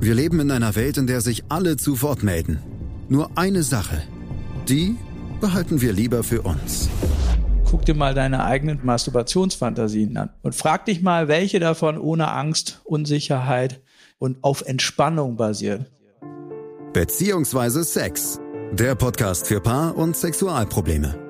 Wir leben in einer Welt, in der sich alle zu Wort melden. Nur eine Sache. Die behalten wir lieber für uns. Guck dir mal deine eigenen Masturbationsfantasien an und frag dich mal, welche davon ohne Angst, Unsicherheit und auf Entspannung basiert. Beziehungsweise Sex. Der Podcast für Paar- und Sexualprobleme.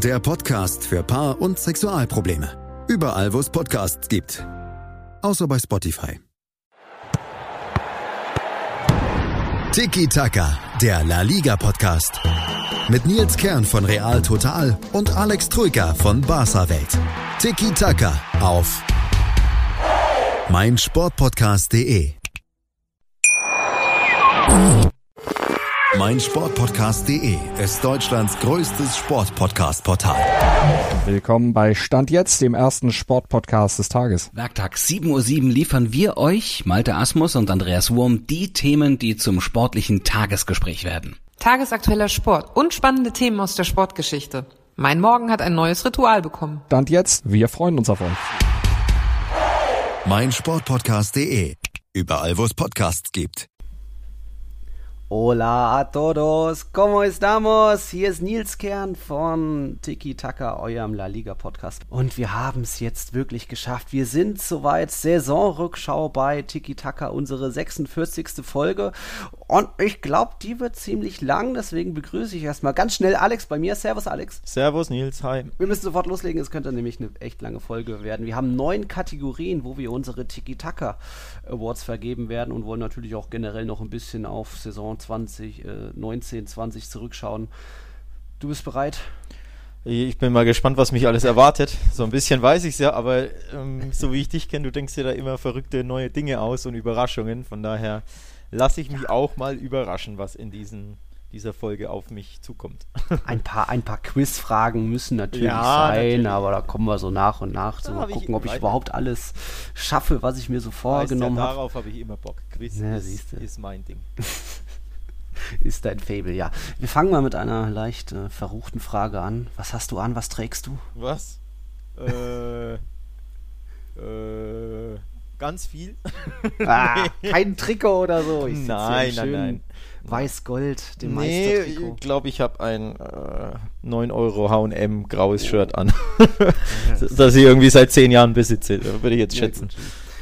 der Podcast für Paar- und Sexualprobleme. Überall, wo es Podcasts gibt. Außer bei Spotify. Tiki Taka, der La Liga Podcast. Mit Nils Kern von Real Total und Alex Troika von Barca Welt. Tiki Taka auf meinsportpodcast.de mein Sportpodcast.de ist Deutschlands größtes Sportpodcast-Portal. Willkommen bei Stand jetzt, dem ersten Sportpodcast des Tages. Werktag 7.07 Uhr liefern wir euch, Malte Asmus und Andreas Wurm, die Themen, die zum sportlichen Tagesgespräch werden. Tagesaktueller Sport und spannende Themen aus der Sportgeschichte. Mein Morgen hat ein neues Ritual bekommen. Stand jetzt, wir freuen uns auf euch. Mein Sportpodcast.de. Überall, wo es Podcasts gibt. Hola a todos, ¿cómo estamos? Hier ist Nils Kern von Tiki Taka, eurem La Liga Podcast. Und wir haben es jetzt wirklich geschafft. Wir sind soweit. Saisonrückschau bei Tiki Taka, unsere 46. Folge. Und ich glaube, die wird ziemlich lang. Deswegen begrüße ich erstmal ganz schnell Alex bei mir. Servus, Alex. Servus, Nils. Hi. Wir müssen sofort loslegen. Es könnte nämlich eine echt lange Folge werden. Wir haben neun Kategorien, wo wir unsere Tiki Taka Awards vergeben werden und wollen natürlich auch generell noch ein bisschen auf Saison 20, äh, 19, 20 zurückschauen. Du bist bereit? Ich bin mal gespannt, was mich alles erwartet. So ein bisschen weiß ich es ja, aber ähm, so wie ich dich kenne, du denkst dir da immer verrückte neue Dinge aus und Überraschungen. Von daher lasse ich mich auch mal überraschen, was in diesen, dieser Folge auf mich zukommt. Ein paar, ein paar Quizfragen müssen natürlich Ja, sein, natürlich. aber da kommen wir so nach und nach. So mal hab ich gucken, ob ich überhaupt alles schaffe, was ich mir so vorgenommen ja, habe. darauf habe ich immer Bock. Quiz Ja, ist, ist mein Ding. Ist dein Fable, ja. Wir fangen mal mit einer leicht äh, verruchten Frage an. Was hast du an? Was trägst du? Was? äh, äh, ganz viel. Ah, kein Trikot oder so. Ich Nein, nein, nein. Weiß-Gold, dem nee, Meistertrikot. ich glaube, ich habe ein äh, 9 Euro H&M graues Shirt an. das ich irgendwie seit 10 Jahren besitze, würde ich jetzt Ja, schätzen. gut.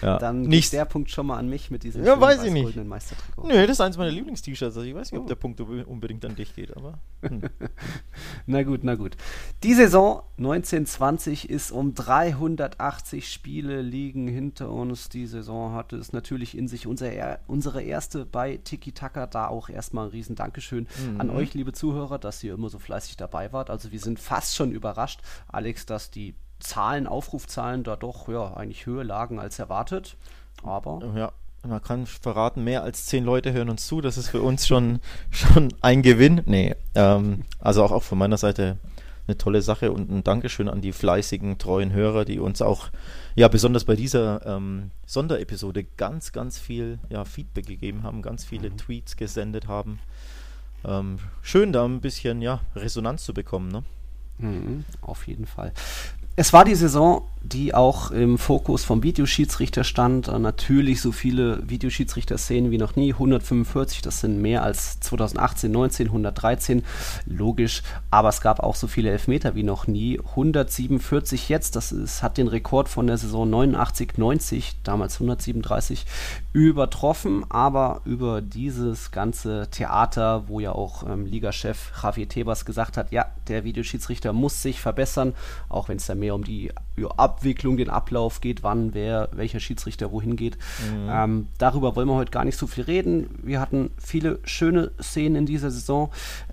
Ja. Dann nicht der Punkt schon mal an mich mit diesem Ja, weiß ich nicht. Meistertrikot. Nö, das ist eins meiner Lieblings-T-Shirts. Also ich weiß nicht, Oh. ob der Punkt unbedingt an dich geht, aber. Hm. Na gut, na gut. Die Saison 1920 ist um 380 Spiele liegen hinter uns. Die Saison hatte es natürlich in sich. Unser, er- unsere erste bei Tiki Taka. Da auch erstmal ein riesen Dankeschön an Mhm. euch, liebe Zuhörer, dass ihr immer so fleißig dabei wart. Also wir sind fast schon überrascht, Alex, dass die Zahlen, Aufrufzahlen da doch ja, eigentlich höher lagen als erwartet. Aber ja, man kann verraten, mehr als 10 Leute hören uns zu. Das ist für uns schon, schon ein Gewinn. Nee, ähm, also auch, auch von meiner Seite eine tolle Sache und ein Dankeschön an die fleißigen, treuen Hörer, die uns auch, ja, besonders bei dieser ähm, Sonderepisode ganz, ganz viel ja, Feedback gegeben haben, ganz viele Mhm. Tweets gesendet haben. Ähm, schön, da ein bisschen ja, Resonanz zu bekommen. Ne? Mhm, auf jeden Fall. Es war die Saison, die auch im Fokus vom Videoschiedsrichter stand. Äh, Natürlich so viele Videoschiedsrichter-Szenen wie noch nie. 145, das sind mehr als 2018, 19, 113. Logisch. Aber es gab auch so viele Elfmeter wie noch nie. 147 jetzt. Das ist, hat den Rekord von der Saison 89, 90, damals 137, übertroffen. Aber über dieses ganze Theater, wo ja auch ähm, Ligachef Javier Tebas gesagt hat, ja, der Videoschiedsrichter muss sich verbessern, auch wenn es da mehr um die ja, Abwicklung, den Ablauf geht, wann wer, welcher Schiedsrichter wohin geht. Ähm, darüber wollen wir heute gar nicht so viel reden. Wir hatten viele schöne Szenen in dieser Saison.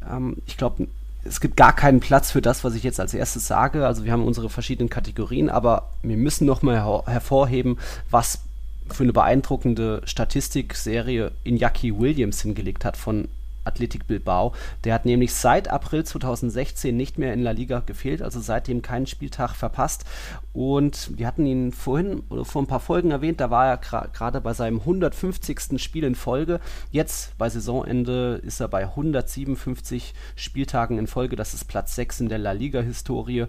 Ähm, ich glaube, es gibt gar keinen Platz für das, was ich jetzt als erstes sage. Also wir haben unsere verschiedenen Kategorien, aber wir müssen nochmal her hervorheben, was für eine beeindruckende Statistikserie Iñaki Williams hingelegt hat von Athletic Bilbao. Der hat nämlich seit April 2016 nicht mehr in La Liga gefehlt, also seitdem keinen Spieltag verpasst. Und wir hatten ihn vorhin oder vor ein paar Folgen erwähnt, da war er gerade bei seinem 150. Spiel in Folge. Jetzt bei Saisonende ist er bei 157 Spieltagen in Folge. Das ist Platz 6 in der La Liga-Historie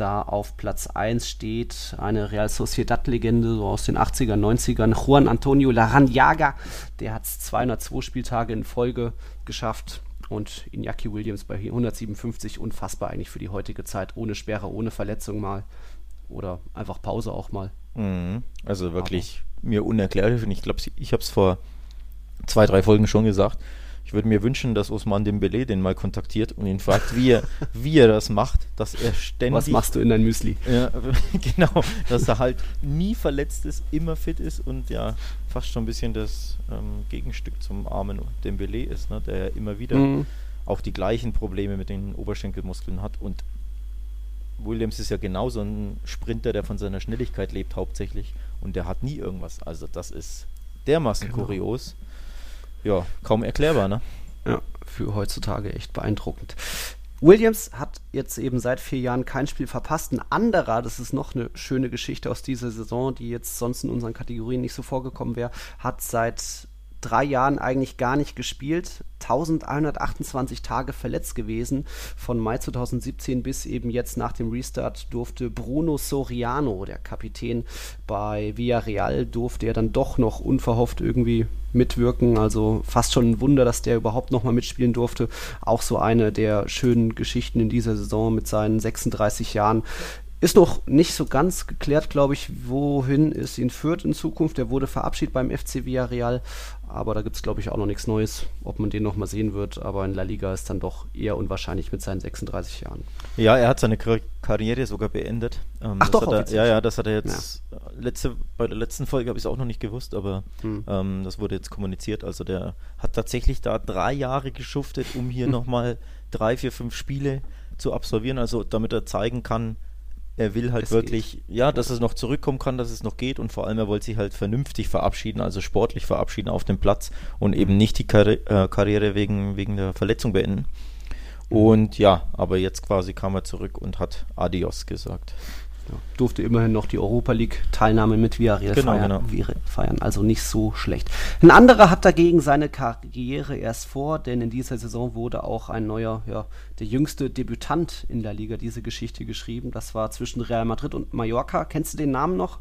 da auf Platz 1 steht eine Real Sociedad-Legende so aus den 80er, 90ern, Juan Antonio Laranjaga. Der hat 202 Spieltage in Folge geschafft. Und Iñaki Williams bei 157, unfassbar eigentlich für die heutige Zeit, ohne Sperre, ohne Verletzung mal. Oder einfach Pause auch mal. Mhm. Also wirklich Aber. mir unerklärlich. Und ich glaube, ich habe es vor zwei, drei Folgen schon gesagt ich würde mir wünschen, dass Osman Dembele den mal kontaktiert und ihn fragt, wie er, wie er das macht, dass er ständig... Was machst du in dein Müsli? Ja, genau, dass er halt nie verletzt ist, immer fit ist und ja, fast schon ein bisschen das ähm, Gegenstück zum armen Dembele ist, ne, der ja immer wieder mhm. auch die gleichen Probleme mit den Oberschenkelmuskeln hat und Williams ist ja genauso ein Sprinter, der von seiner Schnelligkeit lebt hauptsächlich und der hat nie irgendwas. Also das ist dermaßen genau. kurios ja, kaum erklärbar, ne? Ja, für heutzutage echt beeindruckend. Williams hat jetzt eben seit vier Jahren kein Spiel verpasst. Ein anderer, das ist noch eine schöne Geschichte aus dieser Saison, die jetzt sonst in unseren Kategorien nicht so vorgekommen wäre, hat seit drei Jahren eigentlich gar nicht gespielt. 1128 Tage verletzt gewesen. Von Mai 2017 bis eben jetzt nach dem Restart durfte Bruno Soriano, der Kapitän bei Villarreal, durfte er dann doch noch unverhofft irgendwie mitwirken. Also fast schon ein Wunder, dass der überhaupt nochmal mitspielen durfte. Auch so eine der schönen Geschichten in dieser Saison mit seinen 36 Jahren. Ist noch nicht so ganz geklärt, glaube ich, wohin es ihn führt in Zukunft. Er wurde verabschiedet beim FC Villarreal, aber da gibt es, glaube ich, auch noch nichts Neues, ob man den nochmal sehen wird. Aber in La Liga ist dann doch eher unwahrscheinlich mit seinen 36 Jahren. Ja, er hat seine Kar Karriere sogar beendet. Ähm, Ach doch, er, ja, ja, das hat er jetzt. Ja. Letzte, bei der letzten Folge habe ich es auch noch nicht gewusst, aber hm. ähm, das wurde jetzt kommuniziert. Also der hat tatsächlich da drei Jahre geschuftet, um hier hm. nochmal drei, vier, fünf Spiele zu absolvieren. Also damit er zeigen kann, er will halt es wirklich, geht. ja, dass es noch zurückkommen kann, dass es noch geht und vor allem er wollte sich halt vernünftig verabschieden, also sportlich verabschieden auf dem Platz und eben nicht die Karri äh, Karriere wegen, wegen der Verletzung beenden. Mhm. Und ja, aber jetzt quasi kam er zurück und hat Adios gesagt ja, durfte immerhin noch die Europa League-Teilnahme mit Villarreal genau, feiern, genau. feiern, also nicht so schlecht. Ein anderer hat dagegen seine Karriere erst vor, denn in dieser Saison wurde auch ein neuer, ja, der jüngste Debütant in der Liga diese Geschichte geschrieben. Das war zwischen Real Madrid und Mallorca. Kennst du den Namen noch?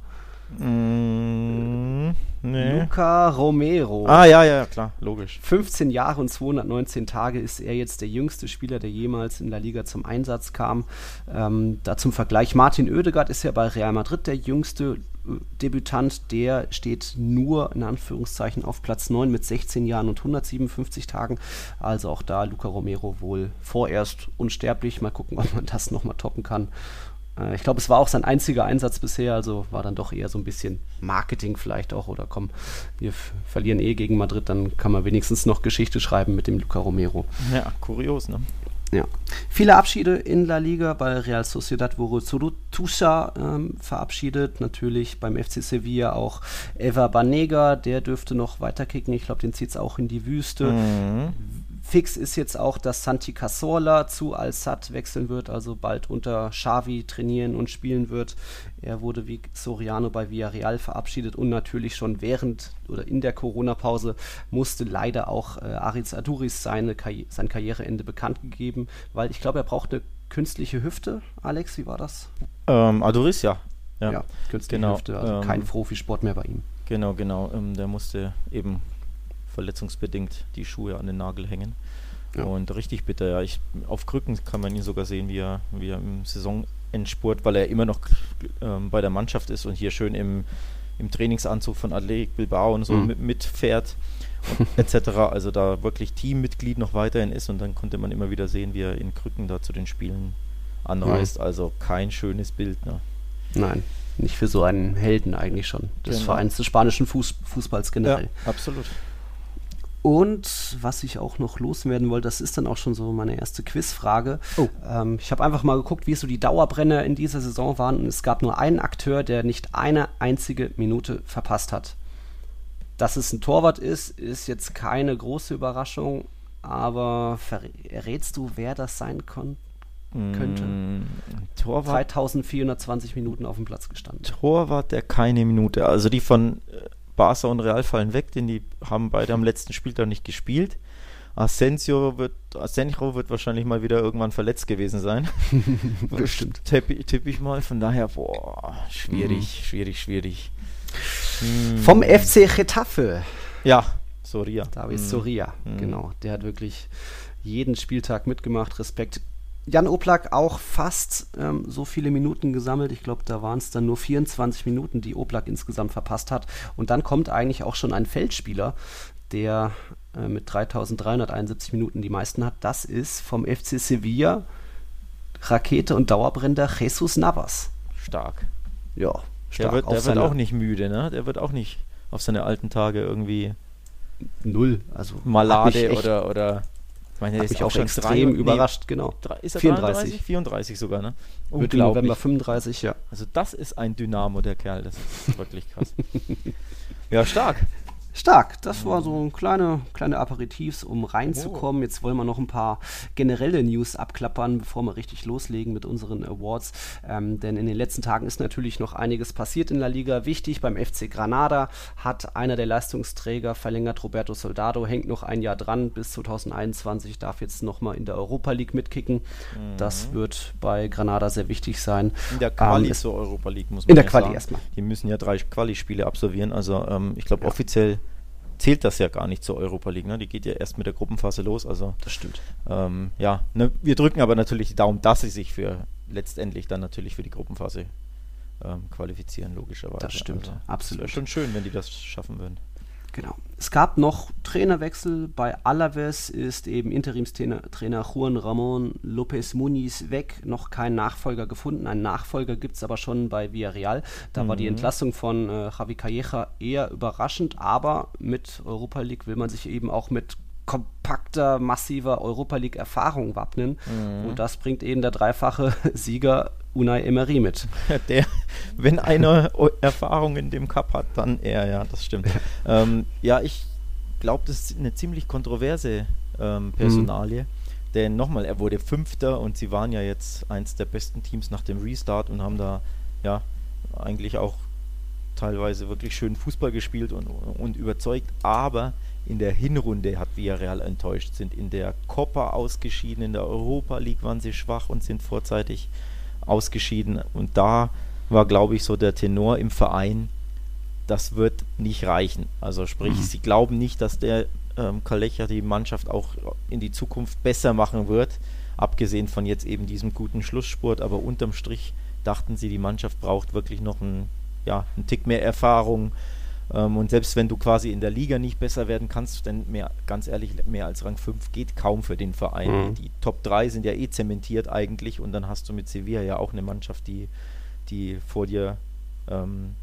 Mm, nee. Luca Romero. Ah, ja, ja, klar, logisch. 15 Jahre und 219 Tage ist er jetzt der jüngste Spieler, der jemals in der Liga zum Einsatz kam. Ähm, da zum Vergleich, Martin Oedegaard ist ja bei Real Madrid der jüngste äh, Debütant, der steht nur in Anführungszeichen auf Platz 9 mit 16 Jahren und 157 Tagen. Also auch da Luca Romero wohl vorerst unsterblich. Mal gucken, ob man das nochmal toppen kann. Äh, ich glaube, es war auch sein einziger Einsatz bisher, also war dann doch eher so ein bisschen Marketing vielleicht auch. Oder komm, wir verlieren eh gegen Madrid, dann kann man wenigstens noch Geschichte schreiben mit dem Luca Romero. Ja, kurios, ne? Ja. Viele Abschiede in La Liga. Bei Real Sociedad wurde Zurutusa ähm, verabschiedet. Natürlich beim FC Sevilla auch Eva Banega. Der dürfte noch weiterkicken. Ich glaube, den zieht es auch in die Wüste. Mhm. Fix ist jetzt auch, dass Santi Cazorla zu Al-Sad wechseln wird, also bald unter Xavi trainieren und spielen wird. Er wurde wie Soriano bei Villarreal verabschiedet und natürlich schon während oder in der Corona-Pause musste leider auch äh, Aritz Aduris seine Karri sein Karriereende bekannt gegeben, weil ich glaube, er braucht eine künstliche Hüfte. Alex, wie war das? Ähm, Aduris, ja. Ja, ja künstliche genau, Hüfte, also ähm, kein Profisport mehr bei ihm. Genau, genau. Ähm, der musste eben verletzungsbedingt die Schuhe an den Nagel hängen. Ja. Und richtig bitter, ja. Ich, auf Krücken kann man ihn sogar sehen, wie er, wie er im Saisonendspurt, weil er immer noch ähm, bei der Mannschaft ist und hier schön im, im Trainingsanzug von Athletic Bilbao und so mhm. mit, mitfährt etc. Also da wirklich Teammitglied noch weiterhin ist und dann konnte man immer wieder sehen, wie er in Krücken da zu den Spielen anreist. Mhm. Also kein schönes Bild. Ne? Nein, nicht für so einen Helden eigentlich schon. Des genau. Vereins des spanischen Fuß, Fußballs generell. Ja, absolut. Und was ich auch noch loswerden wollte, das ist dann auch schon so meine erste Quizfrage. Oh. Ähm, ich habe einfach mal geguckt, wie so die Dauerbrenner in dieser Saison waren und es gab nur einen Akteur, der nicht eine einzige Minute verpasst hat. Dass es ein Torwart ist, ist jetzt keine große Überraschung, aber verrätst du, wer das sein könnte? Mm, Torwart. 3420 Minuten auf dem Platz gestanden. Torwart, der keine Minute. Also die von Barca und Real fallen weg, denn die haben beide am letzten Spieltag nicht gespielt. Asensio wird, Asenjo wird wahrscheinlich mal wieder irgendwann verletzt gewesen sein. Bestimmt. Tippe tipp ich mal. Von daher, boah, schwierig, mhm. schwierig, schwierig. Mhm. Vom FC Getafe. Ja, Soria. David mhm. Soria, mhm. genau. Der hat wirklich jeden Spieltag mitgemacht. Respekt. Jan Oblak auch fast ähm, so viele Minuten gesammelt. Ich glaube, da waren es dann nur 24 Minuten, die Oblak insgesamt verpasst hat. Und dann kommt eigentlich auch schon ein Feldspieler, der äh, mit 3371 Minuten die meisten hat. Das ist vom FC Sevilla Rakete und Dauerbrenner Jesus Navas. Stark. Ja, stark. Der wird, der wird auch nicht müde, ne? Der wird auch nicht auf seine alten Tage irgendwie null. Also Malade oder oder ich meine, der ist auch schon extrem drei, überrascht, nee, genau. Ist er 34? 33? 34 sogar, ne? Wird im November 35, ja. Also das ist ein Dynamo, der Kerl. Das ist wirklich krass. ja, stark. Stark, das war so kleine, kleine Aperitifs, um reinzukommen. Oh. Jetzt wollen wir noch ein paar generelle News abklappern, bevor wir richtig loslegen mit unseren Awards. Ähm, denn in den letzten Tagen ist natürlich noch einiges passiert in La Liga. Wichtig, beim FC Granada hat einer der Leistungsträger verlängert, Roberto Soldado, hängt noch ein Jahr dran bis 2021, darf jetzt nochmal in der Europa League mitkicken. Mhm. Das wird bei Granada sehr wichtig sein. In der Quali ähm, zur Europa League muss man In der Quali sagen. erstmal. Die müssen ja drei Quali-Spiele absolvieren. Also ähm, ich glaube ja. offiziell zählt das ja gar nicht zur Europa League. Ne? Die geht ja erst mit der Gruppenphase los. Also das stimmt. Ähm, ja, ne, wir drücken aber natürlich die Daumen, dass sie sich für letztendlich dann natürlich für die Gruppenphase ähm, qualifizieren, logischerweise. Das stimmt, also, absolut. Wäre schon schön, wenn die das schaffen würden. Genau. Es gab noch Trainerwechsel. Bei Alaves ist eben Interimstrainer Trainer Juan Ramon López Muniz weg. Noch kein Nachfolger gefunden. Einen Nachfolger gibt es aber schon bei Villarreal. Da mhm. war die mhm. Entlassung von äh, Javi Calleja eher überraschend, aber mit Europa League will man sich eben auch mit kompakter, massiver Europa League Erfahrung wappnen. Mhm. Und das bringt eben der dreifache Sieger Unai Emery mit. Der, wenn einer Erfahrung in dem Cup hat, dann er, ja, das stimmt. ähm, ja, ich glaube, das ist eine ziemlich kontroverse ähm, Personalie. Mhm. Denn nochmal, er wurde Fünfter und sie waren ja jetzt eins der besten Teams nach dem Restart und haben da ja eigentlich auch teilweise wirklich schön Fußball gespielt und, und überzeugt. Aber in der Hinrunde hat Villarreal enttäuscht, sind in der Copa ausgeschieden, in der Europa League waren sie schwach und sind vorzeitig ausgeschieden. Und da war, glaube ich, so der Tenor im Verein, das wird nicht reichen. Also sprich, mhm. sie glauben nicht, dass der ähm, Kalecher die Mannschaft auch in die Zukunft besser machen wird, abgesehen von jetzt eben diesem guten Schlussspurt. Aber unterm Strich dachten sie, die Mannschaft braucht wirklich noch einen, ja, einen Tick mehr Erfahrung, ähm, und selbst wenn du quasi in der Liga nicht besser werden kannst, denn mehr, ganz ehrlich, mehr als Rang 5 geht kaum für den Verein. Mhm. Die Top 3 sind ja eh zementiert eigentlich und dann hast du mit Sevilla ja auch eine Mannschaft, die, die vor dir ähm,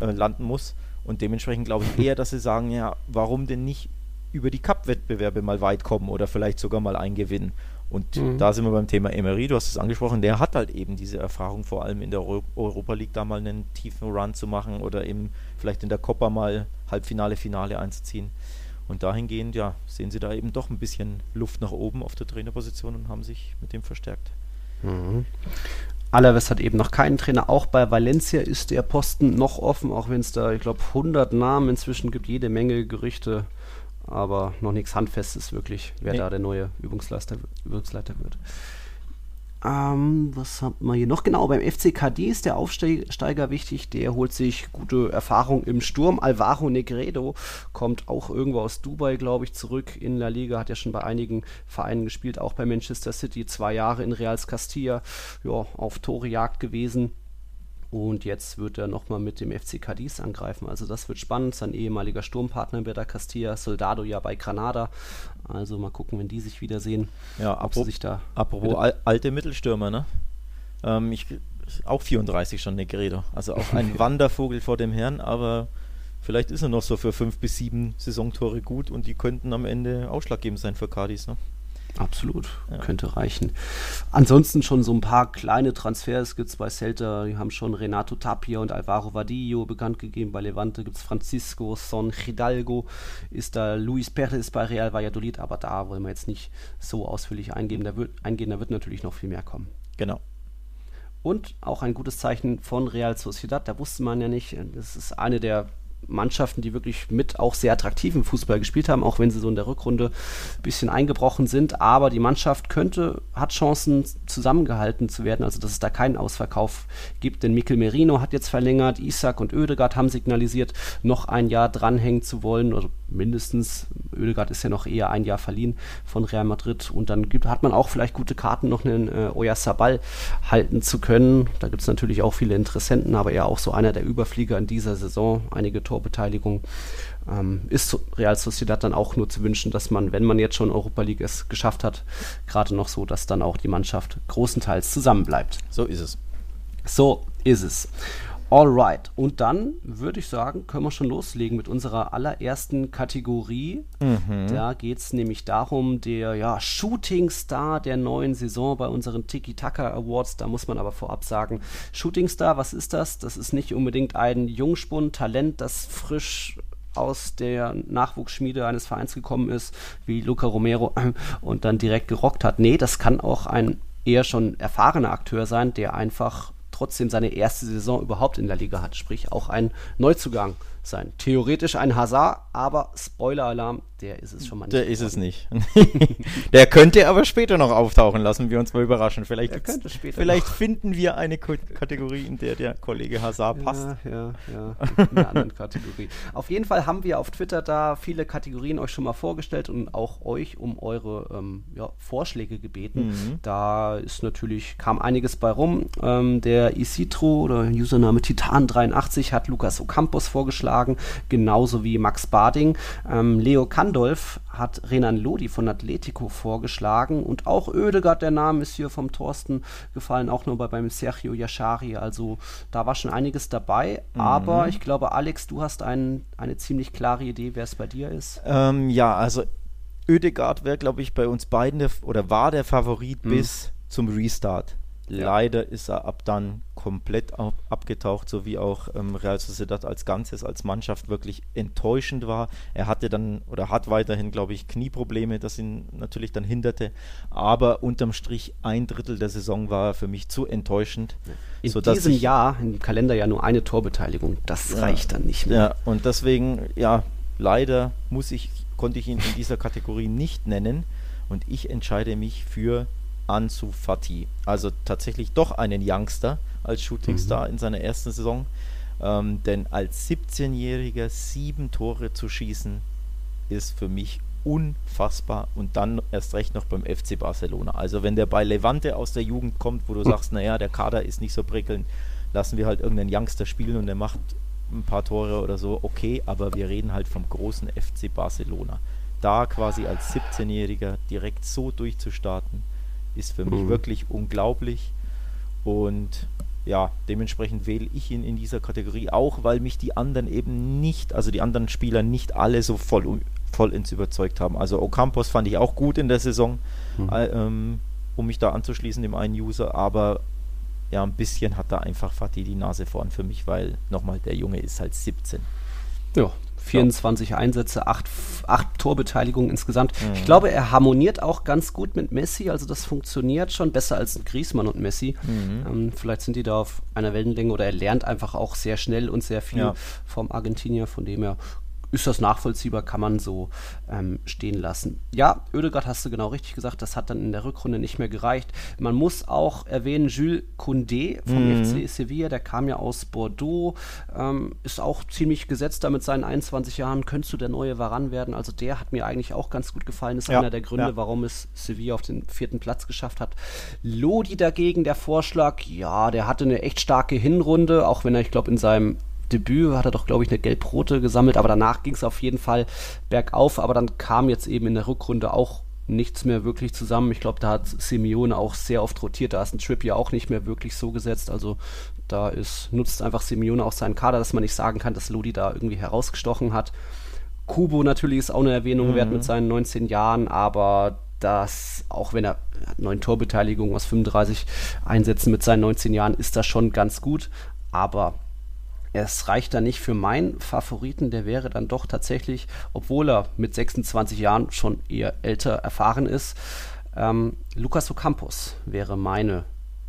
äh, landen muss. Und dementsprechend glaube ich eher, dass sie sagen, ja, warum denn nicht über die Cup-Wettbewerbe mal weit kommen oder vielleicht sogar mal einen gewinnen. Und mhm. da sind wir beim Thema Emery, du hast es angesprochen, der hat halt eben diese Erfahrung, vor allem in der Euro Europa League da mal einen tiefen Run zu machen oder eben vielleicht in der Copa mal Halbfinale, Finale einzuziehen. Und dahingehend, ja, sehen sie da eben doch ein bisschen Luft nach oben auf der Trainerposition und haben sich mit dem verstärkt. Mhm. Alaves hat eben noch keinen Trainer. Auch bei Valencia ist der Posten noch offen, auch wenn es da, ich glaube, 100 Namen inzwischen gibt, jede Menge Gerüchte aber noch nichts Handfestes wirklich, wer nee. da der neue Übungsleiter, Übungsleiter wird. Ähm, was haben wir hier noch? Genau, beim FCKD ist der Aufsteiger wichtig. Der holt sich gute Erfahrung im Sturm. Alvaro Negredo kommt auch irgendwo aus Dubai, glaube ich, zurück in La Liga. Hat ja schon bei einigen Vereinen gespielt, auch bei Manchester City. Zwei Jahre in Reals Castilla. Ja, auf Torejagd gewesen. Und jetzt wird er nochmal mit dem FC Cadiz angreifen. Also das wird spannend. Sein ehemaliger Sturmpartner der Castilla, Soldado ja bei Granada. Also mal gucken, wenn die sich wiedersehen. Ja, apropos, sich da apropos al alte Mittelstürmer, ne? Ähm, ich, auch 34 schon Negredo. Also auch ein Wandervogel vor dem Herrn, aber vielleicht ist er noch so für fünf bis sieben Saisontore gut und die könnten am Ende ausschlaggebend sein für Cadiz, ne? Absolut, ja. könnte reichen. Ansonsten schon so ein paar kleine Transfers gibt es bei Celta. Die haben schon Renato Tapia und Alvaro Vadillo bekannt gegeben. Bei Levante gibt es Francisco Son Hidalgo. Ist da Luis Perez bei Real Valladolid. Aber da wollen wir jetzt nicht so ausführlich eingehen. Da wird, eingehen. Da wird natürlich noch viel mehr kommen. Genau. Und auch ein gutes Zeichen von Real Sociedad. Da wusste man ja nicht, das ist eine der Mannschaften, die wirklich mit auch sehr attraktiven Fußball gespielt haben, auch wenn sie so in der Rückrunde ein bisschen eingebrochen sind. Aber die Mannschaft könnte, hat Chancen zusammengehalten zu werden, also dass es da keinen Ausverkauf gibt. Denn Mikel Merino hat jetzt verlängert, Isaac und Oedegaard haben signalisiert, noch ein Jahr dranhängen zu wollen, oder mindestens. Oedegaard ist ja noch eher ein Jahr verliehen von Real Madrid. Und dann gibt, hat man auch vielleicht gute Karten, noch einen äh, Oyarzabal halten zu können. Da gibt es natürlich auch viele Interessenten, aber er auch so einer der Überflieger in dieser Saison. Einige Torbeteiligung. Ähm, ist Real Sociedad dann auch nur zu wünschen, dass man, wenn man jetzt schon Europa League es geschafft hat, gerade noch so, dass dann auch die Mannschaft großenteils zusammenbleibt. So ist es. So ist es. Alright, und dann würde ich sagen, können wir schon loslegen mit unserer allerersten Kategorie. Mhm. Da geht es nämlich darum, der ja, Shooting Star der neuen Saison bei unseren Tiki-Taka Awards. Da muss man aber vorab sagen, Shooting Star, was ist das? Das ist nicht unbedingt ein Jungspund, Talent, das frisch aus der Nachwuchsschmiede eines Vereins gekommen ist, wie Luca Romero, und dann direkt gerockt hat. Nee, das kann auch ein eher schon erfahrener Akteur sein, der einfach trotzdem seine erste Saison überhaupt in der Liga hat, sprich auch ein Neuzugang sein. Theoretisch ein Hazard, aber Spoiler-Alarm, der ist es schon mal nicht. Der ist es nicht. der könnte aber später noch auftauchen, lassen wir uns mal überraschen. Vielleicht, vielleicht finden wir eine K Kategorie, in der der Kollege Hazard passt. Ja, ja, ja. Eine andere Kategorie. Auf jeden Fall haben wir auf Twitter da viele Kategorien euch schon mal vorgestellt und auch euch um eure ähm, ja, Vorschläge gebeten. Mhm. Da ist natürlich, kam einiges bei rum. Ähm, der Isitro oder Username Titan83 hat Lukas Ocampos vorgeschlagen, genauso wie Max Barding. Ähm, Leo Kandolf hat Renan Lodi von Atletico vorgeschlagen und auch Oedegaard, der Name ist hier vom Thorsten gefallen, auch nur bei, beim Sergio Yashari. Also da war schon einiges dabei. Mhm. Aber ich glaube, Alex, du hast ein, eine ziemlich klare Idee, wer es bei dir ist. Ähm, ja, also Oedegaard wäre, glaube ich, bei uns beiden der, oder war der Favorit mhm. bis zum Restart. Leider ist er ab dann komplett ab, abgetaucht, so wie auch ähm, Real Sociedad als Ganzes, als Mannschaft wirklich enttäuschend war. Er hatte dann oder hat weiterhin, glaube ich, Knieprobleme, das ihn natürlich dann hinderte. Aber unterm Strich ein Drittel der Saison war für mich zu enttäuschend. In diesem ich, Jahr, im Kalender ja nur eine Torbeteiligung, das ja, reicht dann nicht mehr. Ja, und deswegen, ja, leider muss ich, konnte ich ihn in dieser Kategorie nicht nennen. Und ich entscheide mich für Ansu Fati. Also tatsächlich doch einen Youngster als Shootingstar mhm. in seiner ersten Saison. Ähm, denn als 17-Jähriger sieben Tore zu schießen, ist für mich unfassbar und dann erst recht noch beim FC Barcelona. Also wenn der bei Levante aus der Jugend kommt, wo du sagst, naja, der Kader ist nicht so prickelnd, lassen wir halt irgendeinen Youngster spielen und der macht ein paar Tore oder so, okay, aber wir reden halt vom großen FC Barcelona. Da quasi als 17-Jähriger direkt so durchzustarten, ist für mich mhm. wirklich unglaublich. Und ja, dementsprechend wähle ich ihn in dieser Kategorie auch, weil mich die anderen eben nicht, also die anderen Spieler nicht alle so voll, vollends überzeugt haben. Also Ocampos fand ich auch gut in der Saison, mhm. äh, ähm, um mich da anzuschließen, dem einen User, aber ja, ein bisschen hat da einfach Fatih die Nase vorn für mich, weil nochmal, der Junge ist halt 17. Ja, 24 ja. Einsätze, 8, 8 Torbeteiligungen insgesamt. Mhm. Ich glaube, er harmoniert auch ganz gut mit Messi, also das funktioniert schon besser als Griezmann und Messi. Mhm. Ähm, vielleicht sind die da auf einer Wellenlänge oder er lernt einfach auch sehr schnell und sehr viel ja. vom Argentinier, von dem er ist das nachvollziehbar, kann man so ähm, stehen lassen. Ja, Oedegaard hast du genau richtig gesagt, das hat dann in der Rückrunde nicht mehr gereicht. Man muss auch erwähnen, Jules Koundé vom mhm. FC Sevilla, der kam ja aus Bordeaux, ähm, ist auch ziemlich gesetzt da mit seinen 21 Jahren, könntest du der neue Varan werden. Also der hat mir eigentlich auch ganz gut gefallen, ist ja, einer der Gründe, ja. warum es Sevilla auf den vierten Platz geschafft hat. Lodi dagegen, der Vorschlag, ja, der hatte eine echt starke Hinrunde, auch wenn er, ich glaube, in seinem Debüt hat er doch, glaube ich, eine gelb-rote gesammelt, aber danach ging es auf jeden Fall bergauf. Aber dann kam jetzt eben in der Rückrunde auch nichts mehr wirklich zusammen. Ich glaube, da hat Simeone auch sehr oft rotiert. Da ist ein Trip ja auch nicht mehr wirklich so gesetzt. Also da ist, nutzt einfach Simeone auch seinen Kader, dass man nicht sagen kann, dass Lodi da irgendwie herausgestochen hat. Kubo natürlich ist auch eine Erwähnung mhm. wert mit seinen 19 Jahren, aber dass auch wenn er neun Torbeteiligungen aus 35 Einsätzen mit seinen 19 Jahren ist das schon ganz gut, aber es reicht da nicht für meinen Favoriten, der wäre dann doch tatsächlich, obwohl er mit 26 Jahren schon eher älter erfahren ist, ähm, Lucas Ocampos wäre meine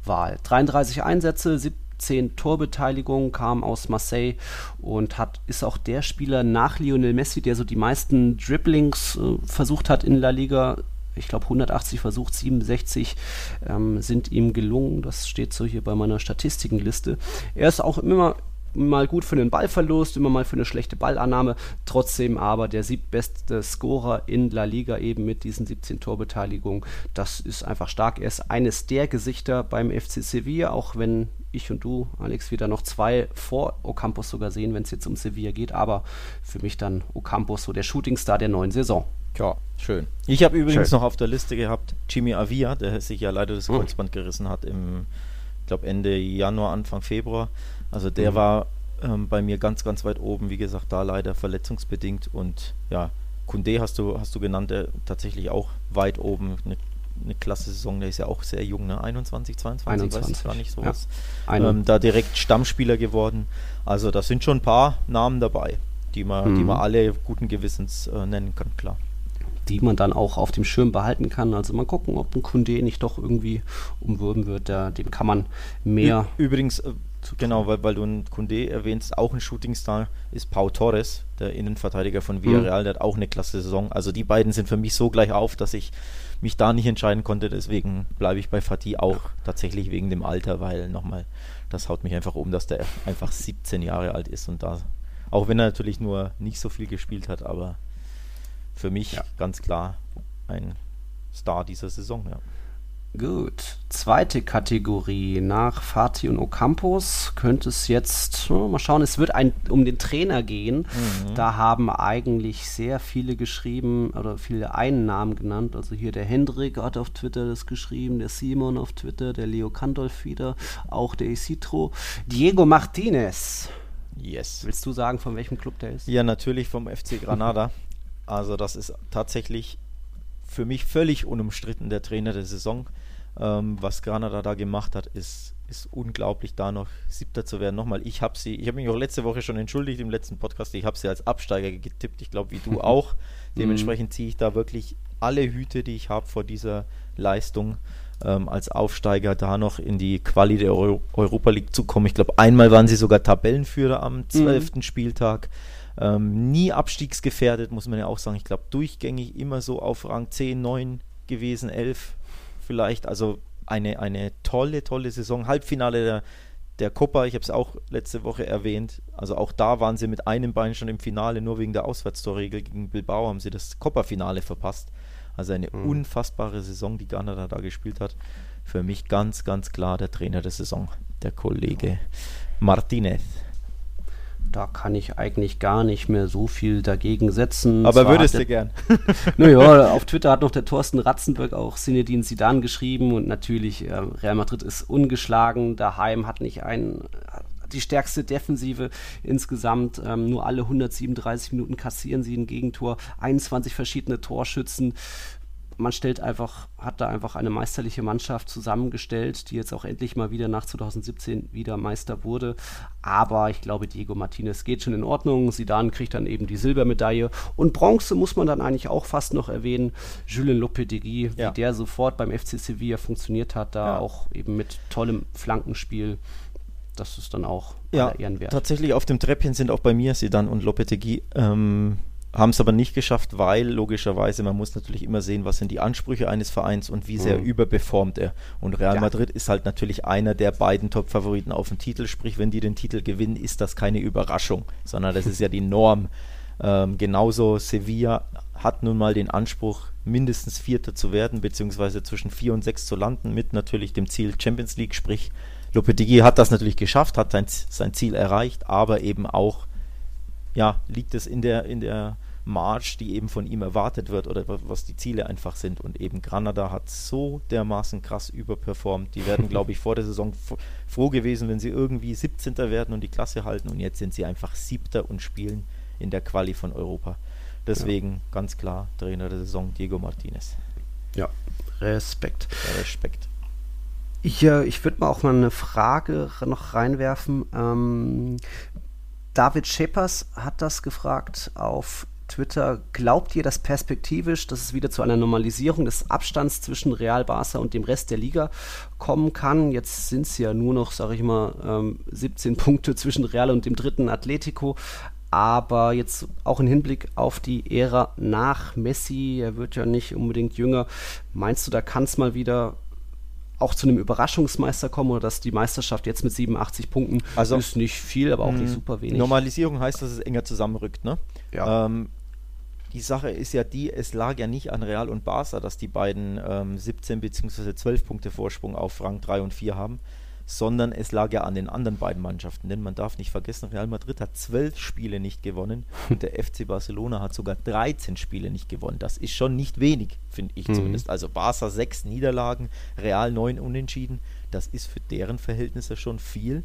Wahl. 33 Einsätze, 17 Torbeteiligungen, kam aus Marseille und hat, ist auch der Spieler nach Lionel Messi, der so die meisten Dribblings äh, versucht hat in La Liga. Ich glaube 180 versucht, 67 ähm, sind ihm gelungen. Das steht so hier bei meiner Statistikenliste. Er ist auch immer mal gut für einen Ballverlust, immer mal für eine schlechte Ballannahme. Trotzdem aber der siebtbeste Scorer in La Liga eben mit diesen 17 Torbeteiligungen. Das ist einfach stark. Er ist eines der Gesichter beim FC Sevilla, auch wenn ich und du, Alex, wieder noch zwei vor Ocampos sogar sehen, wenn es jetzt um Sevilla geht. Aber für mich dann Ocampos so der Shootingstar der neuen Saison. Ja, schön. Ich habe übrigens schön. noch auf der Liste gehabt Jimmy Avia, der sich ja leider das hm. Kreuzband hm. gerissen hat im, ich glaube Ende Januar, Anfang Februar. Also der mhm. war ähm, bei mir ganz, ganz weit oben, wie gesagt, da leider verletzungsbedingt. Und ja, Kunde hast du, hast du genannt, der tatsächlich auch weit oben. Eine, eine klasse Saison, der ist ja auch sehr jung, ne? 21, 22, 21. weiß ich gar nicht so was. Ja. Ähm, da direkt Stammspieler geworden. Also da sind schon ein paar Namen dabei, die man, mhm. die man alle guten Gewissens äh, nennen kann, klar die man dann auch auf dem Schirm behalten kann. Also mal gucken, ob ein Kunde nicht doch irgendwie umwürben wird. Da, dem kann man mehr. Übrigens, äh, Genau, weil, weil du einen Kunde erwähnst, auch ein Shootingstar ist Pau Torres, der Innenverteidiger von Villarreal, mhm. der hat auch eine klasse Saison. Also die beiden sind für mich so gleich auf, dass ich mich da nicht entscheiden konnte. Deswegen bleibe ich bei Fatih auch tatsächlich wegen dem Alter, weil nochmal, das haut mich einfach um, dass der einfach 17 Jahre alt ist und da, auch wenn er natürlich nur nicht so viel gespielt hat, aber für mich ja. ganz klar ein Star dieser Saison, ja. Gut, zweite Kategorie. Nach Fatih und Ocampos könnte es jetzt, oh, mal schauen, es wird ein, um den Trainer gehen. Mhm. Da haben eigentlich sehr viele geschrieben oder viele einen Namen genannt. Also hier der Hendrik hat auf Twitter das geschrieben, der Simon auf Twitter, der Leo Kandolf wieder, auch der Isitro. Diego Martinez. Yes. Willst du sagen, von welchem Club der ist? Ja, natürlich vom FC Granada. also das ist tatsächlich für mich völlig unumstritten der Trainer der Saison. Ähm, was Granada da gemacht hat, ist, ist unglaublich, da noch Siebter zu werden. Nochmal, ich habe sie, ich habe mich auch letzte Woche schon entschuldigt im letzten Podcast, ich habe sie als Absteiger getippt, ich glaube, wie du auch. Dementsprechend ziehe ich da wirklich alle Hüte, die ich habe vor dieser Leistung. Ähm, als Aufsteiger da noch in die Quali der Euro Europa League zu kommen. Ich glaube, einmal waren sie sogar Tabellenführer am zwölften mhm. Spieltag. Ähm, nie abstiegsgefährdet, muss man ja auch sagen. Ich glaube, durchgängig immer so auf Rang 10, 9 gewesen, 11 vielleicht. Also eine, eine tolle, tolle Saison. Halbfinale der, der Copa, ich habe es auch letzte Woche erwähnt. Also auch da waren sie mit einem Bein schon im Finale, nur wegen der Auswärtstorregel gegen Bilbao haben sie das Copa-Finale verpasst. Also eine mhm. unfassbare Saison, die Ghana da gespielt hat. Für mich ganz, ganz klar der Trainer der Saison, der Kollege Martinez da kann ich eigentlich gar nicht mehr so viel dagegen setzen. Aber Zwar würdest du gern? naja, auf Twitter hat noch der Thorsten Ratzenberg auch Sinedin Sidan geschrieben und natürlich äh, Real Madrid ist ungeschlagen, daheim hat nicht ein die stärkste Defensive insgesamt. Ähm, nur alle 137 Minuten kassieren sie ein Gegentor, 21 verschiedene Torschützen man stellt einfach, hat da einfach eine meisterliche Mannschaft zusammengestellt, die jetzt auch endlich mal wieder nach 2017 wieder Meister wurde. Aber ich glaube, Diego Martinez geht schon in Ordnung. Sidan kriegt dann eben die Silbermedaille. Und Bronze muss man dann eigentlich auch fast noch erwähnen. Julien Lopetegui, ja. wie der sofort beim FC Sevilla funktioniert hat, da ja. auch eben mit tollem Flankenspiel das ist dann auch ja, Ehrenwert. Tatsächlich auf dem Treppchen sind auch bei mir Sidan und Lopetegui. Ähm, haben es aber nicht geschafft, weil logischerweise man muss natürlich immer sehen, was sind die Ansprüche eines Vereins und wie sehr mhm. überperformt er. Und Real ja. Madrid ist halt natürlich einer der beiden Top-Favoriten auf den Titel. Sprich, wenn die den Titel gewinnen, ist das keine Überraschung, sondern das ist ja die Norm. Ähm, genauso Sevilla hat nun mal den Anspruch, mindestens Vierter zu werden, beziehungsweise zwischen vier und sechs zu landen, mit natürlich dem Ziel Champions League. Sprich, Lopetegui hat das natürlich geschafft, hat sein, sein Ziel erreicht, aber eben auch ja, liegt es in der, in der March, die eben von ihm erwartet wird oder was die Ziele einfach sind. Und eben Granada hat so dermaßen krass überperformt. Die werden, glaube ich, vor der Saison froh gewesen, wenn sie irgendwie 17. werden und die Klasse halten. Und jetzt sind sie einfach Siebter und spielen in der Quali von Europa. Deswegen ja. ganz klar Trainer der Saison Diego Martinez. Ja, Respekt. Ja, Respekt. Ich, ich würde mal auch mal eine Frage noch reinwerfen. Ähm, David Schepers hat das gefragt auf Twitter. Glaubt ihr, dass perspektivisch, dass es wieder zu einer Normalisierung des Abstands zwischen Real Barca und dem Rest der Liga kommen kann? Jetzt sind es ja nur noch, sage ich mal, ähm, 17 Punkte zwischen Real und dem dritten Atletico. Aber jetzt auch im Hinblick auf die Ära nach Messi, er wird ja nicht unbedingt jünger. Meinst du, da kann es mal wieder auch zu einem Überraschungsmeister kommen oder dass die Meisterschaft jetzt mit 87 Punkten also, ist nicht viel, aber auch nicht super wenig. Normalisierung heißt, dass es enger zusammenrückt, ne? Ja. Ähm, die Sache ist ja die, es lag ja nicht an Real und Barca, dass die beiden ähm, 17 bzw. 12 Punkte Vorsprung auf Rang 3 und 4 haben, sondern es lag ja an den anderen beiden Mannschaften. Denn man darf nicht vergessen, Real Madrid hat 12 Spiele nicht gewonnen und der FC Barcelona hat sogar 13 Spiele nicht gewonnen. Das ist schon nicht wenig, finde ich mhm. zumindest. Also Barca 6 Niederlagen, Real 9 Unentschieden. Das ist für deren Verhältnisse schon viel.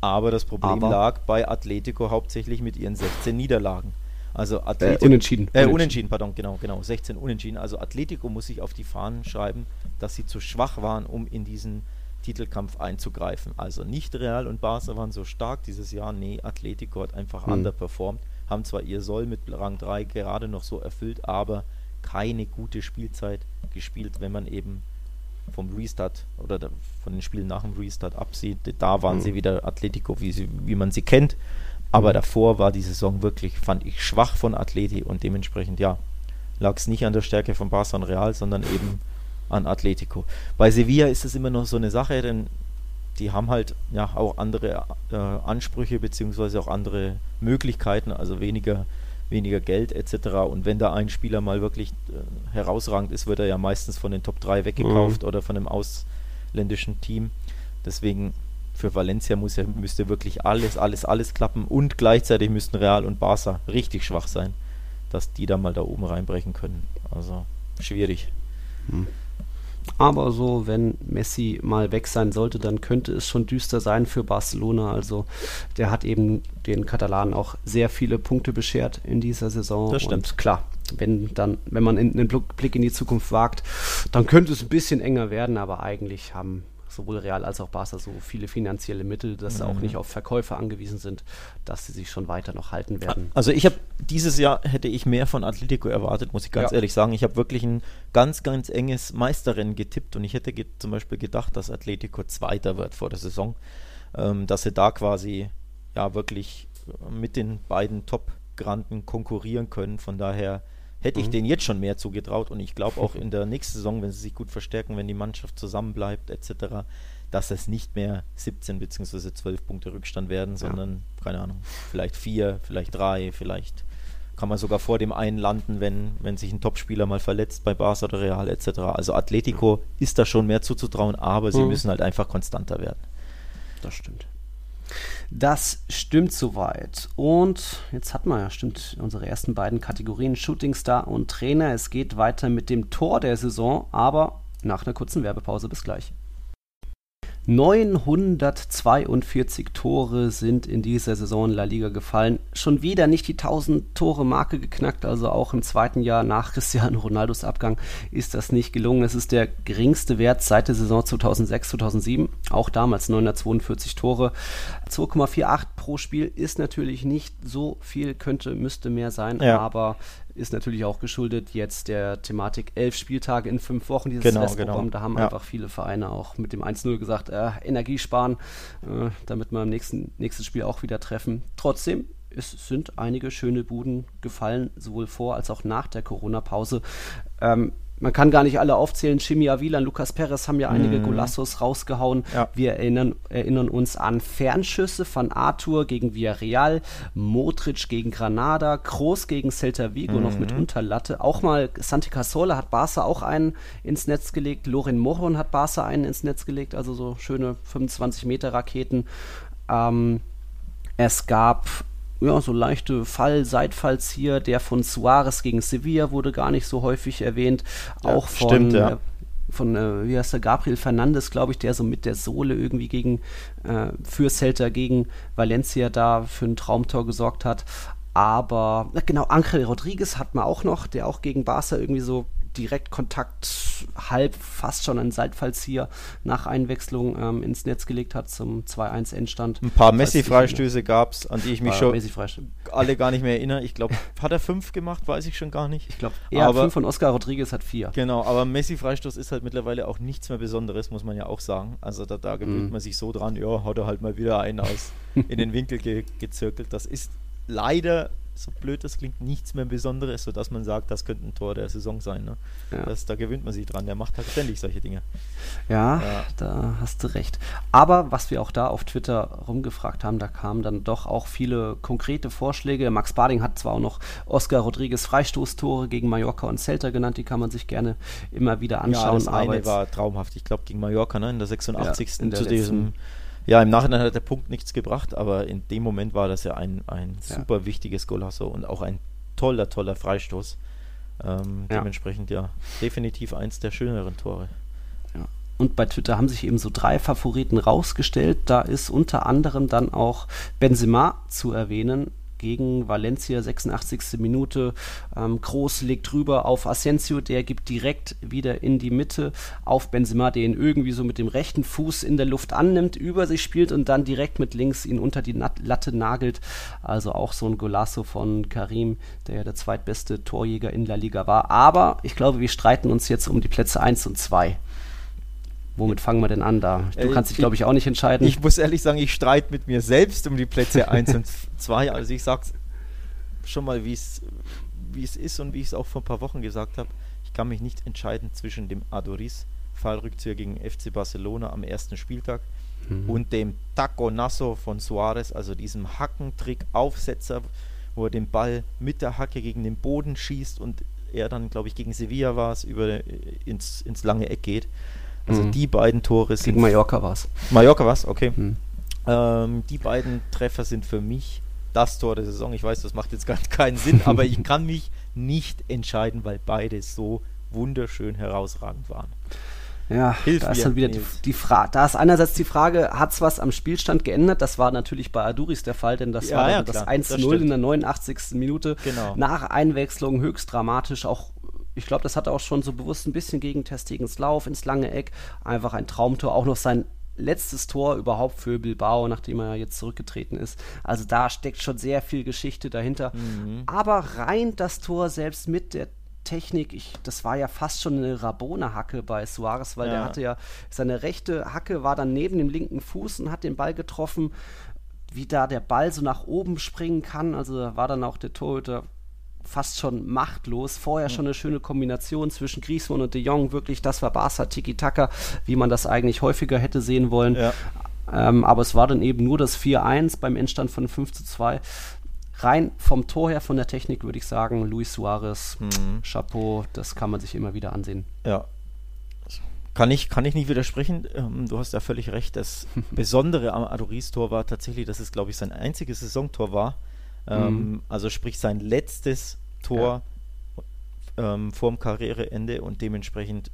Aber das Problem Aber lag bei Atletico hauptsächlich mit ihren 16 Niederlagen. Also Atletico, äh, unentschieden. Äh, unentschieden, pardon, genau, genau. 16 unentschieden. Also Atletico muss sich auf die Fahnen schreiben, dass sie zu schwach waren, um in diesen Titelkampf einzugreifen. Also nicht Real und Barca waren so stark dieses Jahr. Nee, Atletico hat einfach hm. underperformed. Haben zwar ihr Soll mit Rang 3 gerade noch so erfüllt, aber keine gute Spielzeit gespielt, wenn man eben vom Restart oder von den Spielen nach dem Restart absieht. Da waren hm. sie wieder Atletico, wie, sie, wie man sie kennt. Aber mhm. davor war die Saison wirklich, fand ich, schwach von Atleti und dementsprechend, ja, lag es nicht an der Stärke von Barca und Real, sondern eben an Atletico. Bei Sevilla ist es immer noch so eine Sache, denn die haben halt ja auch andere äh, Ansprüche beziehungsweise auch andere Möglichkeiten, also weniger, weniger Geld etc. Und wenn da ein Spieler mal wirklich äh, herausragend ist, wird er ja meistens von den Top 3 weggekauft mhm. oder von einem ausländischen Team. Deswegen für Valencia muss ja, müsste wirklich alles, alles, alles klappen und gleichzeitig müssten Real und Barca richtig schwach sein, dass die da mal da oben reinbrechen können. Also schwierig. Hm. Aber so, wenn Messi mal weg sein sollte, dann könnte es schon düster sein für Barcelona. Also der hat eben den Katalanen auch sehr viele Punkte beschert in dieser Saison. Das stimmt. Und klar, wenn dann, wenn man einen Blick in die Zukunft wagt, dann könnte es ein bisschen enger werden, aber eigentlich haben sowohl Real als auch Barca so viele finanzielle Mittel, dass sie auch mhm. nicht auf Verkäufe angewiesen sind, dass sie sich schon weiter noch halten werden. Also ich habe dieses Jahr hätte ich mehr von Atletico erwartet, muss ich ganz ja. ehrlich sagen. Ich habe wirklich ein ganz, ganz enges Meisterrennen getippt und ich hätte zum Beispiel gedacht, dass Atletico Zweiter wird vor der Saison, ähm, dass sie da quasi ja wirklich mit den beiden Top-Granten konkurrieren können. Von daher hätte ich mhm. denen jetzt schon mehr zugetraut und ich glaube auch in der nächsten Saison, wenn sie sich gut verstärken, wenn die Mannschaft zusammenbleibt etc., dass es nicht mehr 17 bzw. 12 Punkte Rückstand werden, sondern, ja. keine Ahnung, vielleicht vier, vielleicht drei, vielleicht kann man sogar vor dem einen landen, wenn, wenn sich ein Topspieler mal verletzt bei Barca oder Real etc. Also Atletico ist da schon mehr zuzutrauen, aber sie mhm. müssen halt einfach konstanter werden. Das stimmt. Das stimmt soweit. Und jetzt hat man ja, stimmt, unsere ersten beiden Kategorien Shooting Star und Trainer. Es geht weiter mit dem Tor der Saison, aber nach einer kurzen Werbepause. Bis gleich. 942 Tore sind in dieser Saison in La Liga gefallen. Schon wieder nicht die 1000 Tore Marke geknackt, also auch im zweiten Jahr nach Cristiano Ronaldos Abgang ist das nicht gelungen. Es ist der geringste Wert seit der Saison 2006, 2007. Auch damals 942 Tore. 2,48 pro Spiel ist natürlich nicht so viel, könnte, müsste mehr sein, ja. aber ist natürlich auch geschuldet jetzt der Thematik elf Spieltage in fünf Wochen, dieses genau, Restprogramm. Genau. Da haben ja. einfach viele Vereine auch mit dem 1-0 gesagt, äh, Energie sparen, äh, damit wir im nächsten, nächsten Spiel auch wieder treffen. Trotzdem, es sind einige schöne Buden gefallen, sowohl vor als auch nach der Corona-Pause. Ähm, man kann gar nicht alle aufzählen. Chimi Avila und Lucas Perez haben ja einige mm. Golassos rausgehauen. Ja. Wir erinnern, erinnern, uns an Fernschüsse von Arthur gegen Villarreal, Modric gegen Granada, Kroos gegen Celta Vigo mm. noch mit mhm. Unterlatte. Auch mal Santi Casola hat Barca auch einen ins Netz gelegt. Loren Moron hat Barca einen ins Netz gelegt. Also so schöne 25 Meter Raketen. Ähm, es gab ja, so leichte Fall, Seitfalls hier. Der von Suarez gegen Sevilla wurde gar nicht so häufig erwähnt. Ja, auch von, stimmt, ja. äh, von äh, wie heißt der, Gabriel Fernandes, glaube ich, der so mit der Sohle irgendwie gegen, äh, für Celta gegen Valencia da für ein Traumtor gesorgt hat. Aber, na, genau, Angel Rodriguez hat man auch noch, der auch gegen Barca irgendwie so Direktkontakt halb fast schon ein Seitfallzieher nach Einwechslung ähm, ins Netz gelegt hat zum 2-1 Endstand. Ein paar Messi-Freistöße gab es, an die ich mich schon Messi alle gar nicht mehr erinnere. Ich glaube, hat er fünf gemacht, weiß ich schon gar nicht. Ich glaube, er aber, hat fünf und Oscar Rodriguez hat vier. Genau, aber Messi-Freistoß ist halt mittlerweile auch nichts mehr Besonderes, muss man ja auch sagen. Also da, da gewöhnt mm. man sich so dran, ja, haut er halt mal wieder einen aus in den Winkel ge gezirkelt. Das ist leider so blöd das klingt, nichts mehr Besonderes, sodass man sagt, das könnte ein Tor der Saison sein. Ne? Ja. Das, da gewöhnt man sich dran. Der macht halt ständig solche Dinge. Ja, ja, da hast du recht. Aber was wir auch da auf Twitter rumgefragt haben, da kamen dann doch auch viele konkrete Vorschläge. Max Bading hat zwar auch noch Oscar Rodriguez Freistoßtore gegen Mallorca und Celta genannt, die kann man sich gerne immer wieder anschauen. Ja, das eine war traumhaft. Ich glaube gegen Mallorca, ne? in der 86. Ja, in der zu diesem ja, im Nachhinein hat der Punkt nichts gebracht, aber in dem Moment war das ja ein, ein ja. super wichtiges Golasso und auch ein toller, toller Freistoß. Ähm, ja. Dementsprechend ja definitiv eins der schöneren Tore. Ja. Und bei Twitter haben sich eben so drei Favoriten rausgestellt. Da ist unter anderem dann auch Benzema zu erwähnen gegen Valencia, 86. Minute. Ähm, Groß legt rüber auf Asensio, der gibt direkt wieder in die Mitte auf Benzema, der ihn irgendwie so mit dem rechten Fuß in der Luft annimmt, über sich spielt und dann direkt mit links ihn unter die Latte nagelt. Also auch so ein Golasso von Karim, der ja der zweitbeste Torjäger in La Liga war. Aber ich glaube, wir streiten uns jetzt um die Plätze 1 und 2. Womit fangen wir denn an da? Du äh, kannst dich, glaube ich, auch nicht entscheiden. Ich muss ehrlich sagen, ich streite mit mir selbst um die Plätze 1 und 2. Also ich sage schon mal, wie es ist und wie ich es auch vor ein paar Wochen gesagt habe. Ich kann mich nicht entscheiden zwischen dem Adoris Fallrückzieher gegen FC Barcelona am ersten Spieltag mhm. und dem Taco Nasso von Suarez, also diesem Hackentrick Aufsetzer, wo er den Ball mit der Hacke gegen den Boden schießt und er dann, glaube ich, gegen Sevilla war es, über ins, ins lange Eck geht. Also mhm. die beiden Tore sind. Gegen Mallorca war es. Mallorca war es, okay. Mhm. Ähm, die beiden Treffer sind für mich das Tor der Saison. Ich weiß, das macht jetzt gar keinen Sinn, aber ich kann mich nicht entscheiden, weil beide so wunderschön herausragend waren. Ja, Hilf da ist dann wieder die, die Frage. Da ist einerseits die Frage, hat es was am Spielstand geändert? Das war natürlich bei Aduris der Fall, denn das ja, war ja, das 1-0 in der 89. Minute. Genau. Nach Einwechslung höchst dramatisch, auch ich glaube, das hat er auch schon so bewusst ein bisschen gegen Testigens Lauf ins lange Eck. Einfach ein Traumtor, auch noch sein letztes Tor überhaupt für Bilbao, nachdem er jetzt zurückgetreten ist. Also da steckt schon sehr viel Geschichte dahinter. Mhm. Aber rein das Tor selbst mit der Technik, ich, das war ja fast schon eine Rabona-Hacke bei Suarez, weil ja. der hatte ja, seine rechte Hacke war dann neben dem linken Fuß und hat den Ball getroffen. Wie da der Ball so nach oben springen kann, also da war dann auch der Torhüter fast schon machtlos. Vorher schon eine schöne Kombination zwischen Griezmann und De Jong. Wirklich, das war Barca Tiki-Taka, wie man das eigentlich häufiger hätte sehen wollen. Ja. Ähm, aber es war dann eben nur das 4-1 beim Endstand von 5 zu 2. Rein vom Tor her, von der Technik würde ich sagen, Luis Suarez, mhm. Chapeau, das kann man sich immer wieder ansehen. Ja, kann ich, kann ich nicht widersprechen. Ähm, du hast ja völlig recht. Das Besondere am Adoris-Tor war tatsächlich, dass es, glaube ich, sein einziges Saisontor war. Ähm, mhm. Also sprich sein letztes Tor ja. ähm, vorm Karriereende und dementsprechend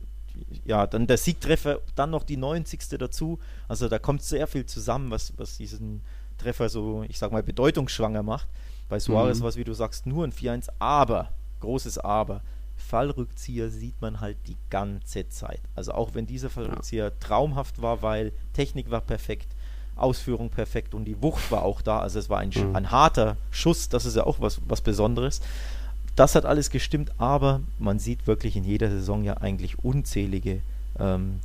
ja, dann der Siegtreffer, dann noch die 90. dazu. Also da kommt sehr viel zusammen, was, was diesen Treffer so, ich sag mal, bedeutungsschwanger macht. Bei Suarez mhm. war es, wie du sagst, nur ein 4-1, aber, großes Aber, Fallrückzieher sieht man halt die ganze Zeit. Also auch wenn dieser Fallrückzieher ja. traumhaft war, weil Technik war perfekt, Ausführung perfekt und die Wucht war auch da. Also es war ein, mhm. ein harter Schuss, das ist ja auch was, was Besonderes. Das hat alles gestimmt, aber man sieht wirklich in jeder Saison ja eigentlich unzählige ähm,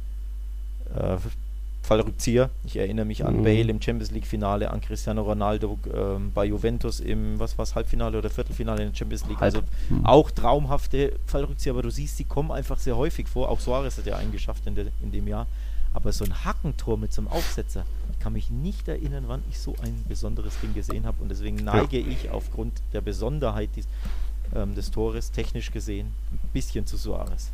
äh, Fallrückzieher. Ich erinnere mich an mhm. Bale im Champions League Finale, an Cristiano Ronaldo ähm, bei Juventus im, was war es, Halbfinale oder Viertelfinale in der Champions League. Also mhm. auch traumhafte Fallrückzieher, aber du siehst, die kommen einfach sehr häufig vor. Auch Suarez hat ja einen geschafft in, de, in dem Jahr. Aber so ein Hackentor mit so einem Aufsetzer, kann mich nicht erinnern, wann ich so ein besonderes Ding gesehen habe. Und deswegen neige ja. ich aufgrund der Besonderheit des, ähm, des Tores, technisch gesehen, ein bisschen zu Suarez.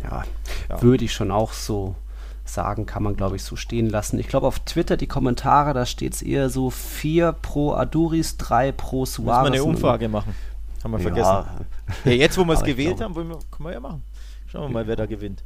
Ja, ja. würde ich schon auch so sagen, kann man glaube ich so stehen lassen. Ich glaube auf Twitter die Kommentare, da steht es eher so 4 pro Aduris, 3 pro Suarez. Müssen wir eine Umfrage machen. Haben wir vergessen. Ja, jetzt, wo wir es gewählt glaube, haben, wir, können wir ja machen. Schauen wir mal, wer da gewinnt.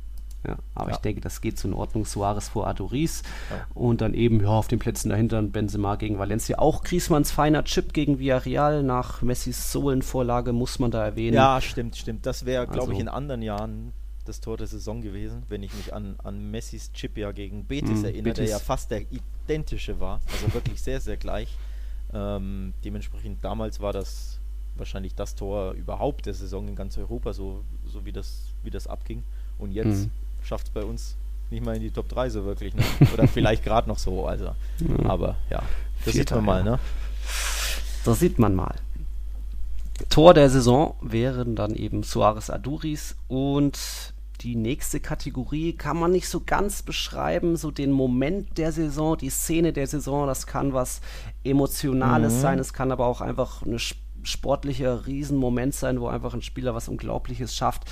Ja, aber Ja. ich denke, das geht so in Ordnung. Suarez vor Adoris Ja. und dann eben ja auf den Plätzen dahinter Benzema gegen Valencia. Auch Griezmanns feiner Chip gegen Villarreal nach Messis Sohlenvorlage muss man da erwähnen. Ja, stimmt, stimmt. Das wäre, glaube ich, Also- in anderen Jahren das Tor der Saison gewesen, wenn ich mich an, an Messis Chip ja gegen Betis Mm, erinnere, der Betis. ja fast der identische war. Also wirklich sehr, sehr gleich. Ähm, dementsprechend damals war das wahrscheinlich das Tor überhaupt der Saison in ganz Europa, so, so wie, das, wie das abging. Und jetzt Mhm. Schafft es bei uns nicht mal in die Top 3 so wirklich. Ne? Oder vielleicht gerade noch so. Also. Aber ja, das sieht Vierter, man mal. ja. Ne? Das sieht man mal. Tor der Saison wären dann eben Suarez Aduris und die nächste Kategorie kann man nicht so ganz beschreiben, so den Moment der Saison, die Szene der Saison, das kann was Emotionales Mhm. sein, es kann aber auch einfach ein sportlicher Riesenmoment sein, wo einfach ein Spieler was Unglaubliches schafft.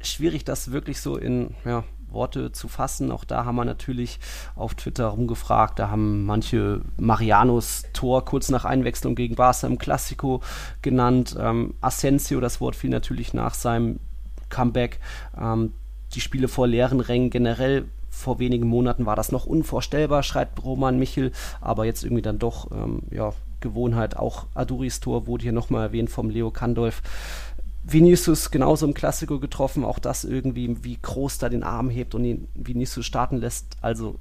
Schwierig, das wirklich so in ja, Worte zu fassen. Auch da haben wir natürlich auf Twitter rumgefragt. Da haben manche Marianos Tor kurz nach Einwechslung gegen Barca im Classico genannt. Ähm, Asensio, das Wort fiel natürlich nach seinem Comeback. Ähm, die Spiele vor leeren Rängen generell. Vor wenigen Monaten war das noch unvorstellbar, schreibt Roman Michel, aber jetzt irgendwie dann doch ähm, ja, Gewohnheit. Auch Aduris Tor wurde hier nochmal erwähnt vom Leo Kandolf. Vinicius genauso im Klassiko getroffen, auch das irgendwie, wie groß da den Arm hebt und ihn Vinicius starten lässt. Also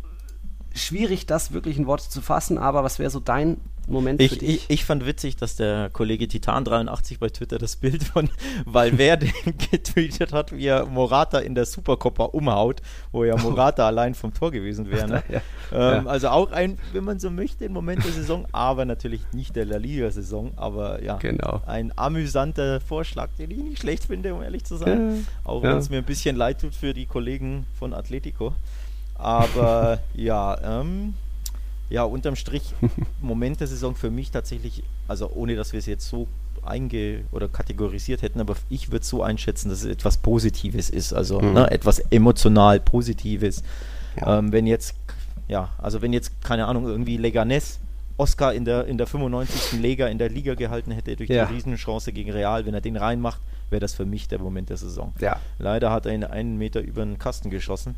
schwierig, das wirklich in Worte zu fassen, aber was wäre so dein Moment für Ich, dich? ich, ich fand witzig, dass der Kollege Titan83 bei Twitter das Bild von Valverde getweetet hat, wie er Morata in der Supercoppa umhaut, wo ja Morata allein vom Tor gewesen wäre. Ne? Ja. Ähm, Ja. Also auch ein, wenn man so möchte, ein Moment der Saison, aber natürlich nicht der La Liga-Saison, aber ja, Genau. ein amüsanter Vorschlag, den ich nicht schlecht finde, um ehrlich zu sein. Auch Ja. wenn es mir ein bisschen leid tut für die Kollegen von Atletico. Aber ja, ähm, ja, unterm Strich, Moment der Saison für mich tatsächlich, also ohne dass wir es jetzt so einge- oder kategorisiert hätten, aber ich würde es so einschätzen, dass es etwas Positives ist, also Mhm. ne, etwas emotional Positives. Ja. Ähm, wenn jetzt, ja, also wenn jetzt, keine Ahnung, irgendwie Leganes Oscar in der, in der 95. Liga in der Liga gehalten hätte durch Ja. die Riesenchance gegen Real, wenn er den reinmacht, wäre das für mich der Moment der Saison. Ja. Leider hat er ihn einen Meter über den Kasten geschossen.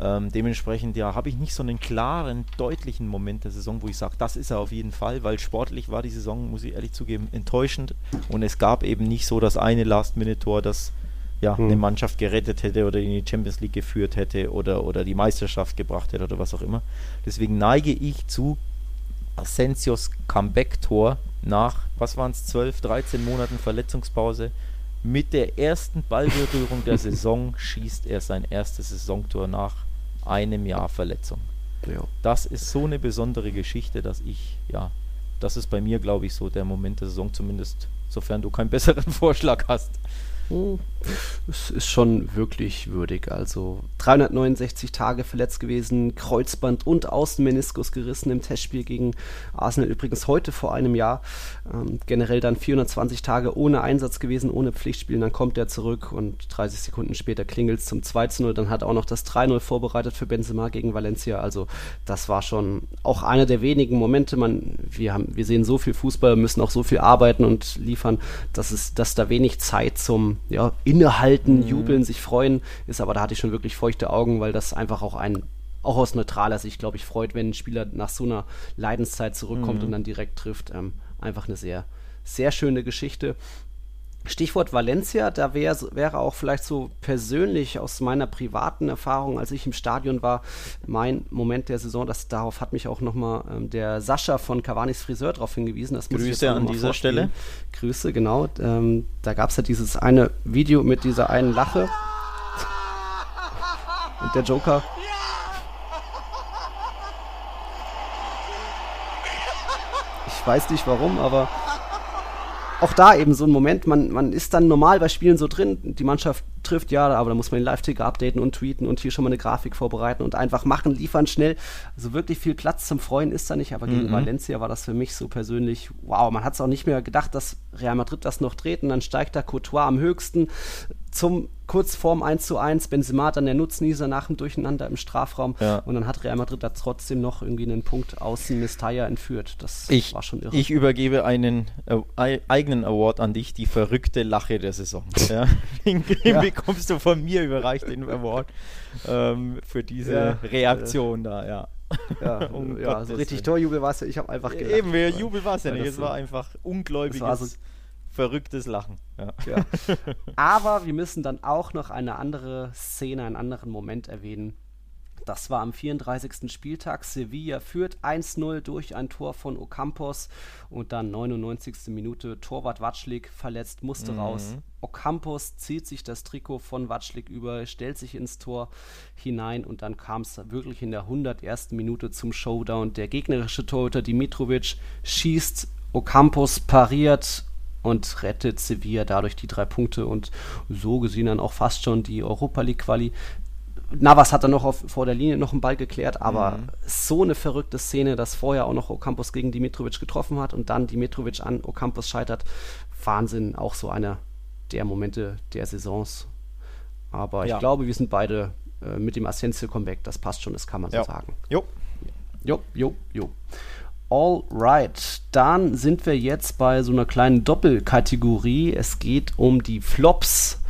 Ähm, dementsprechend, ja, habe ich nicht so einen klaren, deutlichen Moment der Saison, wo ich sage, das ist er auf jeden Fall, weil sportlich war die Saison, muss ich ehrlich zugeben, enttäuschend und es gab eben nicht so das eine Last-Minute-Tor, das ja, Hm. eine Mannschaft gerettet hätte oder in die Champions League geführt hätte oder, oder die Meisterschaft gebracht hätte oder was auch immer. Deswegen neige ich zu Asensios Comeback-Tor nach, was waren es, 12, 13 Monaten Verletzungspause. Mit der ersten Ballberührung der Saison schießt er sein erstes Saisontor nach einem Jahr Verletzung. Ja. Das ist so eine besondere Geschichte, dass ich, ja, das ist bei mir, glaube ich, so der Moment der Saison, zumindest sofern du keinen besseren Vorschlag hast. Hm, Es ist schon wirklich würdig. Also 369 Tage verletzt gewesen, Kreuzband und Außenmeniskus gerissen im Testspiel gegen Arsenal. Übrigens heute vor einem Jahr. Ähm, generell dann 420 Tage ohne Einsatz gewesen, ohne Pflichtspiel. Dann kommt er zurück und 30 Sekunden später klingelt es zum 2-0. Dann hat auch noch das 3-0 vorbereitet für Benzema gegen Valencia. Also das war schon auch einer der wenigen Momente. Man, wir, haben, wir sehen so viel Fußball, müssen auch so viel arbeiten und liefern, dass, es, dass da wenig Zeit zum ja, Innehalten, Jubeln, sich freuen ist. Aber da hatte ich schon wirklich feuchte Augen, weil das einfach auch ein auch aus neutraler Sicht, glaube ich, freut, wenn ein Spieler nach so einer Leidenszeit zurückkommt und dann direkt trifft. Ähm, einfach eine sehr, sehr schöne Geschichte. Stichwort Valencia, da wär, wäre auch vielleicht so persönlich aus meiner privaten Erfahrung, als ich im Stadion war, mein Moment der Saison, das, darauf hat mich auch nochmal ähm, der Sascha von Cavanis Friseur darauf hingewiesen. Das Grüße an dieser vorspielen. Stelle. Grüße, genau. Ähm, da gab es ja dieses eine Video mit dieser einen Lache. Und der Joker. Ich weiß nicht warum, aber auch da eben so ein Moment, man, man ist dann normal bei Spielen so drin, die Mannschaft trifft, ja, aber da muss man den Live-Ticker updaten und tweeten und hier schon mal eine Grafik vorbereiten und einfach machen, liefern schnell. Also wirklich viel Platz zum Freuen ist da nicht, aber gegen Mhm. Valencia war das für mich so persönlich, wow, man hat es auch nicht mehr gedacht, dass Real Madrid das noch dreht und dann steigt da Courtois am höchsten zum kurz vorm 1 zu 1, Benzema dann der Nutznießer nach dem Durcheinander im Strafraum Ja. und dann hat Real Madrid da trotzdem noch irgendwie einen Punkt außen Mestalla entführt. Das Ich, war schon irre. ich übergebe einen äh, ei- eigenen Award an dich, die verrückte Lache der Saison. Ja? Den, Ja. bekommst du von mir überreicht, den Award, ähm, für diese. Reaktion da, ja. ja, um ja so richtig. Torjubel war es ja, ich habe einfach gelacht. Eben, Jubel war es ja nicht. das Es war einfach ungläubiges, verrücktes Lachen. Ja. Ja. Aber wir müssen dann auch noch eine andere Szene, einen anderen Moment erwähnen. Das war am 34. Spieltag. Sevilla führt 1-0 durch ein Tor von Ocampos und dann 99. Minute Torwart Watschlik verletzt, musste Mhm. raus. Ocampos zieht sich das Trikot von Watschlik über, stellt sich ins Tor hinein und dann kam es wirklich in der 101. Minute zum Showdown. Der gegnerische Torhüter Dimitrovic schießt, Ocampos pariert und rettet Sevilla dadurch die drei Punkte und so gesehen dann auch fast schon die Europa League Quali. Navas hat dann noch auf, vor der Linie noch einen Ball geklärt, aber so eine verrückte Szene, dass vorher auch noch Ocampos gegen Dimitrovic getroffen hat und dann Dimitrovic an Ocampos scheitert. Wahnsinn, auch so einer der Momente der Saisons. Aber Ja. ich glaube, wir sind beide äh, mit dem Asensio-Comeback, das passt schon, das kann man so sagen. Jo. Jo, jo, jo. Alright, dann sind wir jetzt bei so einer kleinen Doppelkategorie. Es geht um die Flops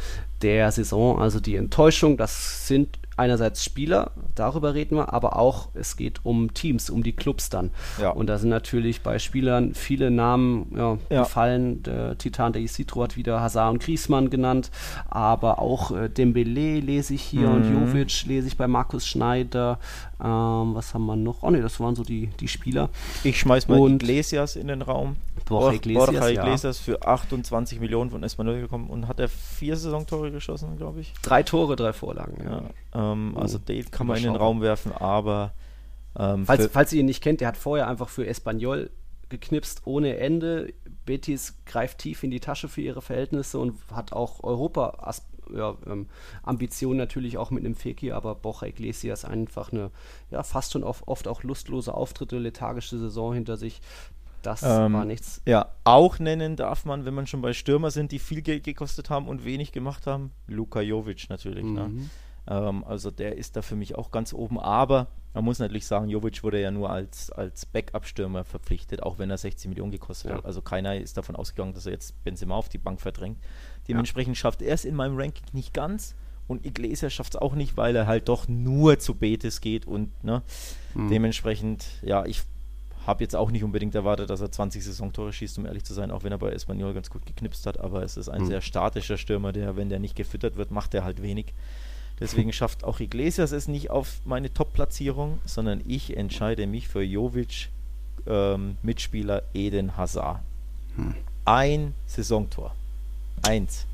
der Saison, also die Enttäuschung. Das sind einerseits Spieler, darüber reden wir, aber auch es geht um Teams, um die Clubs dann. Ja. Und da sind natürlich bei Spielern viele Namen ja, Ja. gefallen. Der Titan der Isitro hat wieder Hazard und Griezmann genannt, aber auch äh, Dembele lese ich hier und Mhm. Jovic lese ich bei Markus Schneider. Ähm, was haben wir noch? Oh ne, das waren so die, die Spieler. Ich schmeiß mal Und- Iglesias in den Raum. Borja Bor- Iglesias, Borja ja. Iglesias für 28 Millionen von Espanyol gekommen und hat er vier Saisontore geschossen, glaube ich. Drei Tore, drei Vorlagen. Ja. Ja. Ähm, also Oh, den kann man in den. Raum werfen, aber ähm, Falls, falls ihr ihn nicht kennt, der hat vorher einfach für Espanyol geknipst ohne Ende. Betis greift tief in die Tasche für ihre Verhältnisse und hat auch Europa ja, ähm, Ambitionen natürlich auch mit einem Fekir, aber Borja Iglesias einfach eine ja fast schon auf, oft auch lustlose Auftritte, lethargische Saison hinter sich. Das Ähm, war nichts. Ja, auch nennen darf man, wenn man schon bei Stürmer sind, die viel Geld gekostet haben und wenig gemacht haben, Luka Jovic natürlich. Ne? Ähm, also der ist da für mich auch ganz oben. Aber man muss natürlich sagen, Jovic wurde ja nur als, als Backup-Stürmer verpflichtet, auch wenn er 60 Millionen gekostet Ja. hat. Also keiner ist davon ausgegangen, dass er jetzt Benzema auf die Bank verdrängt. Dementsprechend schafft er es in meinem Ranking nicht ganz. Und Iglesias schafft es auch nicht, weil er halt doch nur zu Betis geht und ne, Mhm. dementsprechend, ja, ich habe jetzt auch nicht unbedingt erwartet, dass er 20 Saisontore schießt, um ehrlich zu sein, auch wenn er bei Espanyol ganz gut geknipst hat, aber es ist ein Mhm. sehr statischer Stürmer, der, wenn der nicht gefüttert wird, macht er halt wenig. Deswegen schafft auch Iglesias es nicht auf meine Top-Platzierung, sondern ich entscheide mich für Jovic, ähm, Mitspieler Eden Hazard. Hm. Ein Saisontor. Eins.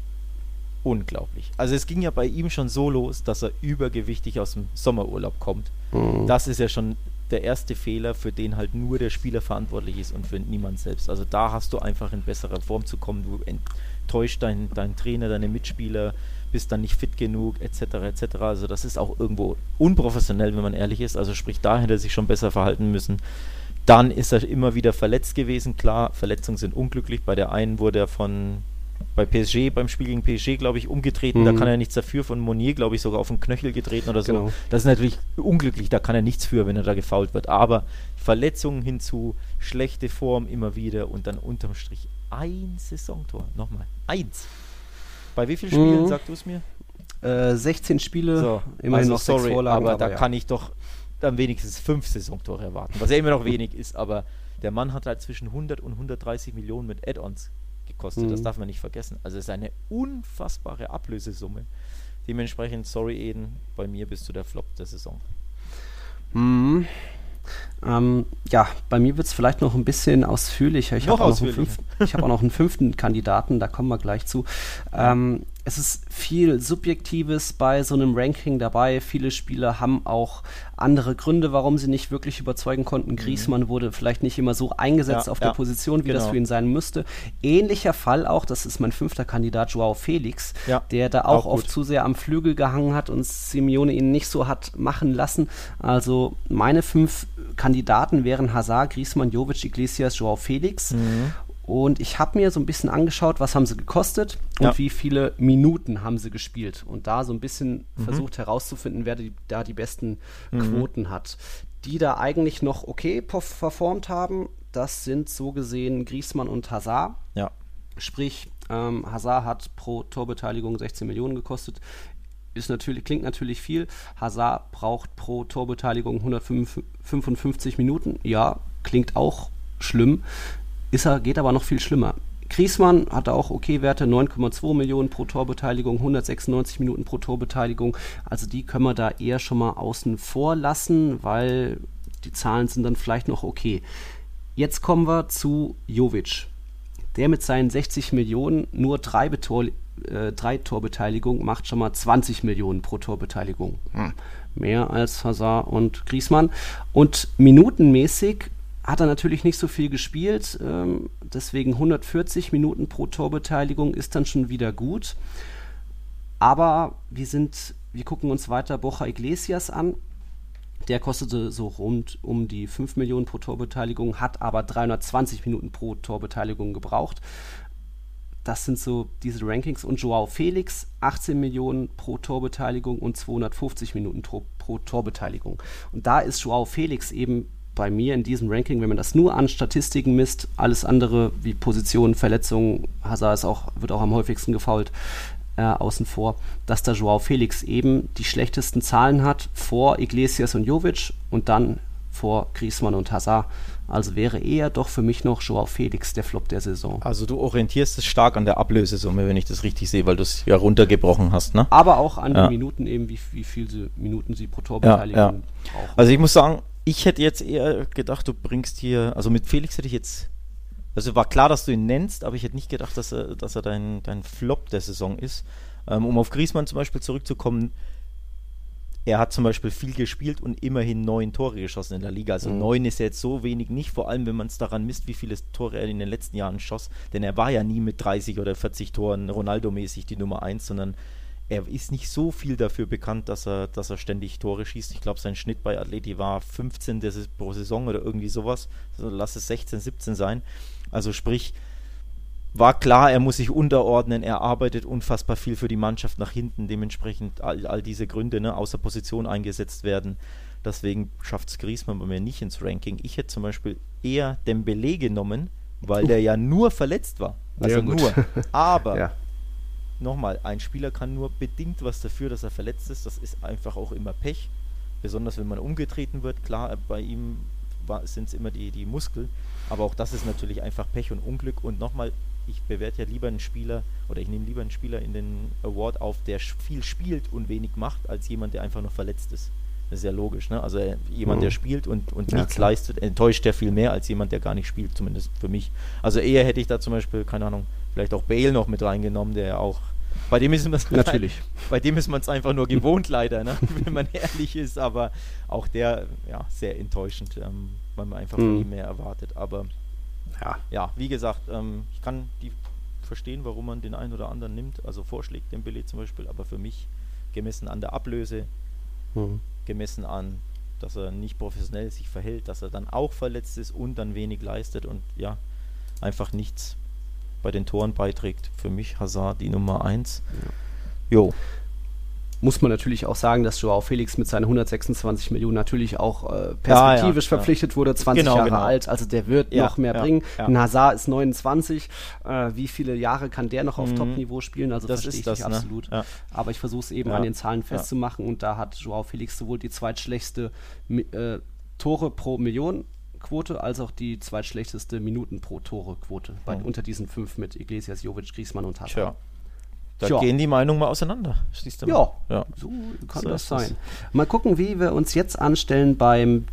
Unglaublich. Also es ging ja bei ihm schon so los, dass er übergewichtig aus dem Sommerurlaub kommt. Mhm. Das ist ja schon der erste Fehler, für den halt nur der Spieler verantwortlich ist und für niemand selbst. Also da hast du einfach in besserer Form zu kommen. Du enttäuscht deinen dein Trainer, deine Mitspieler, bist dann nicht fit genug, etc. etc. Also das ist auch irgendwo unprofessionell, wenn man ehrlich ist. Also sprich, da hätte er sich schon besser verhalten müssen. Dann ist er immer wieder verletzt gewesen. Klar, Verletzungen sind unglücklich. Bei der einen wurde er von bei PSG, beim Spiel gegen PSG, glaube ich, umgetreten. Da Mhm. kann er nichts dafür. Von Monier, glaube ich, sogar auf den Knöchel getreten oder so. Genau. Das ist natürlich unglücklich. Da kann er nichts für, wenn er da gefault wird. Aber Verletzungen hinzu, schlechte Form immer wieder und dann unterm Strich ein Saisontor. Nochmal. Eins. Bei wie vielen Spielen, Mhm. sagst du es mir? Äh, 16 Spiele, So, immerhin also noch sechs sorry, Vorlagen. aber da ja. kann ich doch dann wenigstens fünf Saisontore erwarten, was ja immer noch wenig ist, aber der Mann hat halt zwischen 100 und 130 Millionen mit Add-ons gekostet, das Mhm. darf man nicht vergessen. Also es ist eine unfassbare Ablösesumme. Dementsprechend, sorry Eden, bei mir bist du der Flop der Saison. Mhm. Ähm, ja, bei mir wird es vielleicht noch ein bisschen ausführlicher. Ich habe auch, noch einen ausführlicher. fünften- ich hab auch noch einen fünften Kandidaten, da kommen wir gleich zu. Ähm, es ist viel Subjektives bei so einem Ranking dabei. Viele Spieler haben auch andere Gründe, warum sie nicht wirklich überzeugen konnten. Griezmann wurde vielleicht nicht immer so eingesetzt Ja, auf ja, der Position, wie das genau. für ihn sein müsste. Ähnlicher Fall auch, das ist mein fünfter Kandidat, Joao Felix, Ja, der da auch, auch oft zu sehr am Flügel gehangen hat und Simeone ihn nicht so hat machen lassen. Also meine fünf Kandidaten wären Hazard, Griezmann, Jovic, Iglesias, Joao Felix. Mhm. Und ich habe mir so ein bisschen angeschaut, was haben sie gekostet und Ja. wie viele Minuten haben sie gespielt. Und da so ein bisschen Mhm. versucht herauszufinden, wer die, da die besten Quoten hat. Die da eigentlich noch okay perf- performt haben, das sind so gesehen Griezmann und Hazard. Ja. Sprich, Sprich, ähm, Hazard hat pro Torbeteiligung 16 Millionen gekostet. Ist natürlich, klingt natürlich viel. Hazard braucht pro Torbeteiligung 155 Minuten. Ja, klingt auch schlimm. Ist er, geht aber noch viel schlimmer. Griezmann hatte auch okay Werte, 9,2 Millionen pro Torbeteiligung, 196 Minuten pro Torbeteiligung. Also die können wir da eher schon mal außen vor lassen, weil die Zahlen sind dann vielleicht noch okay. Jetzt kommen wir zu Jovic der mit seinen 60 Millionen nur drei, Betor, äh, drei Torbeteiligungen macht schon mal 20 Millionen pro Torbeteiligung. Hm. Mehr als Hazard und Griezmann. Und minutenmäßig hat er natürlich nicht so viel gespielt. Ähm, deswegen 140 Minuten pro Torbeteiligung ist dann schon wieder gut. Aber wir sind, wir gucken uns weiter Bocha Iglesias an. Der kostete so rund um die 5 Millionen pro Torbeteiligung, hat aber 320 Minuten pro Torbeteiligung gebraucht. Das sind so diese Rankings. Und Joao Felix, 18 Millionen pro Torbeteiligung und 250 Minuten pro, pro Torbeteiligung. Und da ist Joao Felix eben bei mir in diesem Ranking, wenn man das nur an Statistiken misst, alles andere wie Positionen, Verletzungen, Hazard ist auch, wird auch am häufigsten gefault, äh, außen vor, dass der Joao Felix eben die schlechtesten Zahlen hat vor Iglesias und Jovic und dann vor Griezmann und Hazard. Also wäre eher doch für mich noch Joao Felix der Flop der Saison. Also du orientierst es stark an der Ablösesumme, wenn ich das richtig sehe, weil du es ja runtergebrochen hast, ne? Aber auch an Ja. die Minuten eben, wie, wie viel sie, Minuten sie pro Torbeteiligung ja. brauchen. Also ich muss sagen, ich hätte jetzt eher gedacht, du bringst hier, also mit Felix hätte ich jetzt, also war klar, dass du ihn nennst, aber ich hätte nicht gedacht, dass er, dass er dein, dein Flop der Saison ist. Ähm, um auf Griezmann zum Beispiel zurückzukommen, er hat zum Beispiel viel gespielt und immerhin neun Tore geschossen in der Liga. Also Mhm. neun ist ja jetzt so wenig nicht, vor allem wenn man es daran misst, wie viele Tore er in den letzten Jahren schoss. Denn er war ja nie mit 30 oder 40 Toren Ronaldo-mäßig die Nummer 1, sondern er ist nicht so viel dafür bekannt, dass er, dass er ständig Tore schießt. Ich glaube, sein Schnitt bei Atleti war 15 das ist pro Saison oder irgendwie sowas. Also lass es 16, 17 sein. Also sprich, war klar, er muss sich unterordnen, er arbeitet unfassbar viel für die Mannschaft nach hinten, dementsprechend all, all diese Gründe, ne, außer Position eingesetzt werden. Deswegen schafft es Griezmann bei mir nicht ins Ranking. Ich hätte zum Beispiel eher Dembele genommen, weil der ja nur verletzt war. Also Ja, nur. Aber Ja. Nochmal, ein Spieler kann nur bedingt was dafür, dass er verletzt ist. Das ist einfach auch immer Pech. Besonders wenn man umgetreten wird. Klar, bei ihm sind es immer die, die Muskeln. Aber auch das ist natürlich einfach Pech und Unglück. Und nochmal, ich bewerte ja lieber einen Spieler oder ich nehme lieber einen Spieler in den Award auf, der viel spielt und wenig macht, als jemand, der einfach nur verletzt ist. Das ist ja logisch, ne? Also äh, jemand, Mhm. der spielt und, und Ja, nichts klar. leistet, enttäuscht der viel mehr als jemand, der gar nicht spielt, zumindest für mich. Also eher hätte ich da zum Beispiel, keine Ahnung, vielleicht auch Bale noch mit reingenommen, der ja auch. Bei dem ist man Natürlich. Bei dem ist man es einfach nur gewohnt, leider, ne? wenn man ehrlich ist, aber auch der, ja, sehr enttäuschend, ähm, weil man einfach Mhm. ihm mehr erwartet. Aber Ja. ja, wie gesagt, ähm, ich kann die verstehen, warum man den einen oder anderen nimmt, also vorschlägt den Billet zum Beispiel, aber für mich gemessen an der Ablöse, Mhm. gemessen an, dass er nicht professionell sich verhält, dass er dann auch verletzt ist und dann wenig leistet und ja, einfach nichts bei den Toren beiträgt. Für mich Hazard die Nummer 1. Jo, muss man natürlich auch sagen, dass Joao Felix mit seinen 126 Millionen natürlich auch äh, Ja, ja, perspektivisch klar. verpflichtet wurde, 20 Genau, Jahre genau. alt, also der wird Ja, noch mehr ja, bringen. ja. Ein Hazard ist 29, äh, wie viele Jahre kann der noch auf Mhm. Top-Niveau spielen? Also das verstehe ist ich das, ne? absolut. Ja. Aber ich versuche es eben Ja, an den Zahlen ja. festzumachen und da hat Joao Felix sowohl die zweitschlechteste äh, Tore pro Million Quote als auch die zweitschlechteste Minuten pro Tore Quote bei, Mhm. unter diesen fünf mit Iglesias, Jovic, Griezmann und Hazard. tja. Da Tja. gehen die Meinungen mal auseinander. Mal. Ja, ja. so kann So das ist das. sein. Mal gucken, wie wir uns jetzt anstellen beim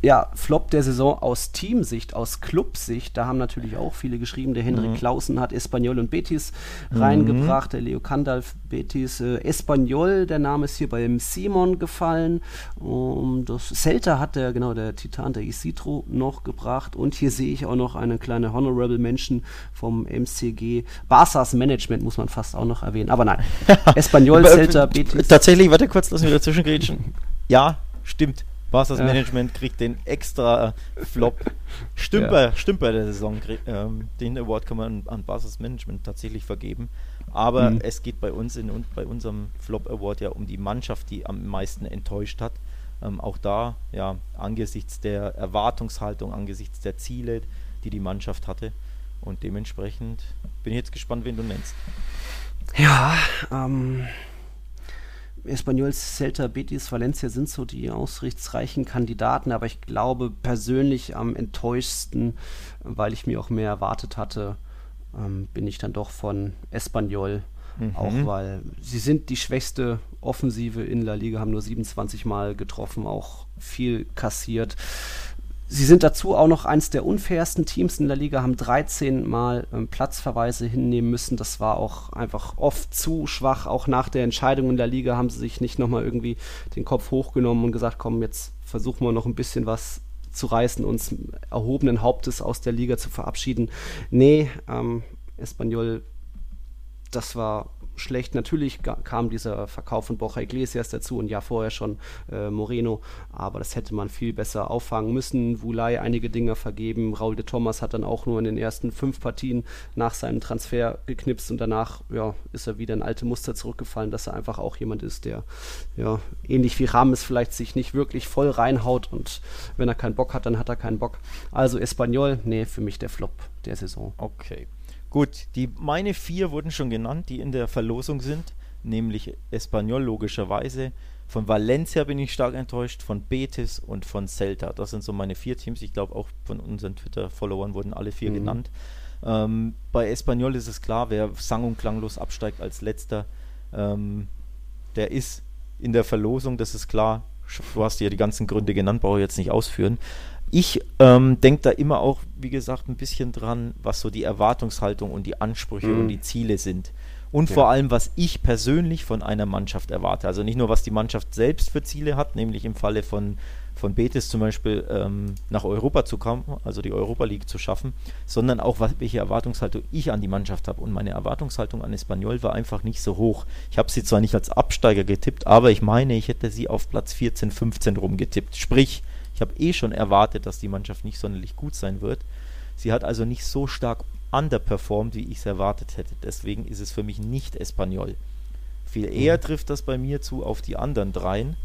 ja, Flop der Saison aus Teamsicht, aus Clubsicht. Da haben natürlich auch viele geschrieben. Der Henrik Mhm. Clausen hat Espanyol und Betis reingebracht. Der Leo Kandalf Betis. Äh, Espanyol, der Name ist hier beim Simon gefallen. Um, das Celta hat der, genau, der Titan, der Isidro noch gebracht. Und hier sehe ich auch noch eine kleine Honorable Mention vom MCG. Barças Management muss man fast auch noch erwähnen. Aber nein. Espanyol, äh, Celta, Betis. Tatsächlich, warte kurz, lass mich dazwischen grätschen. Ja, stimmt. Barca's Ja. Management kriegt den extra Flop. Stümper, Stümper der Saison. Ähm, den Award kann man an Barca's Management tatsächlich vergeben. Aber Mhm. es geht bei uns in, und bei unserem Flop Award ja um die Mannschaft, die am meisten enttäuscht hat. Ähm, auch da, ja, angesichts der Erwartungshaltung, angesichts der Ziele, die die Mannschaft hatte. Und dementsprechend bin ich jetzt gespannt, wen du nennst. Ja, ähm, Espanyol, Celta, Betis, Valencia sind so die aussichtsreichen Kandidaten, aber ich glaube persönlich am enttäuschsten, weil ich mir auch mehr erwartet hatte, ähm, bin ich dann doch von Espanyol. Mhm. Auch weil sie sind die schwächste Offensive in La Liga, haben nur 27 Mal getroffen, auch viel kassiert. Sie sind dazu auch noch eins der unfairsten Teams in der Liga, haben 13 Mal ähm, Platzverweise hinnehmen müssen. Das war auch einfach oft zu schwach. Auch nach der Entscheidung in der Liga haben sie sich nicht nochmal irgendwie den Kopf hochgenommen und gesagt, komm, jetzt versuchen wir noch ein bisschen was zu reißen, uns erhobenen Hauptes aus der Liga zu verabschieden. Nee, ähm, Espanyol, das war schlecht. Natürlich kam dieser Verkauf von Borja Iglesias dazu und ja vorher schon äh, Moreno, aber das hätte man viel besser auffangen müssen. Vulai einige Dinge vergeben. Raul de Thomas hat dann auch nur in den ersten fünf Partien nach seinem Transfer geknipst und danach ja, ist er wieder in alte Muster zurückgefallen, dass er einfach auch jemand ist, der ja ähnlich wie Rames vielleicht sich nicht wirklich voll reinhaut und wenn er keinen Bock hat, dann hat er keinen Bock. Also Espanyol, nee, für mich der Flop der Saison. Okay. Gut, die, meine vier wurden schon genannt, die in der Verlosung sind, nämlich Espanyol logischerweise. Von Valencia bin ich stark enttäuscht, von Betis und von Celta. Das sind so meine vier Teams. Ich glaube, auch von unseren Twitter-Followern wurden alle vier Mhm. genannt. Ähm, bei Espanyol ist es klar, wer sang- und klanglos absteigt als letzter, ähm, der ist in der Verlosung, das ist klar. Du hast ja die ganzen Gründe genannt, brauche ich jetzt nicht ausführen. Ich ähm, denke da immer auch, wie gesagt, ein bisschen dran, was so die Erwartungshaltung und die Ansprüche Mhm. und die Ziele sind. Und Ja. vor allem, was ich persönlich von einer Mannschaft erwarte. Also nicht nur, was die Mannschaft selbst für Ziele hat, nämlich im Falle von, von Betis zum Beispiel ähm, nach Europa zu kommen, also die Europa League zu schaffen, sondern auch, was, welche Erwartungshaltung ich an die Mannschaft habe. Und meine Erwartungshaltung an Espanyol war einfach nicht so hoch. Ich habe sie zwar nicht als Absteiger getippt, aber ich meine, ich hätte sie auf Platz 14, 15 rumgetippt. Sprich, ich habe eh schon erwartet, dass die Mannschaft nicht sonderlich gut sein wird. Sie hat also nicht so stark underperformed, wie ich es erwartet hätte. Deswegen ist es für mich nicht Espanyol. Viel eher trifft das bei mir zu auf die anderen dreien,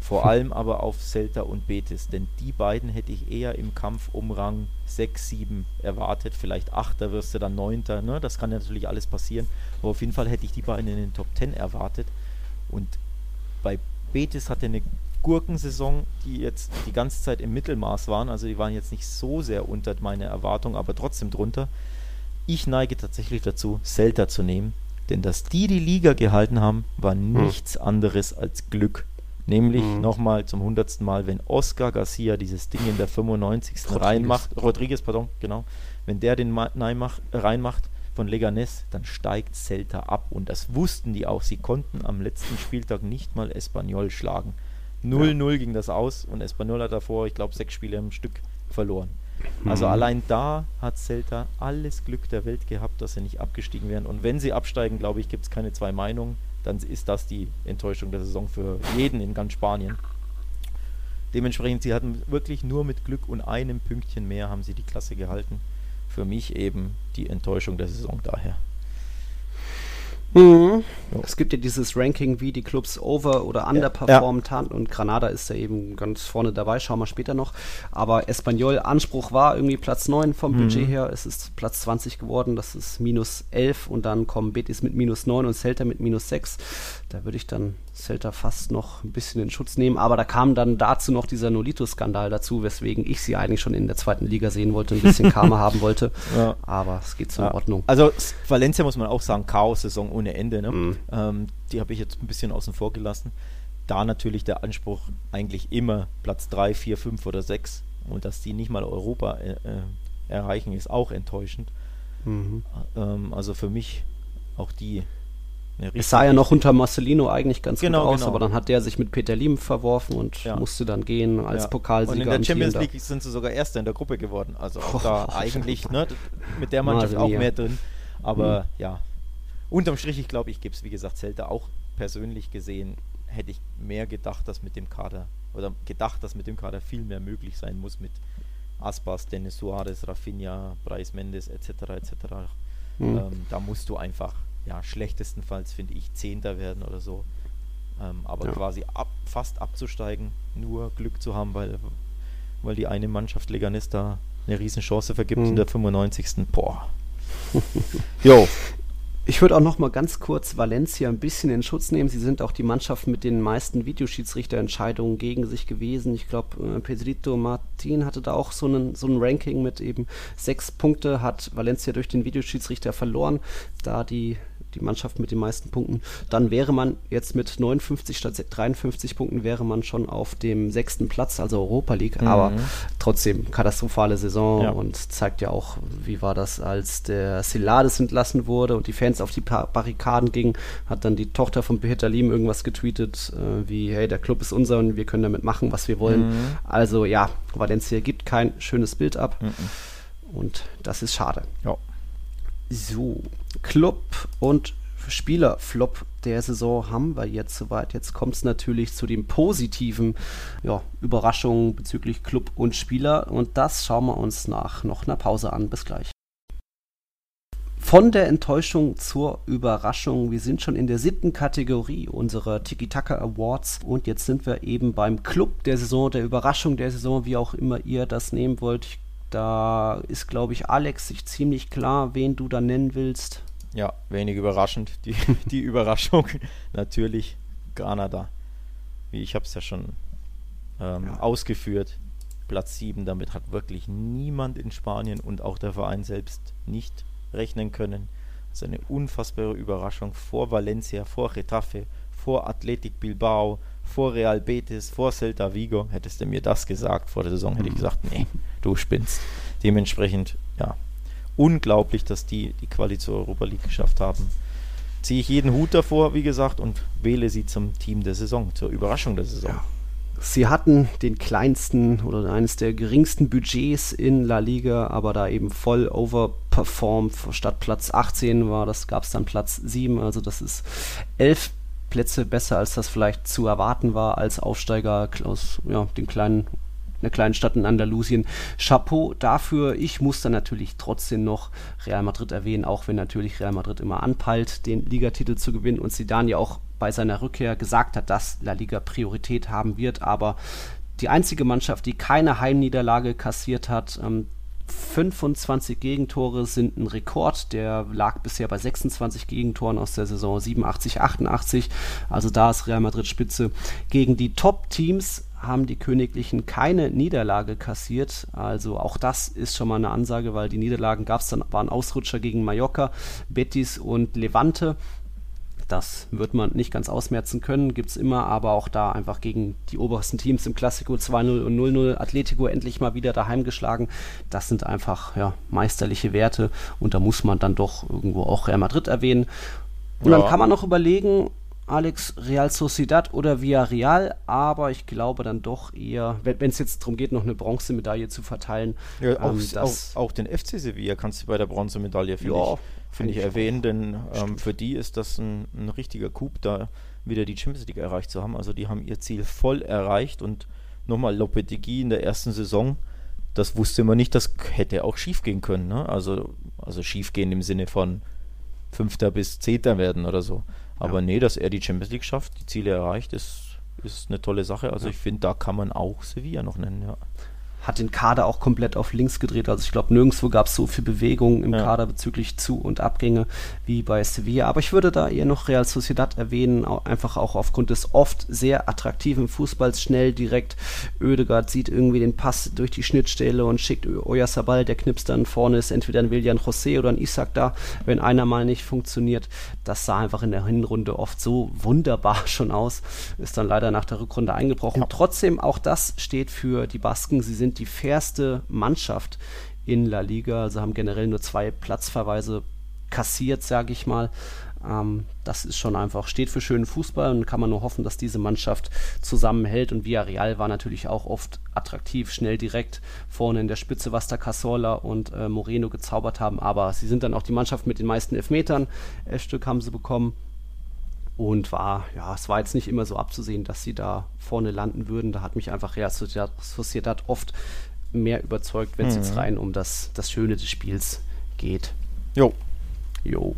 vor allem aber auf Celta und Betis, denn die beiden hätte ich eher im Kampf um Rang 6, 7 erwartet. Vielleicht 8, wirst du dann 9. Ne? Das kann ja natürlich alles passieren. Aber auf jeden Fall hätte ich die beiden in den Top 10 erwartet. Und bei Betis hatte eine Gurkensaison, die jetzt die ganze Zeit im Mittelmaß waren. Also die waren jetzt nicht so sehr unter meine Erwartung, aber trotzdem drunter. Ich neige tatsächlich dazu, Celta zu nehmen. Denn dass die die Liga gehalten haben, war nichts anderes als Glück. Nämlich Mhm. nochmal zum hundertsten Mal, wenn Oscar Garcia dieses Ding in der 95. Rodriguez. reinmacht, Rodriguez, pardon, genau, wenn der den Ma- reinmacht, reinmacht von Leganes, dann steigt Celta ab. Und das wussten die auch. Sie konnten am letzten Spieltag nicht mal Espanyol schlagen. 0-0 ging das aus und Espanyol hat davor, ich glaube, sechs Spiele im Stück verloren. Also Mhm. allein da hat Celta alles Glück der Welt gehabt, dass sie nicht abgestiegen wären. Und wenn sie absteigen, glaube ich, gibt es keine zwei Meinungen. Dann ist das die Enttäuschung der Saison für jeden in ganz Spanien. Dementsprechend, sie hatten wirklich nur mit Glück und einem Pünktchen mehr haben sie die Klasse gehalten. Für mich eben die Enttäuschung der Saison daher. Mhm. Ja. Es gibt ja dieses Ranking, wie die Clubs over- oder underperformed haben und Granada ist ja eben ganz vorne dabei, schauen wir später noch. Aber Espanyol, Anspruch war irgendwie Platz 9 vom Mhm. Budget her, es ist Platz 20 geworden, das ist minus 11 und dann kommen Betis mit minus 9 und Celta mit minus 6. Da würde ich dann Celta fast noch ein bisschen in Schutz nehmen, aber da kam dann dazu noch dieser Nolito-Skandal dazu, weswegen ich sie eigentlich schon in der zweiten Liga sehen wollte, ein bisschen Karma haben wollte. Ja. Aber es geht so Ja. in Ordnung. Also Valencia muss man auch sagen, Chaos-Saison ohne Ende. Ne? Mhm. Ähm, die habe ich jetzt ein bisschen außen vor gelassen. Da natürlich der Anspruch eigentlich immer Platz 3, 4, 5 oder 6. Und dass die nicht mal Europa äh, äh, erreichen, ist auch enttäuschend. Mhm. Ähm, also für mich auch die. Es sah ja noch unter Marcelino eigentlich ganz Genau, gut aus, genau. aber dann hat der sich mit Peter Lim verworfen und Ja. musste dann gehen als Ja. Pokalsieger. Und in der Champions. League sind sie sogar Erster in der Gruppe geworden. Also auch da eigentlich ne, mit der Mannschaft Mase auch mehr drin. Aber Mhm. ja, unterm Strich, ich glaube, ich gebe es, wie gesagt, Celta auch persönlich gesehen, hätte ich mehr gedacht, dass mit dem Kader oder gedacht, dass mit dem Kader viel mehr möglich sein muss mit Aspas, Dennis Suarez, Rafinha, Bryce Mendes etc. etc. Mhm. Ähm, da musst du einfach, ja, schlechtestenfalls finde ich Zehnter werden oder so. Ähm, aber ja. quasi ab, fast abzusteigen, nur Glück zu haben, weil, weil die eine Mannschaft Leganes da eine Riesenchance vergibt mhm. in der 95. Boah. jo, ich würde auch noch mal ganz kurz Valencia ein bisschen in Schutz nehmen. Sie sind auch die Mannschaft mit den meisten Videoschiedsrichterentscheidungen gegen sich gewesen. Ich glaube, äh, Pedrito Martin hatte da auch so einen so ein Ranking mit eben sechs Punkte, hat Valencia durch den Videoschiedsrichter verloren, da die die Mannschaft mit den meisten Punkten, dann wäre man jetzt mit 59 statt 53 Punkten wäre man schon auf dem sechsten Platz, also Europa League, mhm. aber trotzdem katastrophale Saison ja. und zeigt ja auch, wie war das, als der Silades entlassen wurde und die Fans auf die Barrikaden gingen, hat dann die Tochter von Peter Lim irgendwas getweetet, äh, wie, hey, der Club ist unser und wir können damit machen, was wir wollen. Mhm. Also ja, Valencia gibt kein schönes Bild ab. Mhm. Und das ist schade. Ja. So, Club und Spielerflop der Saison haben wir jetzt soweit. Jetzt kommt es natürlich zu den positiven ja, Überraschungen bezüglich Club und Spieler und das schauen wir uns nach noch einer Pause an. Bis gleich. Von der Enttäuschung zur Überraschung. Wir sind schon in der siebten Kategorie unserer Tiki-Taka Awards und jetzt sind wir eben beim Club der Saison, der Überraschung der Saison, wie auch immer ihr das nehmen wollt. Ich da ist, glaube ich, Alex sich ziemlich klar, wen du da nennen willst. Ja, wenig überraschend. Die, die Überraschung natürlich Granada. Wie ich habe es ja schon ähm, ja. ausgeführt. Platz 7, damit hat wirklich niemand in Spanien und auch der Verein selbst nicht rechnen können. Das ist eine unfassbare Überraschung vor Valencia, vor Getafe, vor Athletic Bilbao, vor Real Betis, vor Celta Vigo. Hättest du mir das gesagt vor der Saison, hätte ich mhm. gesagt, nee, du spinnst. Dementsprechend, ja, unglaublich, dass die die Quali zur Europa League geschafft haben. Ziehe ich jeden Hut davor, wie gesagt, und wähle sie zum Team der Saison, zur Überraschung der Saison. Ja. Sie hatten den kleinsten oder eines der geringsten Budgets in La Liga, aber da eben voll overperformed. Statt Platz 18 war das, gab es dann Platz 7. Also das ist elf Plätze besser, als das vielleicht zu erwarten war als Aufsteiger aus ja, den kleinen einer kleinen Stadt in Andalusien. Chapeau dafür. Ich muss dann natürlich trotzdem noch Real Madrid erwähnen, auch wenn natürlich Real Madrid immer anpeilt, den Ligatitel zu gewinnen und Zidane ja auch bei seiner Rückkehr gesagt hat, dass La Liga Priorität haben wird. Aber die einzige Mannschaft, die keine Heimniederlage kassiert hat, ähm, 25 Gegentore sind ein Rekord. Der lag bisher bei 26 Gegentoren aus der Saison 87, 88. Also da ist Real Madrid Spitze. Gegen die Top-Teams haben die Königlichen keine Niederlage kassiert. Also auch das ist schon mal eine Ansage, weil die Niederlagen gab es dann, waren Ausrutscher gegen Mallorca, Betis und Levante. Das wird man nicht ganz ausmerzen können, gibt es immer, aber auch da einfach gegen die obersten Teams im Klassiko 2-0 und 0-0 Atletico endlich mal wieder daheim geschlagen. Das sind einfach ja, meisterliche Werte und da muss man dann doch irgendwo auch Real Madrid erwähnen. Und ja. dann kann man noch überlegen, Alex Real Sociedad oder Villarreal, aber ich glaube dann doch eher, wenn es jetzt darum geht, noch eine Bronzemedaille zu verteilen. Ja, auch, ähm, auch, auch, den FC Sevilla kannst du bei der Bronzemedaille, finde ja, ich, find ich, erwähnen, denn ähm, für die ist das ein, ein, richtiger Coup, da wieder die Champions League erreicht zu haben. Also die haben ihr Ziel voll erreicht und nochmal Lopetegui in der ersten Saison, das wusste man nicht, das hätte auch schief gehen können. Ne? Also, also schief gehen im Sinne von Fünfter bis Zehnter werden oder so. Aber ja. nee, dass er die Champions League schafft, die Ziele erreicht, ist, ist eine tolle Sache. Also ja. ich finde, da kann man auch Sevilla noch nennen, ja hat den Kader auch komplett auf links gedreht. Also ich glaube, nirgendwo gab es so viel Bewegung im ja. Kader bezüglich Zu- und Abgänge wie bei Sevilla. Aber ich würde da eher noch Real Sociedad erwähnen, einfach auch aufgrund des oft sehr attraktiven Fußballs, schnell, direkt. Oedegaard sieht irgendwie den Pass durch die Schnittstelle und schickt Oyarzabal, der knipst dann vorne ist entweder ein Willian José oder ein Isaac da, wenn einer mal nicht funktioniert. Das sah einfach in der Hinrunde oft so wunderbar schon aus, ist dann leider nach der Rückrunde eingebrochen. Ja. Trotzdem, auch das steht für die Basken. Sie sind die fairste Mannschaft in La Liga, also haben generell nur zwei Platzverweise kassiert, sage ich mal. Ähm, das ist schon einfach, steht für schönen Fußball und kann man nur hoffen, dass diese Mannschaft zusammenhält. Und Villarreal war natürlich auch oft attraktiv, schnell direkt vorne in der Spitze, was da Casola und äh, Moreno gezaubert haben. Aber sie sind dann auch die Mannschaft mit den meisten Elfmetern. Elf Stück haben sie bekommen. Und war, ja, es war jetzt nicht immer so abzusehen, dass sie da vorne landen würden. Da hat mich einfach Real Sociedad oft mehr überzeugt, wenn es mhm. jetzt rein um das, das Schöne des Spiels geht. Jo. Jo.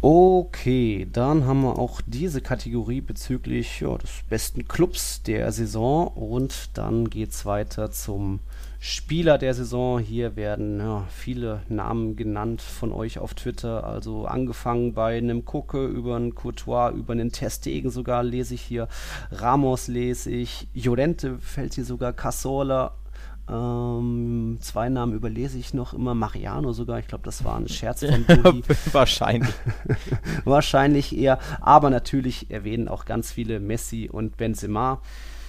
Okay, dann haben wir auch diese Kategorie bezüglich ja, des besten Clubs der Saison und dann geht es weiter zum Spieler der Saison. Hier werden ja, viele Namen genannt von euch auf Twitter. Also angefangen bei einem Kucke über einen Courtois, über einen Testegen sogar lese ich hier. Ramos lese ich. Llorente fällt hier sogar. Casola. Ähm, zwei Namen überlese ich noch immer. Mariano sogar. Ich glaube, das war ein Scherz von Dudi. Wahrscheinlich. Wahrscheinlich eher. Aber natürlich erwähnen auch ganz viele Messi und Benzema.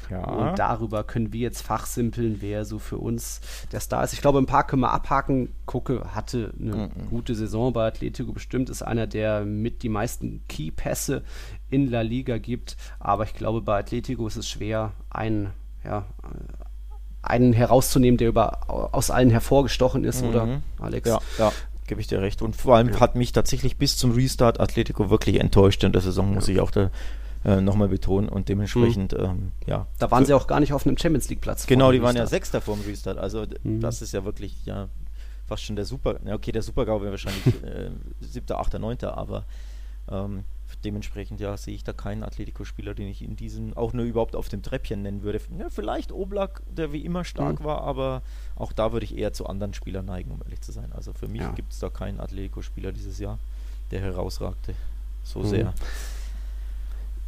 Ja. Und darüber können wir jetzt fachsimpeln, wer so für uns der Star ist. Ich glaube, ein paar können wir abhaken. Gucke hatte eine mhm. gute Saison bei Atletico bestimmt, ist einer, der mit die meisten Key-Pässe in La Liga gibt. Aber ich glaube, bei Atletico ist es schwer, einen, ja, einen herauszunehmen, der über, aus allen hervorgestochen ist, mhm. oder Alex? Ja, ja gebe ich dir recht. Und vor allem ja. hat mich tatsächlich bis zum Restart Atletico wirklich enttäuscht in der Saison, muss ja. ich auch da äh, nochmal betonen und dementsprechend, mhm. ähm, ja. Da waren sie auch gar nicht auf einem Champions League Platz. Genau, die waren ja Sechster vor dem Restart. Also mhm. das ist ja wirklich, ja, fast schon der Super, ja okay, der Supergau wäre wahrscheinlich äh, siebter, achter, neunter, aber ähm, dementsprechend ja sehe ich da keinen Atletico-Spieler, den ich in diesem auch nur überhaupt auf dem Treppchen nennen würde. Ja, vielleicht Oblak, der wie immer stark mhm. war, aber auch da würde ich eher zu anderen Spielern neigen, um ehrlich zu sein. Also für mich ja. gibt es da keinen Atletico-Spieler dieses Jahr, der herausragte so mhm. sehr.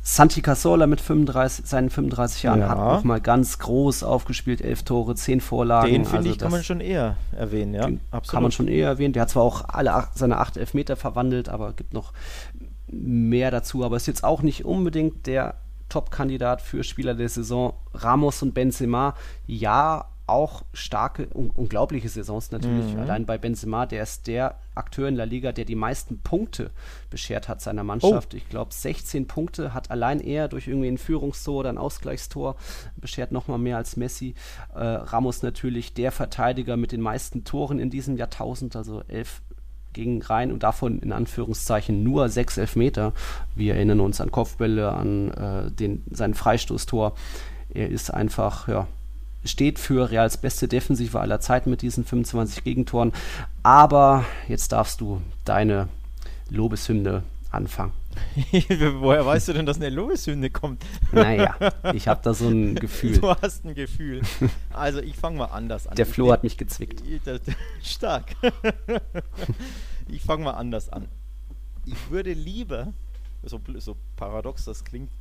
Santi Casola mit 35, seinen 35 Jahren ja. hat nochmal ganz groß aufgespielt, elf Tore, zehn Vorlagen. Den finde also ich, kann man schon eher erwähnen, ja. Absolut. Kann man schon eher erwähnen. Der hat zwar auch alle acht, seine acht Elfmeter verwandelt, aber gibt noch mehr dazu. Aber ist jetzt auch nicht unbedingt der Top-Kandidat für Spieler der Saison. Ramos und Benzema, ja, auch starke, un unglaubliche Saisons natürlich. Mhm. Allein bei Benzema, der ist der Akteur in La Liga, der die meisten Punkte beschert hat seiner Mannschaft. Oh. Ich glaube, 16 Punkte hat allein er durch irgendwie ein Führungstor oder ein Ausgleichstor beschert nochmal mehr als Messi. Äh, Ramos natürlich der Verteidiger mit den meisten Toren in diesem Jahrtausend, also elf gegen rein und davon in Anführungszeichen nur sechs Elfmeter. Wir erinnern uns an Kopfbälle, an äh, den, sein Freistoßtor. Er ist einfach, ja, steht für Reals beste Defensive aller Zeiten mit diesen 25 Gegentoren. Aber jetzt darfst du deine Lobeshymne anfangen. Woher weißt du denn, dass eine Lobeshymne kommt? Naja, ich habe da so ein Gefühl. Du hast ein Gefühl. Also ich fange mal anders an. Der Flo hat mich gezwickt. Stark. Ich fange mal anders an. Ich würde lieber, so, so paradox das klingt,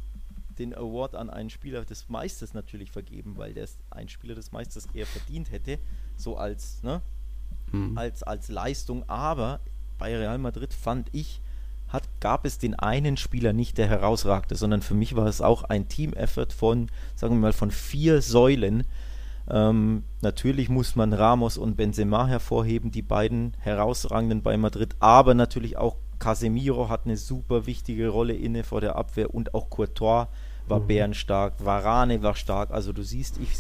den Award an einen Spieler des Meisters natürlich vergeben, weil der ein Spieler des Meisters eher verdient hätte, so als, ne, mhm. als, als Leistung. Aber bei Real Madrid fand ich, hat, gab es den einen Spieler nicht, der herausragte, sondern für mich war es auch ein Team-Effort von, sagen wir mal, von vier Säulen. Ähm, natürlich muss man Ramos und Benzema hervorheben, die beiden herausragenden bei Madrid, aber natürlich auch Casemiro hat eine super wichtige Rolle inne vor der Abwehr und auch Courtois war mhm. bärenstark, Varane war stark. Also du siehst, ich,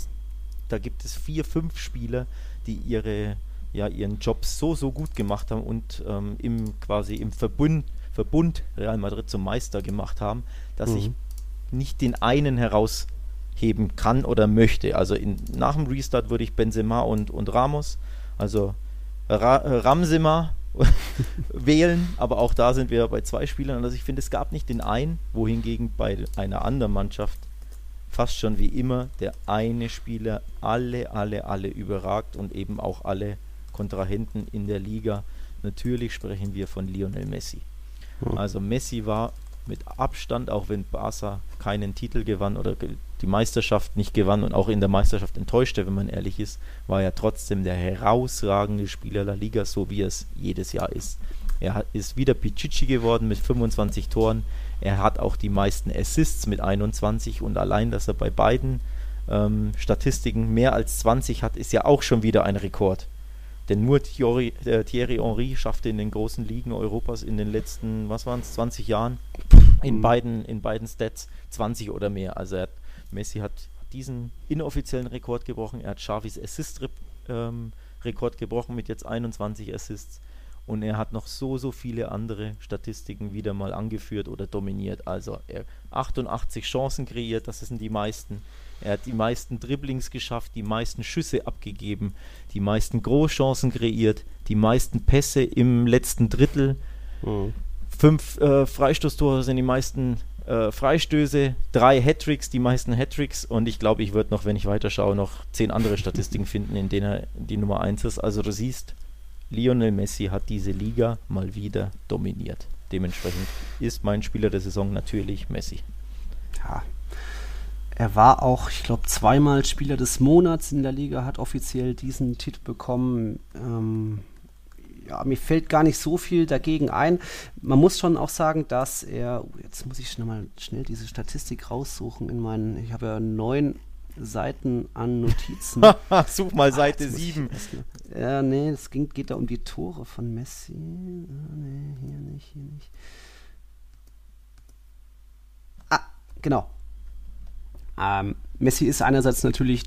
da gibt es vier, fünf Spieler, die ihre, ja, ihren Job so, so gut gemacht haben und ähm, im quasi im Verbund, Verbund Real Madrid zum Meister gemacht haben, dass mhm. ich nicht den einen herausheben kann oder möchte. Also in, nach dem Restart würde ich Benzema und, und Ramos, also Ra Ramsima wählen, aber auch da sind wir bei zwei Spielern. Also ich finde, es gab nicht den einen, wohingegen bei einer anderen Mannschaft fast schon wie immer der eine Spieler alle, alle, alle überragt und eben auch alle Kontrahenten in der Liga. Natürlich sprechen wir von Lionel Messi. Also Messi war mit Abstand, auch wenn Barca keinen Titel gewann oder die Meisterschaft nicht gewann und auch in der Meisterschaft enttäuschte, wenn man ehrlich ist, war er trotzdem der herausragende Spieler der Liga, so wie es jedes Jahr ist. Er ist wieder Pichichi geworden mit 25 Toren. Er hat auch die meisten Assists mit 21 und allein, dass er bei beiden ähm, Statistiken mehr als 20 hat, ist ja auch schon wieder ein Rekord. Denn nur Thierry, äh, Thierry Henry schaffte in den großen Ligen Europas in den letzten, was waren es, 20 Jahren in, mhm. beiden, in beiden Stats 20 oder mehr. Also hat, Messi hat diesen inoffiziellen Rekord gebrochen. Er hat Xavis Assist-Rekord ähm, gebrochen mit jetzt 21 Assists. und er hat noch so, so viele andere Statistiken wieder mal angeführt oder dominiert. Also er 88 Chancen kreiert, das sind die meisten. Er hat die meisten Dribblings geschafft, die meisten Schüsse abgegeben, die meisten Großchancen kreiert, die meisten Pässe im letzten Drittel. Mhm. Fünf äh, Freistoßtore sind die meisten äh, Freistöße, drei Hattricks, die meisten Hattricks und ich glaube, ich würde noch, wenn ich weiterschaue, noch zehn andere Statistiken finden, in denen er die Nummer eins ist. Also du siehst, Lionel Messi hat diese Liga mal wieder dominiert. Dementsprechend ist mein Spieler der Saison natürlich Messi. Ja. Er war auch, ich glaube, zweimal Spieler des Monats in der Liga, hat offiziell diesen Titel bekommen. Ähm, ja, mir fällt gar nicht so viel dagegen ein. Man muss schon auch sagen, dass er, oh, jetzt muss ich schnell mal schnell diese Statistik raussuchen in meinen, ich habe ja neun Seiten an Notizen. Such mal Seite 7. Ja, nee, es ging, geht da um die Tore von Messi. Ah, nee, hier nicht, hier nicht. Ah, genau. Ähm, Messi ist einerseits natürlich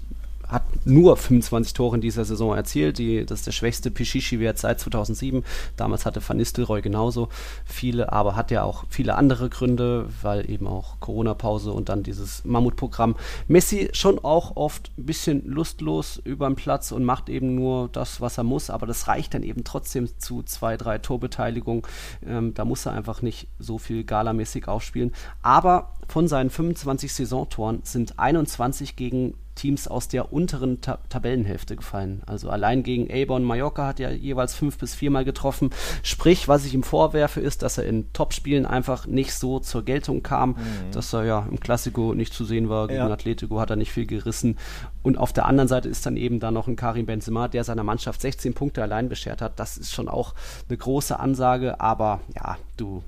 hat nur 25 Tore in dieser Saison erzielt. Die, das ist der schwächste Pichichi-Wert seit 2007. Damals hatte Van Nistelrooy genauso viele, aber hat ja auch viele andere Gründe, weil eben auch Corona-Pause und dann dieses Mammutprogramm. Messi schon auch oft ein bisschen lustlos über den Platz und macht eben nur das, was er muss, aber das reicht dann eben trotzdem zu zwei, drei Torbeteiligungen. Ähm, da muss er einfach nicht so viel galamäßig aufspielen. Aber von seinen 25 Saisontoren sind 21 gegen Teams aus der unteren Ta Tabellenhälfte gefallen. Also allein gegen Avon Mallorca hat er jeweils fünf bis viermal getroffen. Sprich, was ich ihm vorwerfe, ist, dass er in Topspielen einfach nicht so zur Geltung kam, mhm. dass er ja im Klassiko nicht zu sehen war. Gegen ja. Atletico hat er nicht viel gerissen. Und auf der anderen Seite ist dann eben da noch ein Karim Benzema, der seiner Mannschaft 16 Punkte allein beschert hat. Das ist schon auch eine große Ansage, aber ja, du,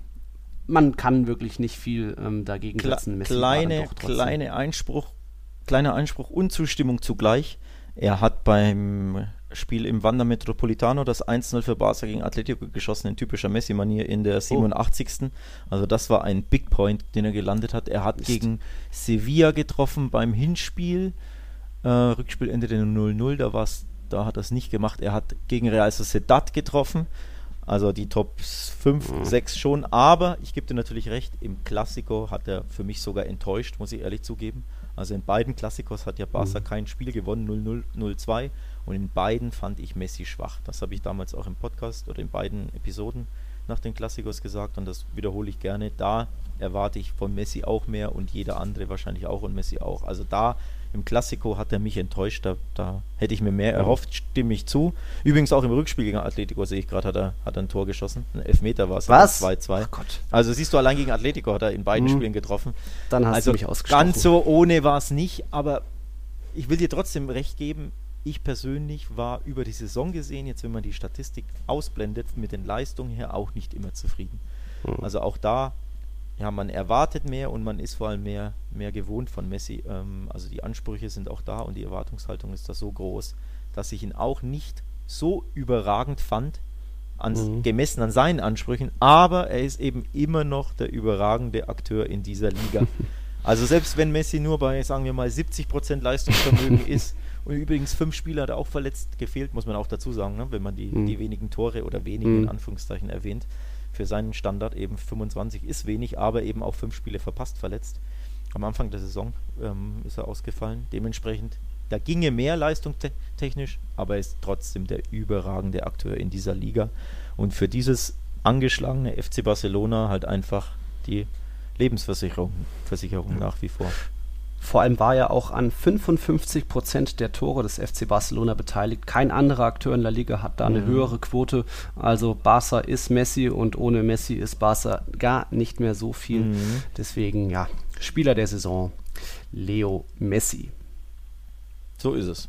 man kann wirklich nicht viel ähm, dagegen setzen. Messi kleine, kleine Einspruch kleiner Einspruch und Zustimmung zugleich. Er hat beim Spiel im Wanda Metropolitano das 1-0 für Barca gegen Atletico geschossen in typischer Messi-Manier in der 87. Oh. Also das war ein Big Point, den er gelandet hat. Er hat Mist. gegen Sevilla getroffen beim Hinspiel. Äh, Rückspiel endete 0-0, da, da hat er es nicht gemacht. Er hat gegen Real Sociedad getroffen. Also die Top 5, mhm. 6 schon. Aber ich gebe dir natürlich recht, im Klassiko hat er für mich sogar enttäuscht, muss ich ehrlich zugeben. Also in beiden Klassikos hat ja Barca mhm. kein Spiel gewonnen, 0-0, 0-2. Und in beiden fand ich Messi schwach. Das habe ich damals auch im Podcast oder in beiden Episoden nach den Klassikos gesagt und das wiederhole ich gerne. Da erwarte ich von Messi auch mehr und jeder andere wahrscheinlich auch und Messi auch. Also da im Klassiko hat er mich enttäuscht, da, da hätte ich mir mehr erhofft, stimme ich zu. Übrigens auch im Rückspiel gegen Atletico sehe ich gerade, hat er, hat er ein Tor geschossen. Ein Elfmeter war es. Was? 2-2. Also siehst du, allein gegen Atletico hat er in beiden mhm. Spielen getroffen. Dann hast also du mich ausgesprochen. Ganz so ohne war es nicht, aber ich will dir trotzdem recht geben, ich persönlich war über die Saison gesehen, jetzt wenn man die Statistik ausblendet, mit den Leistungen her auch nicht immer zufrieden. Mhm. Also auch da ja, man erwartet mehr und man ist vor allem mehr, mehr gewohnt von Messi. Ähm, also die Ansprüche sind auch da und die Erwartungshaltung ist da so groß, dass ich ihn auch nicht so überragend fand, ans, mhm. gemessen an seinen Ansprüchen, aber er ist eben immer noch der überragende Akteur in dieser Liga. also selbst wenn Messi nur bei, sagen wir mal, 70% Leistungsvermögen ist, und übrigens fünf Spieler hat er auch verletzt gefehlt, muss man auch dazu sagen, ne, wenn man die, mhm. die wenigen Tore oder wenigen mhm. in Anführungszeichen erwähnt für seinen Standard eben 25 ist wenig, aber eben auch fünf Spiele verpasst, verletzt. Am Anfang der Saison ähm, ist er ausgefallen. Dementsprechend, da ginge mehr Leistung te technisch, aber er ist trotzdem der überragende Akteur in dieser Liga. Und für dieses angeschlagene FC Barcelona halt einfach die Lebensversicherung Versicherung nach wie vor. Vor allem war er auch an 55 Prozent der Tore des FC Barcelona beteiligt. Kein anderer Akteur in La Liga hat da eine mhm. höhere Quote. Also Barca ist Messi und ohne Messi ist Barca gar nicht mehr so viel. Mhm. Deswegen, ja, Spieler der Saison, Leo Messi. So ist es.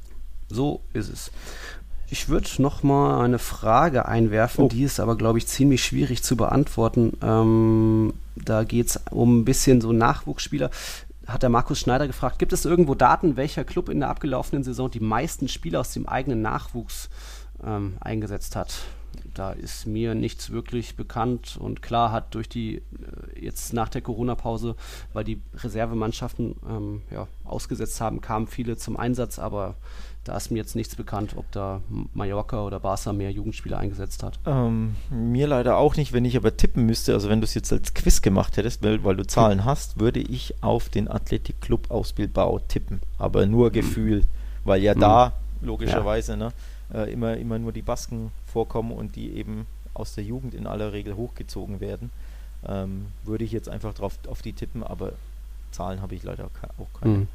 So ist es. Ich würde noch mal eine Frage einwerfen, oh. die ist aber, glaube ich, ziemlich schwierig zu beantworten. Ähm, da geht es um ein bisschen so Nachwuchsspieler hat der Markus Schneider gefragt, gibt es irgendwo Daten, welcher Club in der abgelaufenen Saison die meisten Spieler aus dem eigenen Nachwuchs ähm, eingesetzt hat? da ist mir nichts wirklich bekannt und klar hat durch die äh, jetzt nach der Corona-Pause, weil die Reservemannschaften ähm, ja, ausgesetzt haben, kamen viele zum Einsatz, aber da ist mir jetzt nichts bekannt, ob da Mallorca oder Barca mehr Jugendspieler eingesetzt hat. Ähm, mir leider auch nicht, wenn ich aber tippen müsste, also wenn du es jetzt als Quiz gemacht hättest, weil, weil du Zahlen hm. hast, würde ich auf den Athletic Club aus Bilbao tippen, aber nur hm. Gefühl, weil ja hm. da logischerweise ja. ne, äh, immer, immer nur die Basken vorkommen und die eben aus der Jugend in aller Regel hochgezogen werden. Ähm, würde ich jetzt einfach drauf auf die tippen, aber Zahlen habe ich leider auch keine.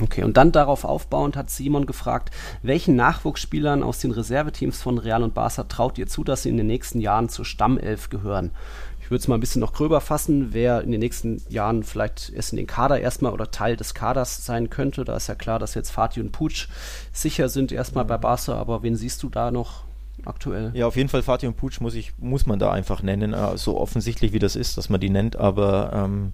Mhm. Okay, und dann darauf aufbauend hat Simon gefragt, welchen Nachwuchsspielern aus den Reserveteams von Real und Barca traut ihr zu, dass sie in den nächsten Jahren zur Stammelf gehören? Ich würde es mal ein bisschen noch gröber fassen, wer in den nächsten Jahren vielleicht erst in den Kader erstmal oder Teil des Kaders sein könnte. Da ist ja klar, dass jetzt Fatih und Puc sicher sind erstmal bei Barca, aber wen siehst du da noch aktuell. Ja, auf jeden Fall Fatih und Puc muss, ich, muss man da einfach nennen. Äh, so offensichtlich wie das ist, dass man die nennt, aber ähm,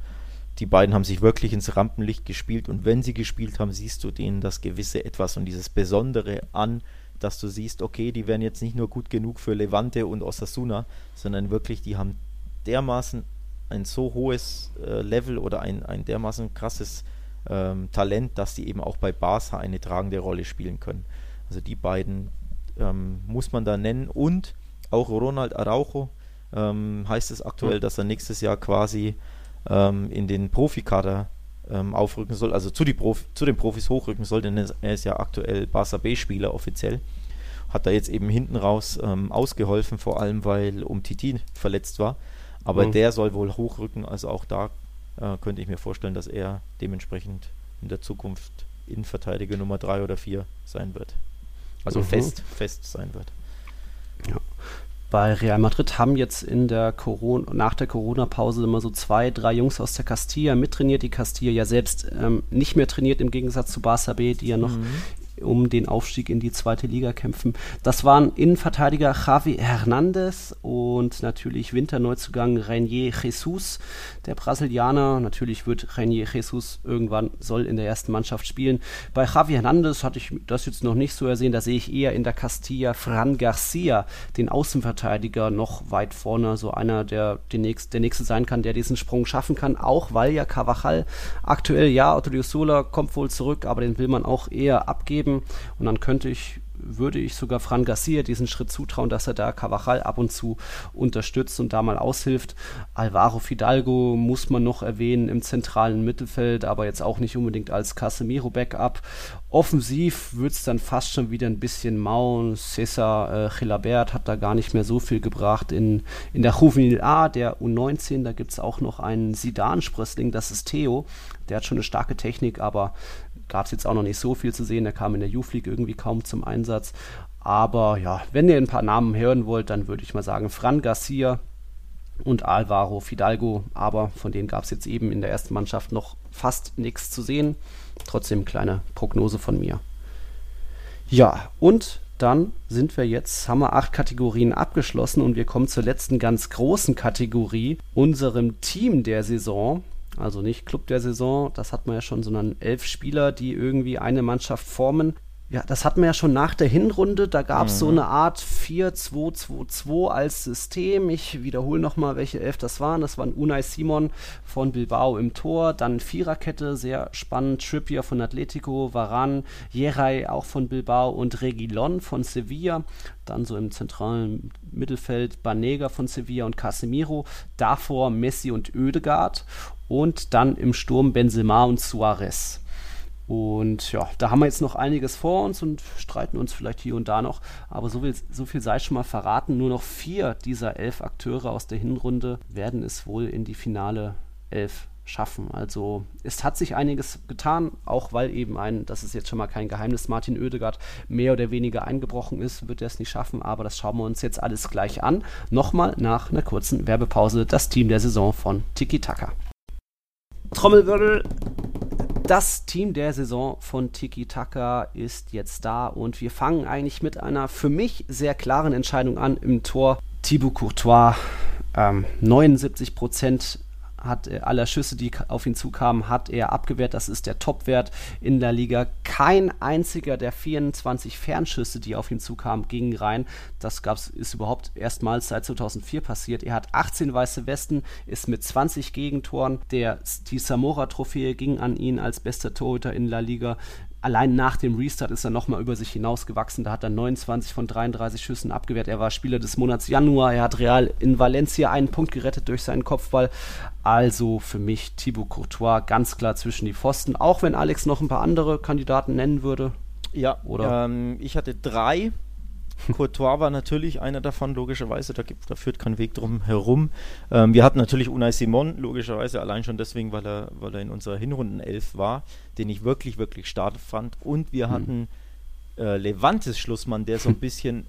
die beiden haben sich wirklich ins Rampenlicht gespielt und wenn sie gespielt haben, siehst du denen das gewisse Etwas und dieses Besondere an, dass du siehst, okay, die werden jetzt nicht nur gut genug für Levante und Osasuna, sondern wirklich, die haben dermaßen ein so hohes äh, Level oder ein, ein dermaßen krasses ähm, Talent, dass die eben auch bei Barca eine tragende Rolle spielen können. Also die beiden ähm, muss man da nennen. Und auch Ronald Araujo ähm, heißt es aktuell, dass er nächstes Jahr quasi ähm, in den Profikader ähm, aufrücken soll, also zu, die Prof zu den Profis hochrücken soll, denn er ist ja aktuell Barca B-Spieler offiziell. Hat da jetzt eben hinten raus ähm, ausgeholfen, vor allem weil Umtiti verletzt war. Aber mhm. der soll wohl hochrücken, also auch da äh, könnte ich mir vorstellen, dass er dementsprechend in der Zukunft Innenverteidiger Nummer 3 oder 4 sein wird. Also mhm. fest, fest sein wird. Ja. Bei Real Madrid haben jetzt in der Corona, nach der Corona-Pause immer so zwei, drei Jungs aus der Castilla mittrainiert. Die Castilla ja selbst ähm, nicht mehr trainiert im Gegensatz zu Barça B, die ja noch mhm um den Aufstieg in die zweite Liga kämpfen. Das waren Innenverteidiger Javi Hernandez und natürlich Winterneuzugang Renier Jesus, der Brasilianer. Natürlich wird Renier Jesus irgendwann soll in der ersten Mannschaft spielen. Bei Javi Hernandez hatte ich das jetzt noch nicht so ersehen. Da sehe ich eher in der Castilla Fran Garcia, den Außenverteidiger, noch weit vorne. So einer, der der nächste, der nächste sein kann, der diesen Sprung schaffen kann. Auch weil ja Cavajal aktuell, ja, Otto Sola kommt wohl zurück, aber den will man auch eher abgeben geben. Und dann könnte ich würde ich sogar Fran Garcia diesen Schritt zutrauen, dass er da Cavajal ab und zu unterstützt und da mal aushilft. Alvaro Fidalgo muss man noch erwähnen im zentralen Mittelfeld, aber jetzt auch nicht unbedingt als Casemiro-Backup. Offensiv wird es dann fast schon wieder ein bisschen mau. Cesar äh, Gilabert hat da gar nicht mehr so viel gebracht. In, in der Juvenil A, der U19, da gibt es auch noch einen Sidan-Sprössling, das ist Theo. Der hat schon eine starke Technik, aber gab es jetzt auch noch nicht so viel zu sehen. Er kam in der Youth League irgendwie kaum zum Einsatz. Aber ja, wenn ihr ein paar Namen hören wollt, dann würde ich mal sagen Fran Garcia und Alvaro Fidalgo. Aber von denen gab es jetzt eben in der ersten Mannschaft noch fast nichts zu sehen. Trotzdem kleine Prognose von mir. Ja, und dann sind wir jetzt, haben wir acht Kategorien abgeschlossen und wir kommen zur letzten ganz großen Kategorie, unserem Team der Saison. Also nicht Club der Saison, das hat man ja schon, sondern elf Spieler, die irgendwie eine Mannschaft formen. Ja, das hatten wir ja schon nach der Hinrunde. Da gab es mhm. so eine Art 4-2-2-2 als System. Ich wiederhole nochmal, welche elf das waren. Das waren Unai Simon von Bilbao im Tor, dann Viererkette, sehr spannend. Trippier von Atletico, Varan, Jerai auch von Bilbao und Regilon von Sevilla. Dann so im zentralen Mittelfeld Banega von Sevilla und Casemiro. Davor Messi und Oedegaard. Und dann im Sturm Benzema und Suarez. Und ja, da haben wir jetzt noch einiges vor uns und streiten uns vielleicht hier und da noch. Aber so viel, so viel sei schon mal verraten. Nur noch vier dieser elf Akteure aus der Hinrunde werden es wohl in die finale elf schaffen. Also es hat sich einiges getan, auch weil eben ein, das ist jetzt schon mal kein Geheimnis, Martin Oedegaard mehr oder weniger eingebrochen ist, wird er es nicht schaffen, aber das schauen wir uns jetzt alles gleich an. Nochmal nach einer kurzen Werbepause das Team der Saison von Tiki Taka. Trommelwirbel, das Team der Saison von Tiki Taka ist jetzt da und wir fangen eigentlich mit einer für mich sehr klaren Entscheidung an im Tor. Thibaut Courtois, ähm, 79 hat äh, aller Schüsse, die auf ihn zukamen, hat er abgewehrt. Das ist der Topwert in der Liga. Kein einziger der 24 Fernschüsse, die auf ihn zukamen, ging rein. Das gab's, ist überhaupt erstmals seit 2004 passiert. Er hat 18 weiße Westen, ist mit 20 Gegentoren. Der, die Zamora-Trophäe ging an ihn als bester Torhüter in La Liga allein nach dem Restart ist er nochmal über sich hinausgewachsen. Da hat er 29 von 33 Schüssen abgewehrt. Er war Spieler des Monats Januar. Er hat Real in Valencia einen Punkt gerettet durch seinen Kopfball. Also für mich Thibaut Courtois ganz klar zwischen die Pfosten. Auch wenn Alex noch ein paar andere Kandidaten nennen würde. Ja, oder? Ähm, ich hatte drei. Courtois war natürlich einer davon, logischerweise, da, gibt, da führt kein Weg drum herum. Ähm, wir hatten natürlich Unai Simon, logischerweise, allein schon deswegen, weil er, weil er in unserer Hinrundenelf war, den ich wirklich, wirklich stark fand. Und wir mhm. hatten äh, Levantes Schlussmann, der so ein bisschen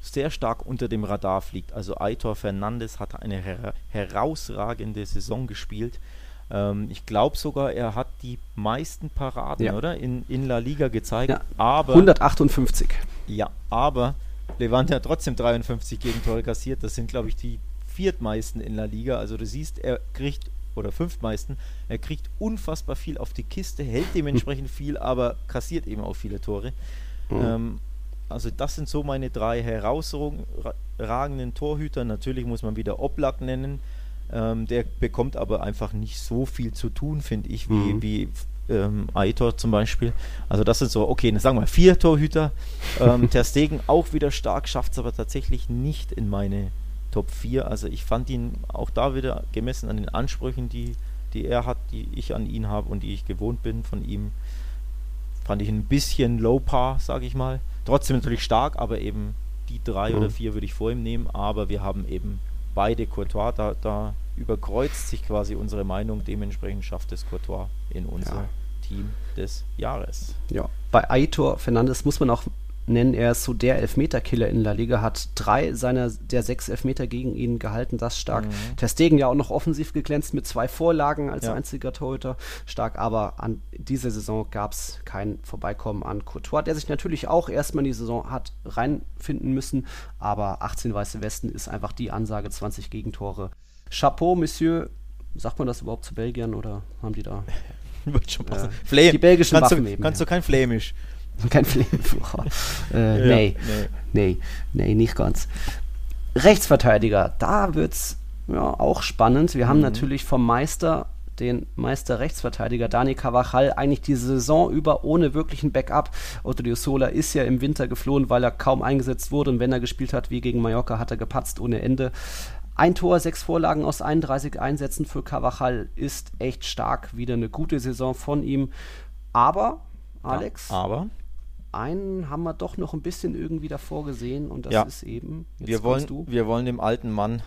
sehr stark unter dem Radar fliegt. Also Aitor Fernandes hat eine her herausragende Saison gespielt. Ähm, ich glaube sogar, er hat die meisten Paraden, ja. oder? In, in La Liga gezeigt. Ja, aber 158. Ja, aber Levante hat trotzdem 53 Gegentore kassiert. Das sind, glaube ich, die viertmeisten in La Liga. Also du siehst, er kriegt, oder fünftmeisten, er kriegt unfassbar viel auf die Kiste, hält dementsprechend viel, aber kassiert eben auch viele Tore. Mhm. Ähm, also das sind so meine drei herausragenden Torhüter. Natürlich muss man wieder Oblak nennen. Ähm, der bekommt aber einfach nicht so viel zu tun, finde ich, wie, mhm. wie ähm, Aitor zum Beispiel. Also das sind so, okay, sagen wir vier Torhüter. Ähm, Ter Stegen auch wieder stark, schafft es aber tatsächlich nicht in meine Top 4. Also ich fand ihn auch da wieder gemessen an den Ansprüchen, die, die er hat, die ich an ihn habe und die ich gewohnt bin von ihm, fand ich ein bisschen low par, sage ich mal. Trotzdem natürlich stark, aber eben die drei mhm. oder vier würde ich vor ihm nehmen. Aber wir haben eben beide Courtois, da, da überkreuzt sich quasi unsere Meinung, dementsprechend schafft es Courtois in unser ja. Team des Jahres. Ja, bei Aitor Fernandes muss man auch nennen, er ist so der Elfmeterkiller in La Liga, hat drei seiner der sechs Elfmeter gegen ihn gehalten, das stark. Mhm. Ter Stegen ja auch noch offensiv geglänzt mit zwei Vorlagen als ja. einziger Torhüter, stark, aber an dieser Saison gab es kein Vorbeikommen an Courtois, der sich natürlich auch erstmal in die Saison hat reinfinden müssen, aber 18 weiße Westen ist einfach die Ansage, 20 Gegentore. Chapeau, Monsieur, sagt man das überhaupt zu Belgiern oder haben die da wird schon passen. Äh, Flame. Die belgischen kannst Waffen du, eben. Kannst du kein Flämisch? Kein Flämisch. äh, ja, nee, nee, nee, nicht ganz. Rechtsverteidiger, da wird's ja auch spannend. Wir mhm. haben natürlich vom Meister den Meister Rechtsverteidiger Dani Cavachal eigentlich die Saison über ohne wirklichen Backup. Otto Sola ist ja im Winter geflohen, weil er kaum eingesetzt wurde und wenn er gespielt hat, wie gegen Mallorca, hat er gepatzt ohne Ende. Ein Tor, sechs Vorlagen aus 31 Einsätzen für Cavachal ist echt stark. Wieder eine gute Saison von ihm. Aber, Alex, ja, aber einen haben wir doch noch ein bisschen irgendwie davor gesehen und das ja. ist eben. wir wollen, du. wir wollen dem alten Mann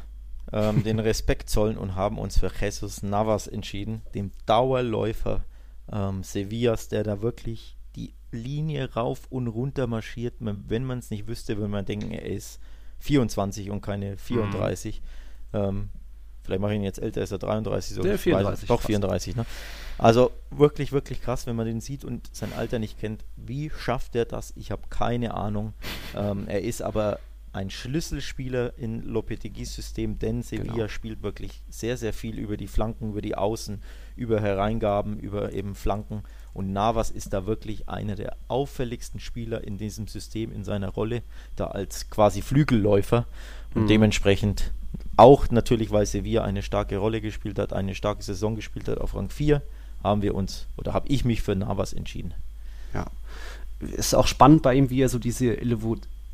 ähm, den Respekt zollen und haben uns für Jesus Navas entschieden, dem Dauerläufer ähm, Sevillas, der da wirklich die Linie rauf und runter marschiert. Wenn man es nicht wüsste, würde man denken, er ist 24 und keine 34. Mhm. Ähm, vielleicht mache ich ihn jetzt älter, ist er 33. So, Der 34. Doch, 34. Ne? Also wirklich, wirklich krass, wenn man den sieht und sein Alter nicht kennt. Wie schafft er das? Ich habe keine Ahnung. Ähm, er ist aber ein Schlüsselspieler in Lopetegis System, denn Sevilla genau. spielt wirklich sehr, sehr viel über die Flanken, über die Außen, über Hereingaben, über eben Flanken. Und Navas ist da wirklich einer der auffälligsten Spieler in diesem System, in seiner Rolle, da als quasi Flügelläufer. Und mhm. dementsprechend auch natürlich, weil Sevilla eine starke Rolle gespielt hat, eine starke Saison gespielt hat auf Rang 4, haben wir uns oder habe ich mich für Navas entschieden. Ja. Ist auch spannend bei ihm, wie er so diese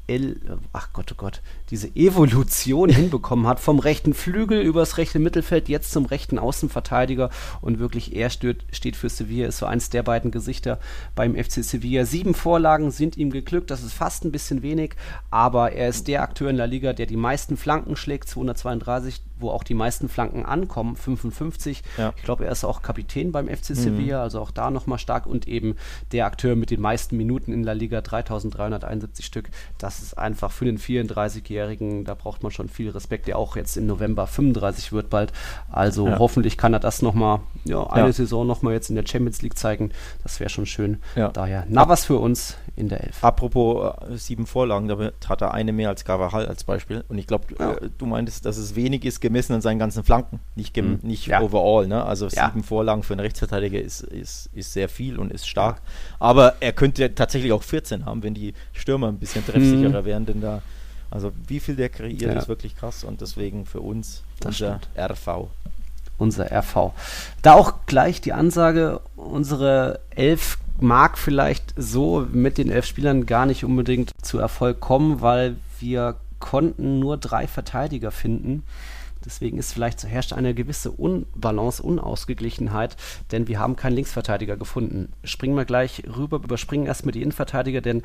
El, ach Gott, oh Gott, diese Evolution hinbekommen hat, vom rechten Flügel übers rechte Mittelfeld, jetzt zum rechten Außenverteidiger. Und wirklich er steht, steht für Sevilla, ist so eins der beiden Gesichter beim FC Sevilla. Sieben Vorlagen sind ihm geglückt, das ist fast ein bisschen wenig, aber er ist der Akteur in der Liga, der die meisten Flanken schlägt, 232, wo auch die meisten Flanken ankommen, 55. Ja. Ich glaube, er ist auch Kapitän beim FC mhm. Sevilla, also auch da nochmal stark und eben der Akteur mit den meisten Minuten in La Liga, 3371 Stück. Das ist einfach für den 34-Jährigen, da braucht man schon viel Respekt, der auch jetzt im November 35 wird bald. Also ja. hoffentlich kann er das nochmal, ja, eine ja. Saison nochmal jetzt in der Champions League zeigen. Das wäre schon schön. Ja. Daher, na was für uns in der Elf. Apropos äh, sieben Vorlagen, damit hat er eine mehr als Carvajal als Beispiel. Und ich glaube, ja. äh, du meintest, dass es wenig ist gemessen an seinen ganzen Flanken, nicht, Mhm. nicht Ja. overall. Ne? Also Ja. sieben Vorlagen für einen Rechtsverteidiger ist, ist, ist sehr viel und ist stark. Aber er könnte tatsächlich auch 14 haben, wenn die Stürmer ein bisschen treffsicherer wären, denn da, also wie viel der kreiert, Mhm. Ja. ist wirklich krass und deswegen für uns Das unser RV. unser RV. Da auch gleich die Ansage, unsere Elf mag vielleicht so mit den elf Spielern gar nicht unbedingt zu Erfolg kommen, weil wir konnten nur drei Verteidiger finden. Deswegen ist vielleicht so herrscht eine gewisse Unbalance, Unausgeglichenheit, denn wir haben keinen Linksverteidiger gefunden. Springen wir gleich rüber, überspringen erstmal die Innenverteidiger, denn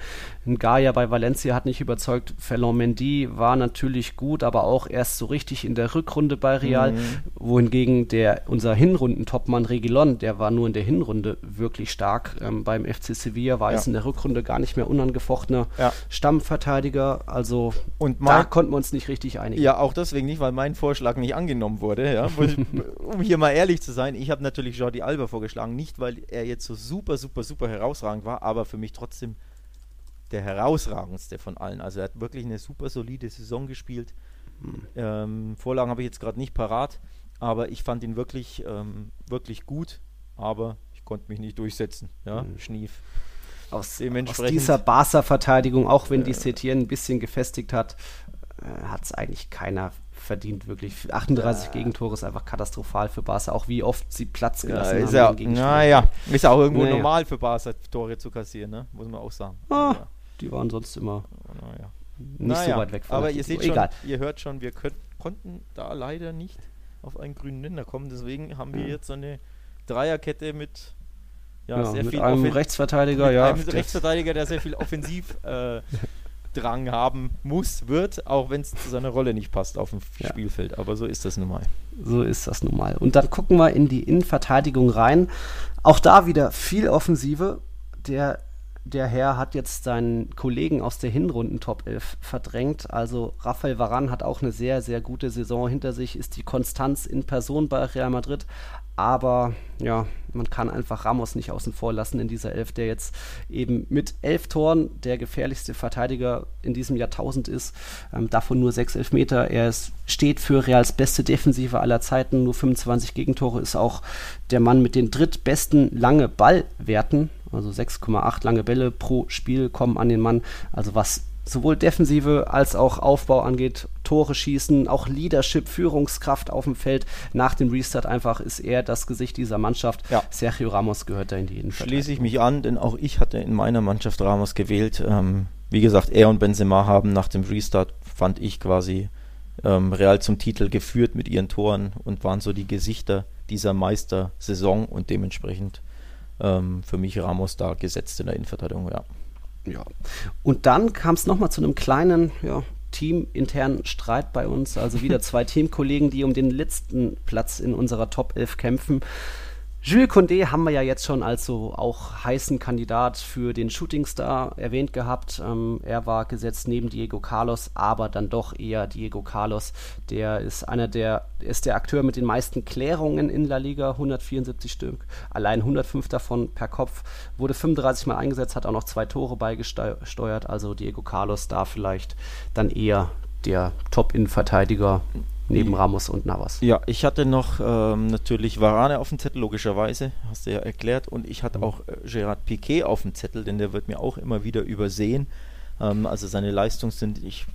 Gaia bei Valencia hat nicht überzeugt. Ferland Mendy war natürlich gut, aber auch erst so richtig in der Rückrunde bei Real, wohingegen der unser Hinrundentopmann Regilon, der war nur in der Hinrunde wirklich stark. Ähm, beim FC Sevilla war Ja. es in der Rückrunde gar nicht mehr unangefochtener Ja. Stammverteidiger. Also Und da konnten wir uns nicht richtig einigen. Ja, auch deswegen nicht, weil mein Vorschlag nicht angenommen wurde. Ja? Um hier mal ehrlich zu sein, ich habe natürlich Jordi Alba vorgeschlagen, nicht weil er jetzt so super, super, super herausragend war, aber für mich trotzdem der herausragendste von allen. Also er hat wirklich eine super solide Saison gespielt. Ähm, Vorlagen habe ich jetzt gerade nicht parat, aber ich fand ihn wirklich, ähm, wirklich gut, aber ich konnte mich nicht durchsetzen. Ja, Schnief. aus, aus dieser Barca-Verteidigung, auch wenn die Setien ein bisschen gefestigt hat, äh, hat es eigentlich keiner verdient, wirklich. 38 Gegentore ist einfach katastrophal für Barca, auch wie oft sie Platz Ja, gelassen ist haben. ja, naja, ist auch irgendwo Naja. normal für Barca Tore zu kassieren, ne? muss man auch sagen. Ah, Ja, die waren sonst immer naja. nicht Naja, so weit weg von Aber ihr seht schon, Egal. ihr hört schon, wir könnt, konnten da leider nicht auf einen grünen Nenner kommen. Deswegen haben wir jetzt so eine Dreierkette mit, ja, Ja, sehr mit viel einem Offen- Rechtsverteidiger, mit ja. einem der- Rechtsverteidiger, der sehr viel Offensivdrang äh, Drang haben muss, wird, auch wenn es zu seiner Rolle nicht passt auf dem Ja. Spielfeld. Aber so ist das nun mal. So ist das nun mal. Und dann gucken wir in die Innenverteidigung rein. Auch da wieder viel Offensive. Der, der Herr hat jetzt seinen Kollegen aus der Hinrunden Top 11 verdrängt. Also Rafael Varan hat auch eine sehr, sehr gute Saison hinter sich, ist die Konstanz in Person bei Real Madrid. Aber ja, man kann einfach Ramos nicht außen vor lassen in dieser Elf, der jetzt eben mit elf Toren der gefährlichste Verteidiger in diesem Jahrtausend ist. Ähm, davon nur sechs Elfmeter. Er ist, steht für Reals beste Defensive aller Zeiten. Nur 25 Gegentore ist auch der Mann mit den drittbesten lange Ballwerten. Also 6,8 lange Bälle pro Spiel kommen an den Mann. Also was sowohl Defensive als auch Aufbau angeht, Tore schießen, auch Leadership, Führungskraft auf dem Feld. Nach dem Restart einfach ist er das Gesicht dieser Mannschaft. Ja. Sergio Ramos gehört da in die Innenverteidigung. Schließe ich mich an, denn auch ich hatte in meiner Mannschaft Ramos gewählt. Ähm, wie gesagt, er und Benzema haben nach dem Restart, fand ich quasi, ähm, Real zum Titel geführt mit ihren Toren und waren so die Gesichter dieser Meistersaison und dementsprechend ähm, für mich Ramos da gesetzt in der Innenverteidigung, ja. Ja. Und dann kam es nochmal zu einem kleinen, ja, teaminternen Streit bei uns. Also wieder zwei Teamkollegen, die um den letzten Platz in unserer Top 11 kämpfen. Jules Condé haben wir ja jetzt schon als so auch heißen Kandidat für den Shooting Star erwähnt gehabt. Ähm, er war gesetzt neben Diego Carlos, aber dann doch eher Diego Carlos. Der ist einer der, ist der Akteur mit den meisten Klärungen in La Liga, 174 Stück. Allein 105 davon per Kopf. Wurde 35 Mal eingesetzt, hat auch noch zwei Tore beigesteuert. Also Diego Carlos da vielleicht dann eher der Top-In-Verteidiger neben Ramos und Navas. Ja, ich hatte noch ähm, natürlich Varane auf dem Zettel, logischerweise, hast du ja erklärt. Und ich hatte auch äh, Gerard Piquet auf dem Zettel, denn der wird mir auch immer wieder übersehen. Ähm, also seine Leistungen sind, ich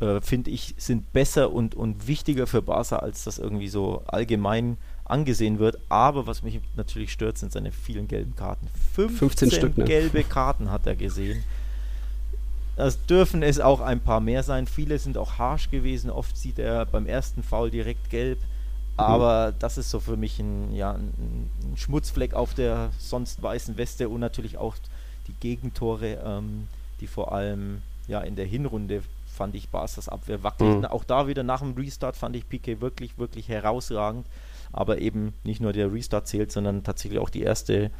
äh, finde ich, sind besser und, und wichtiger für Barca, als das irgendwie so allgemein angesehen wird. Aber was mich natürlich stört, sind seine vielen gelben Karten. 15, 15 Stück, ne? gelbe Karten hat er gesehen. Das dürfen es auch ein paar mehr sein. Viele sind auch harsch gewesen. Oft sieht er beim ersten Foul direkt gelb. Aber das ist so für mich ein, ja, ein, ein Schmutzfleck auf der sonst weißen Weste und natürlich auch die Gegentore, ähm, die vor allem ja in der Hinrunde fand ich Barca's Abwehr wackelig. Mhm. Auch da wieder nach dem Restart fand ich Piquet wirklich, wirklich herausragend. Aber eben nicht nur der Restart zählt, sondern tatsächlich auch die erste,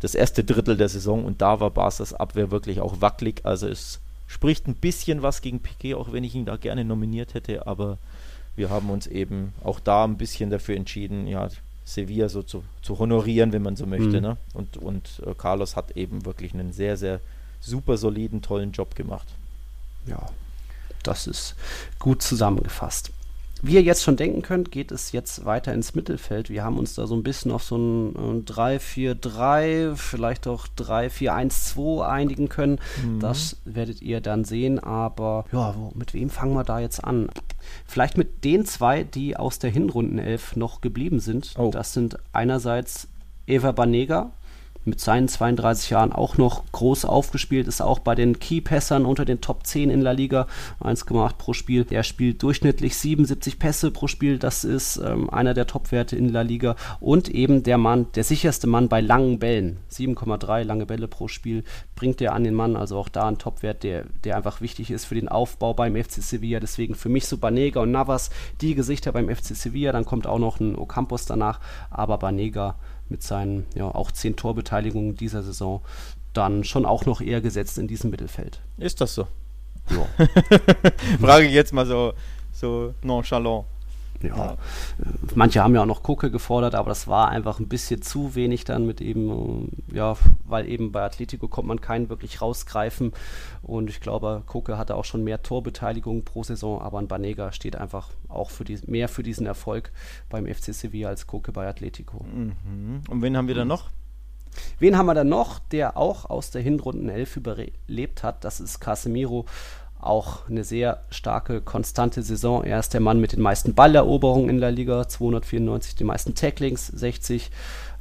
das erste Drittel der Saison. Und da war Barca's Abwehr wirklich auch wackelig. Also es spricht ein bisschen was gegen Piquet, auch wenn ich ihn da gerne nominiert hätte. Aber wir haben uns eben auch da ein bisschen dafür entschieden, ja, Sevilla so zu, zu honorieren, wenn man so möchte. Mhm. Ne? Und, und äh, Carlos hat eben wirklich einen sehr, sehr super soliden, tollen Job gemacht. Ja, das ist gut zusammengefasst. Wie ihr jetzt schon denken könnt, geht es jetzt weiter ins Mittelfeld. Wir haben uns da so ein bisschen auf so ein 3-4-3, vielleicht auch 3-4-1-2 einigen können. Mhm. Das werdet ihr dann sehen. Aber ja, wo, mit wem fangen wir da jetzt an? Vielleicht mit den zwei, die aus der Hinrundenelf noch geblieben sind. Oh. Das sind einerseits Eva Banega mit seinen 32 Jahren auch noch groß aufgespielt, ist auch bei den Key-Pässern unter den Top 10 in La Liga, 1,8 pro Spiel. Er spielt durchschnittlich 77 Pässe pro Spiel, das ist ähm, einer der Top-Werte in La Liga. Und eben der Mann, der sicherste Mann bei langen Bällen, 7,3 lange Bälle pro Spiel bringt er an den Mann, also auch da ein Top-Wert, der, der einfach wichtig ist für den Aufbau beim FC Sevilla, deswegen für mich so Banega und Navas die Gesichter beim FC Sevilla, dann kommt auch noch ein Ocampos danach, aber Banega mit seinen ja, auch zehn Torbeteiligungen dieser Saison dann schon auch noch eher gesetzt in diesem Mittelfeld. Ist das so? Ja. Frage ich jetzt mal so, so nonchalant. Ja, manche haben ja auch noch Koke gefordert, aber das war einfach ein bisschen zu wenig dann mit eben, ja, weil eben bei Atletico kommt man keinen wirklich rausgreifen und ich glaube, Koke hatte auch schon mehr Torbeteiligung pro Saison, aber ein Banega steht einfach auch für die, mehr für diesen Erfolg beim FC Sevilla als Koke bei Atletico. Mhm. Und wen haben wir dann noch? Wen haben wir dann noch, der auch aus der Hinrunden 11 überlebt hat? Das ist Casemiro auch eine sehr starke, konstante Saison. Er ist der Mann mit den meisten Balleroberungen in der Liga, 294, die meisten Tacklings, 60.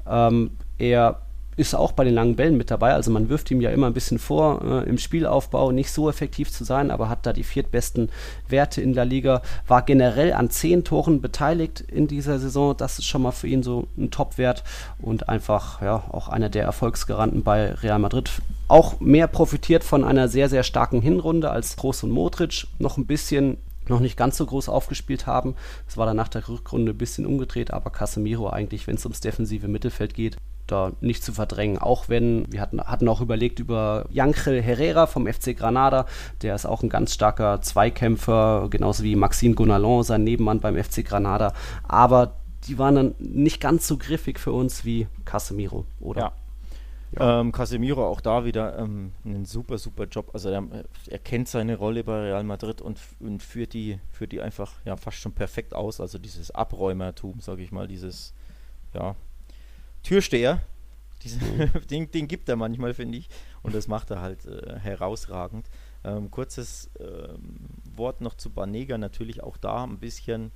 Ähm, er ist auch bei den langen Bällen mit dabei. Also man wirft ihm ja immer ein bisschen vor, äh, im Spielaufbau nicht so effektiv zu sein, aber hat da die viertbesten Werte in der Liga. War generell an zehn Toren beteiligt in dieser Saison. Das ist schon mal für ihn so ein Top-Wert und einfach ja auch einer der Erfolgsgaranten bei Real Madrid. Auch mehr profitiert von einer sehr, sehr starken Hinrunde als Groß und Modric. Noch ein bisschen noch nicht ganz so groß aufgespielt haben. Es war dann nach der Rückrunde ein bisschen umgedreht, aber Casemiro eigentlich, wenn es ums defensive Mittelfeld geht, da nicht zu verdrängen. Auch wenn, wir hatten, hatten auch überlegt über Jankel Herrera vom FC Granada, der ist auch ein ganz starker Zweikämpfer, genauso wie Maxime Gonalon, sein Nebenmann beim FC Granada. Aber die waren dann nicht ganz so griffig für uns wie Casemiro, oder? Ja. Ja. Ähm, Casemiro auch da wieder ähm, einen super, super Job. Also er, er, kennt seine Rolle bei Real Madrid und, und führt, die, führt die einfach ja, fast schon perfekt aus. Also dieses Abräumertum, sage ich mal, dieses ja, Türsteher. Diesen, mhm. den, den, gibt er manchmal, finde ich. Und das macht er halt äh, herausragend. Ähm, kurzes ähm, Wort noch zu Banega. Natürlich auch da ein bisschen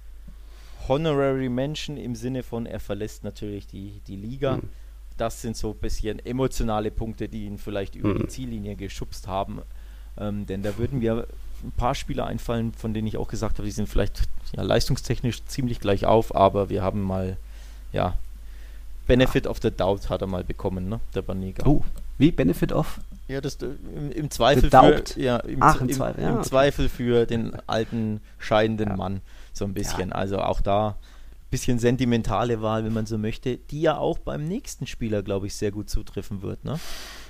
Honorary Mention im Sinne von, er verlässt natürlich die, die Liga. Mhm. Das sind so ein bisschen emotionale Punkte, die ihn vielleicht über mhm. die Ziellinie geschubst haben. Ähm, denn da würden mir ein paar Spieler einfallen, von denen ich auch gesagt habe, die sind vielleicht ja, leistungstechnisch ziemlich gleich auf, aber wir haben mal ja, Benefit of the Doubt hat er mal bekommen, ne? Der Banega. Oh, wie Benefit of? Ja, das äh, im, im Zweifel für, ja, im, Ach, im, Zweifel, ja, im okay. Zweifel für den alten scheidenden ja. Mann so ein bisschen. Ja. Also auch da ein bisschen sentimentale Wahl, wenn man so möchte, die ja auch beim nächsten Spieler, glaube ich, sehr gut zutreffen wird, ne?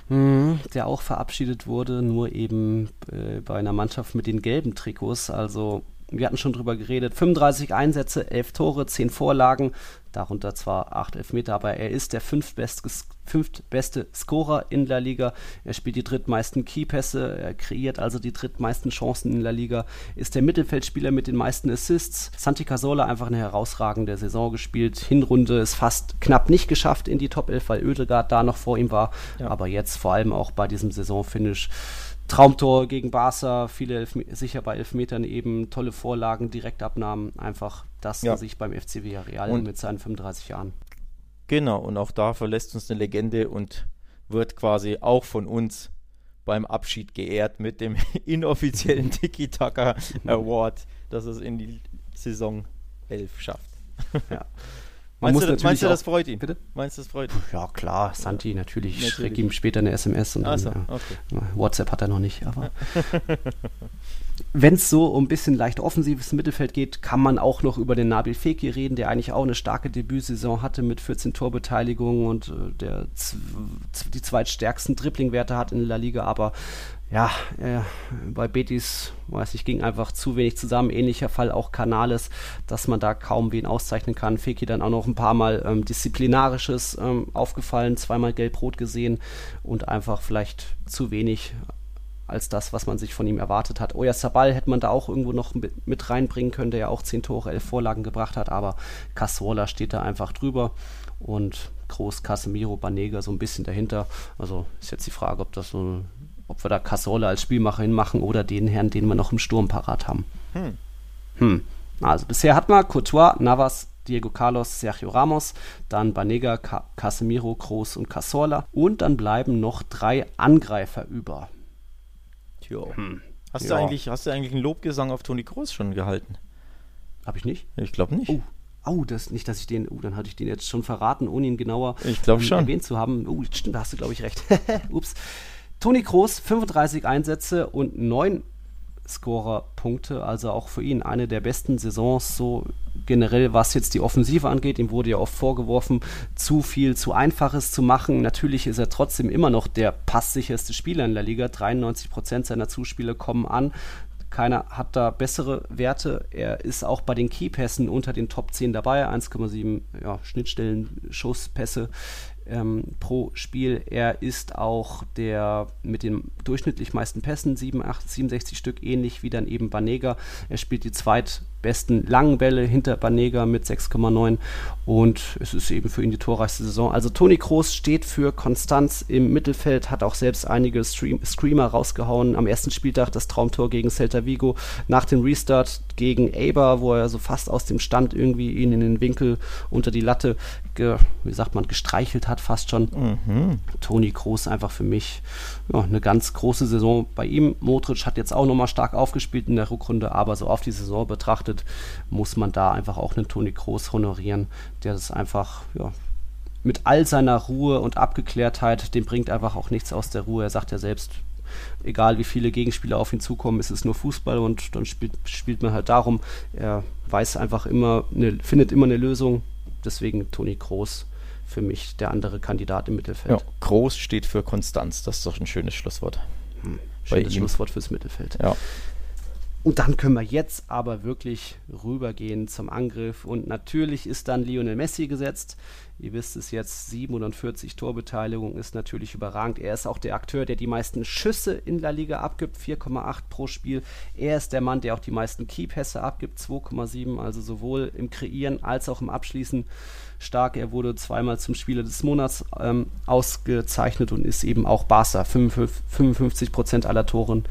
Mhm, der auch verabschiedet wurde, nur eben äh, bei einer Mannschaft mit den gelben Trikots. Also wir hatten schon drüber geredet, 35 Einsätze, 11 Tore, 10 Vorlagen, darunter zwar 8 Elfmeter, aber er ist der fünftbeste, fünftbeste Scorer in der Liga. Er spielt die drittmeisten Keypässe, er kreiert also die drittmeisten Chancen in der Liga, ist der Mittelfeldspieler mit den meisten Assists. Santi Casola einfach eine herausragende Saison gespielt. Hinrunde ist fast knapp nicht geschafft in die Top 11, weil Oedegaard da noch vor ihm war, ja. aber jetzt vor allem auch bei diesem Saisonfinish Traumtor gegen Barca, viele Elfme sicher bei Elfmetern eben, tolle Vorlagen, Direktabnahmen, einfach das ja. sich beim FC Villarreal und mit seinen 35 Jahren. Genau, und auch da verlässt uns eine Legende und wird quasi auch von uns beim Abschied geehrt mit dem inoffiziellen Tiki-Taka Award, dass es in die Saison 11 schafft. Ja. Meinst, du, meinst du, das freut ihn? Bitte? Meinst du, das freut ihn? Ja, klar, Santi, natürlich. natürlich. Schreck ihm später eine SMS und dann, so, okay. WhatsApp hat er noch nicht, aber. Wenn es so um ein bisschen leicht offensives Mittelfeld geht, kann man auch noch über den Nabil Fekir reden, der eigentlich auch eine starke Debütsaison hatte mit 14 Torbeteiligungen und äh, der die zweitstärksten Dribbling-Werte hat in La Liga, aber ja, äh, bei Betis, weiß ich, ging einfach zu wenig zusammen. Ähnlicher Fall auch Canales, dass man da kaum wen auszeichnen kann. Feki dann auch noch ein paar Mal ähm, Disziplinarisches ähm, aufgefallen, zweimal gelb-rot gesehen und einfach vielleicht zu wenig als das, was man sich von ihm erwartet hat. Oya Sabal hätte man da auch irgendwo noch mit, reinbringen können, der ja auch zehn Tore, elf Vorlagen gebracht hat, aber Casola steht da einfach drüber und Groß, Casemiro, Banega so ein bisschen dahinter. Also ist jetzt die Frage, ob das so, ob wir da Casola als Spielmacher hinmachen oder den Herrn, den wir noch im Sturm parat haben. Hm. Hm. Also bisher hat man Courtois, Navas, Diego Carlos, Sergio Ramos, dann Banega, Ca Casemiro, Kroos und Casorla. Und dann bleiben noch drei Angreifer über. Hm. Hast, ja. du eigentlich, hast du eigentlich einen Lobgesang auf Toni Kroos schon gehalten? Habe ich nicht? Ich glaube nicht. Oh. Oh, das, nicht, dass ich den, oh, dann hatte ich den jetzt schon verraten, ohne ihn genauer ich ähm, schon. erwähnt zu haben. Oh, stimmt, da hast du, glaube ich, recht. Ups. Toni Kroos, 35 Einsätze und 9 Scorer-Punkte, also auch für ihn eine der besten Saisons, so generell, was jetzt die Offensive angeht. Ihm wurde ja oft vorgeworfen, zu viel, zu einfaches zu machen. Natürlich ist er trotzdem immer noch der passsicherste Spieler in der Liga. 93 Prozent seiner Zuspiele kommen an. Keiner hat da bessere Werte. Er ist auch bei den Keypässen unter den Top 10 dabei. 1,7 ja, Schnittstellen, Schusspässe ähm, pro Spiel. Er ist auch der mit den durchschnittlich meisten Pässen, 87, 67 Stück, ähnlich wie dann eben Banega. Er spielt die zweitbesten langen Bälle hinter Banega mit 6,9 und es ist eben für ihn die torreichste Saison. Also Toni Kroos steht für Konstanz im Mittelfeld, hat auch selbst einige Stream Screamer rausgehauen. Am ersten Spieltag das Traumtor gegen Celta Vigo, nach dem Restart gegen Eber, wo er so fast aus dem Stand irgendwie ihn in den Winkel unter die Latte, wie sagt man, gestreichelt hat fast schon. Mhm. Toni Kroos einfach für mich ja, eine ganz große Saison bei ihm. Modric hat jetzt auch nochmal stark aufgespielt in der Rückrunde, aber so auf die Saison betrachtet muss man da einfach auch einen Toni Kroos honorieren, der das einfach ja, mit all seiner Ruhe und Abgeklärtheit, dem bringt einfach auch nichts aus der Ruhe. Er sagt ja selbst, egal wie viele Gegenspieler auf ihn zukommen, ist es nur Fußball und dann spielt, spielt man halt darum. Er weiß einfach immer, eine, findet immer eine Lösung. Deswegen Toni Kroos für mich der andere Kandidat im Mittelfeld. Ja, Groß steht für Konstanz, das ist doch ein schönes Schlusswort. Hm, schönes Schlusswort fürs Mittelfeld. Ja. Und dann können wir jetzt aber wirklich rübergehen zum Angriff. Und natürlich ist dann Lionel Messi gesetzt. Ihr wisst es jetzt, 47 Torbeteiligung ist natürlich überragend. Er ist auch der Akteur, der die meisten Schüsse in der Liga abgibt, 4,8 pro Spiel. Er ist der Mann, der auch die meisten Keypässe abgibt, 2,7. Also sowohl im Kreieren als auch im Abschließen stark. Er wurde zweimal zum Spieler des Monats ähm, ausgezeichnet und ist eben auch Barca. 55 Prozent aller Toren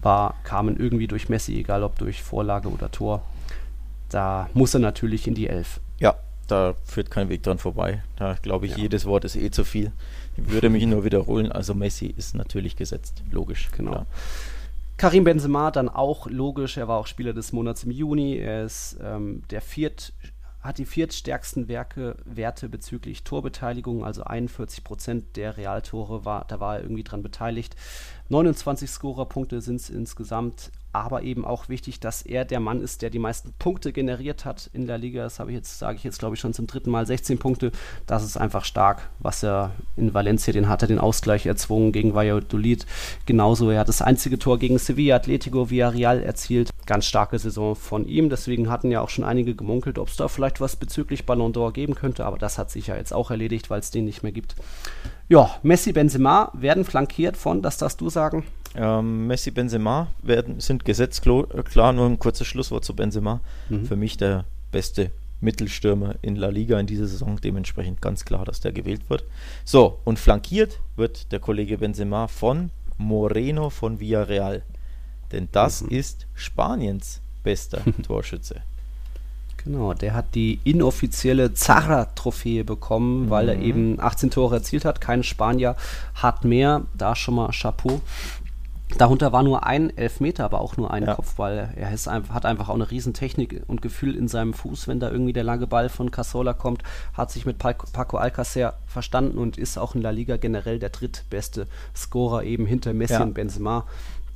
war, kamen irgendwie durch Messi, egal ob durch Vorlage oder Tor. Da muss er natürlich in die Elf. Ja, da führt kein Weg dran vorbei. Da glaube ich, ja. jedes Wort ist eh zu viel. Ich würde mich nur wiederholen. Also Messi ist natürlich gesetzt, logisch. Genau. Klar. Karim Benzema dann auch logisch. Er war auch Spieler des Monats im Juni. Er ist ähm, der viert hat die viertstärksten Werke, Werte bezüglich Torbeteiligung, also 41 Prozent der Realtore war, da war er irgendwie dran beteiligt. 29 Scorerpunkte sind es insgesamt, aber eben auch wichtig, dass er der Mann ist, der die meisten Punkte generiert hat in der Liga. Das habe ich jetzt, sage ich jetzt, glaube ich, schon zum dritten Mal 16 Punkte. Das ist einfach stark, was er in Valencia, den hat er den Ausgleich erzwungen gegen Valladolid. Genauso, er hat das einzige Tor gegen Sevilla, Atletico, Villarreal erzielt. Ganz starke Saison von ihm. Deswegen hatten ja auch schon einige gemunkelt, ob es da vielleicht was bezüglich Ballon d'Or geben könnte. Aber das hat sich ja jetzt auch erledigt, weil es den nicht mehr gibt. Ja, Messi, Benzema werden flankiert von, das darfst du sagen. Ähm, Messi, Benzema werden, sind gesetzt, äh, klar, nur ein kurzes Schlusswort zu Benzema. Mhm. Für mich der beste Mittelstürmer in La Liga in dieser Saison, dementsprechend ganz klar, dass der gewählt wird. So, und flankiert wird der Kollege Benzema von Moreno von Villarreal. Denn das mhm. ist Spaniens bester Torschütze. Genau, der hat die inoffizielle Zara-Trophäe bekommen, mhm. weil er mhm. eben 18 Tore erzielt hat. Kein Spanier hat mehr. Da schon mal Chapeau. Darunter war nur ein Elfmeter, aber auch nur ein ja. Kopfball. Er ist, hat einfach auch eine Riesentechnik und Gefühl in seinem Fuß, wenn da irgendwie der lange Ball von Casola kommt. Hat sich mit Paco Alcacer verstanden und ist auch in La Liga generell der drittbeste Scorer eben hinter Messi ja. und Benzema.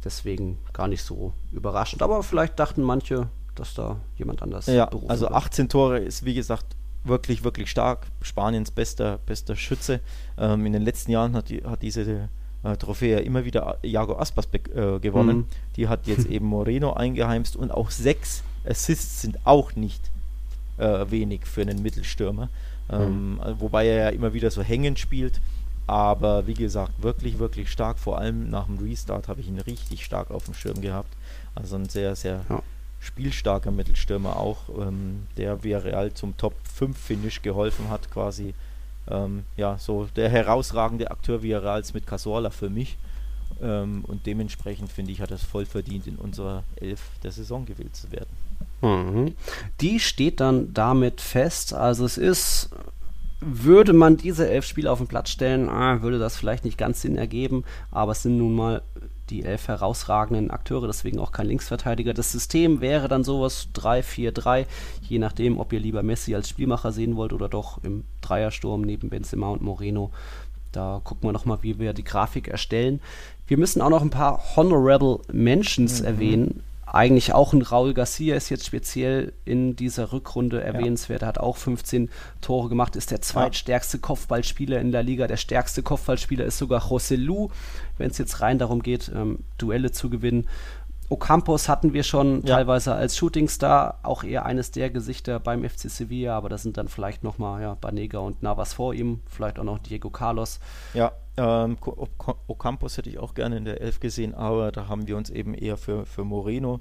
Deswegen gar nicht so überraschend. Aber vielleicht dachten manche, dass da jemand anders. Ja, also 18 wird. Tore ist wie gesagt wirklich, wirklich stark. Spaniens bester, bester Schütze. Ähm, in den letzten Jahren hat, die, hat diese äh, Trophäe immer wieder Jago Aspas äh, gewonnen. Mhm. Die hat jetzt eben Moreno eingeheimst und auch sechs Assists sind auch nicht äh, wenig für einen Mittelstürmer. Ähm, mhm. Wobei er ja immer wieder so hängend spielt. aber wie gesagt, wirklich, wirklich stark. Vor allem nach dem Restart habe ich ihn richtig stark auf dem Schirm gehabt. Also ein sehr, sehr ja. spielstarker Mittelstürmer auch, ähm, der Villarreal zum Top 5 Finish geholfen hat, quasi. Ähm, ja, so der herausragende Akteur Villarreals mit Casorla für mich. Ähm, und dementsprechend finde ich, hat es voll verdient, in unserer Elf der Saison gewählt zu werden. Mhm. Die steht dann damit fest. Also es ist würde man diese elf Spiele auf den Platz stellen, ah, würde das vielleicht nicht ganz Sinn ergeben, aber es sind nun mal die elf herausragenden Akteure, deswegen auch kein Linksverteidiger. Das System wäre dann sowas 3-4-3, je nachdem, ob ihr lieber Messi als Spielmacher sehen wollt oder doch im Dreiersturm neben Benzema und Moreno. Da gucken wir nochmal, wie wir die Grafik erstellen. Wir müssen auch noch ein paar Honorable Mentions mhm. erwähnen eigentlich auch ein Raul Garcia ist jetzt speziell in dieser Rückrunde erwähnenswert. Er hat auch 15 Tore gemacht, ist der zweitstärkste Kopfballspieler in der Liga. Der stärkste Kopfballspieler ist sogar José Lu, wenn es jetzt rein darum geht, ähm, Duelle zu gewinnen. Ocampos hatten wir schon ja. teilweise als Shootingstar, auch eher eines der Gesichter beim FC Sevilla, aber da sind dann vielleicht nochmal ja, Banega und Navas vor ihm, vielleicht auch noch Diego Carlos. Ja, ähm, Ocampos hätte ich auch gerne in der Elf gesehen, aber da haben wir uns eben eher für, für Moreno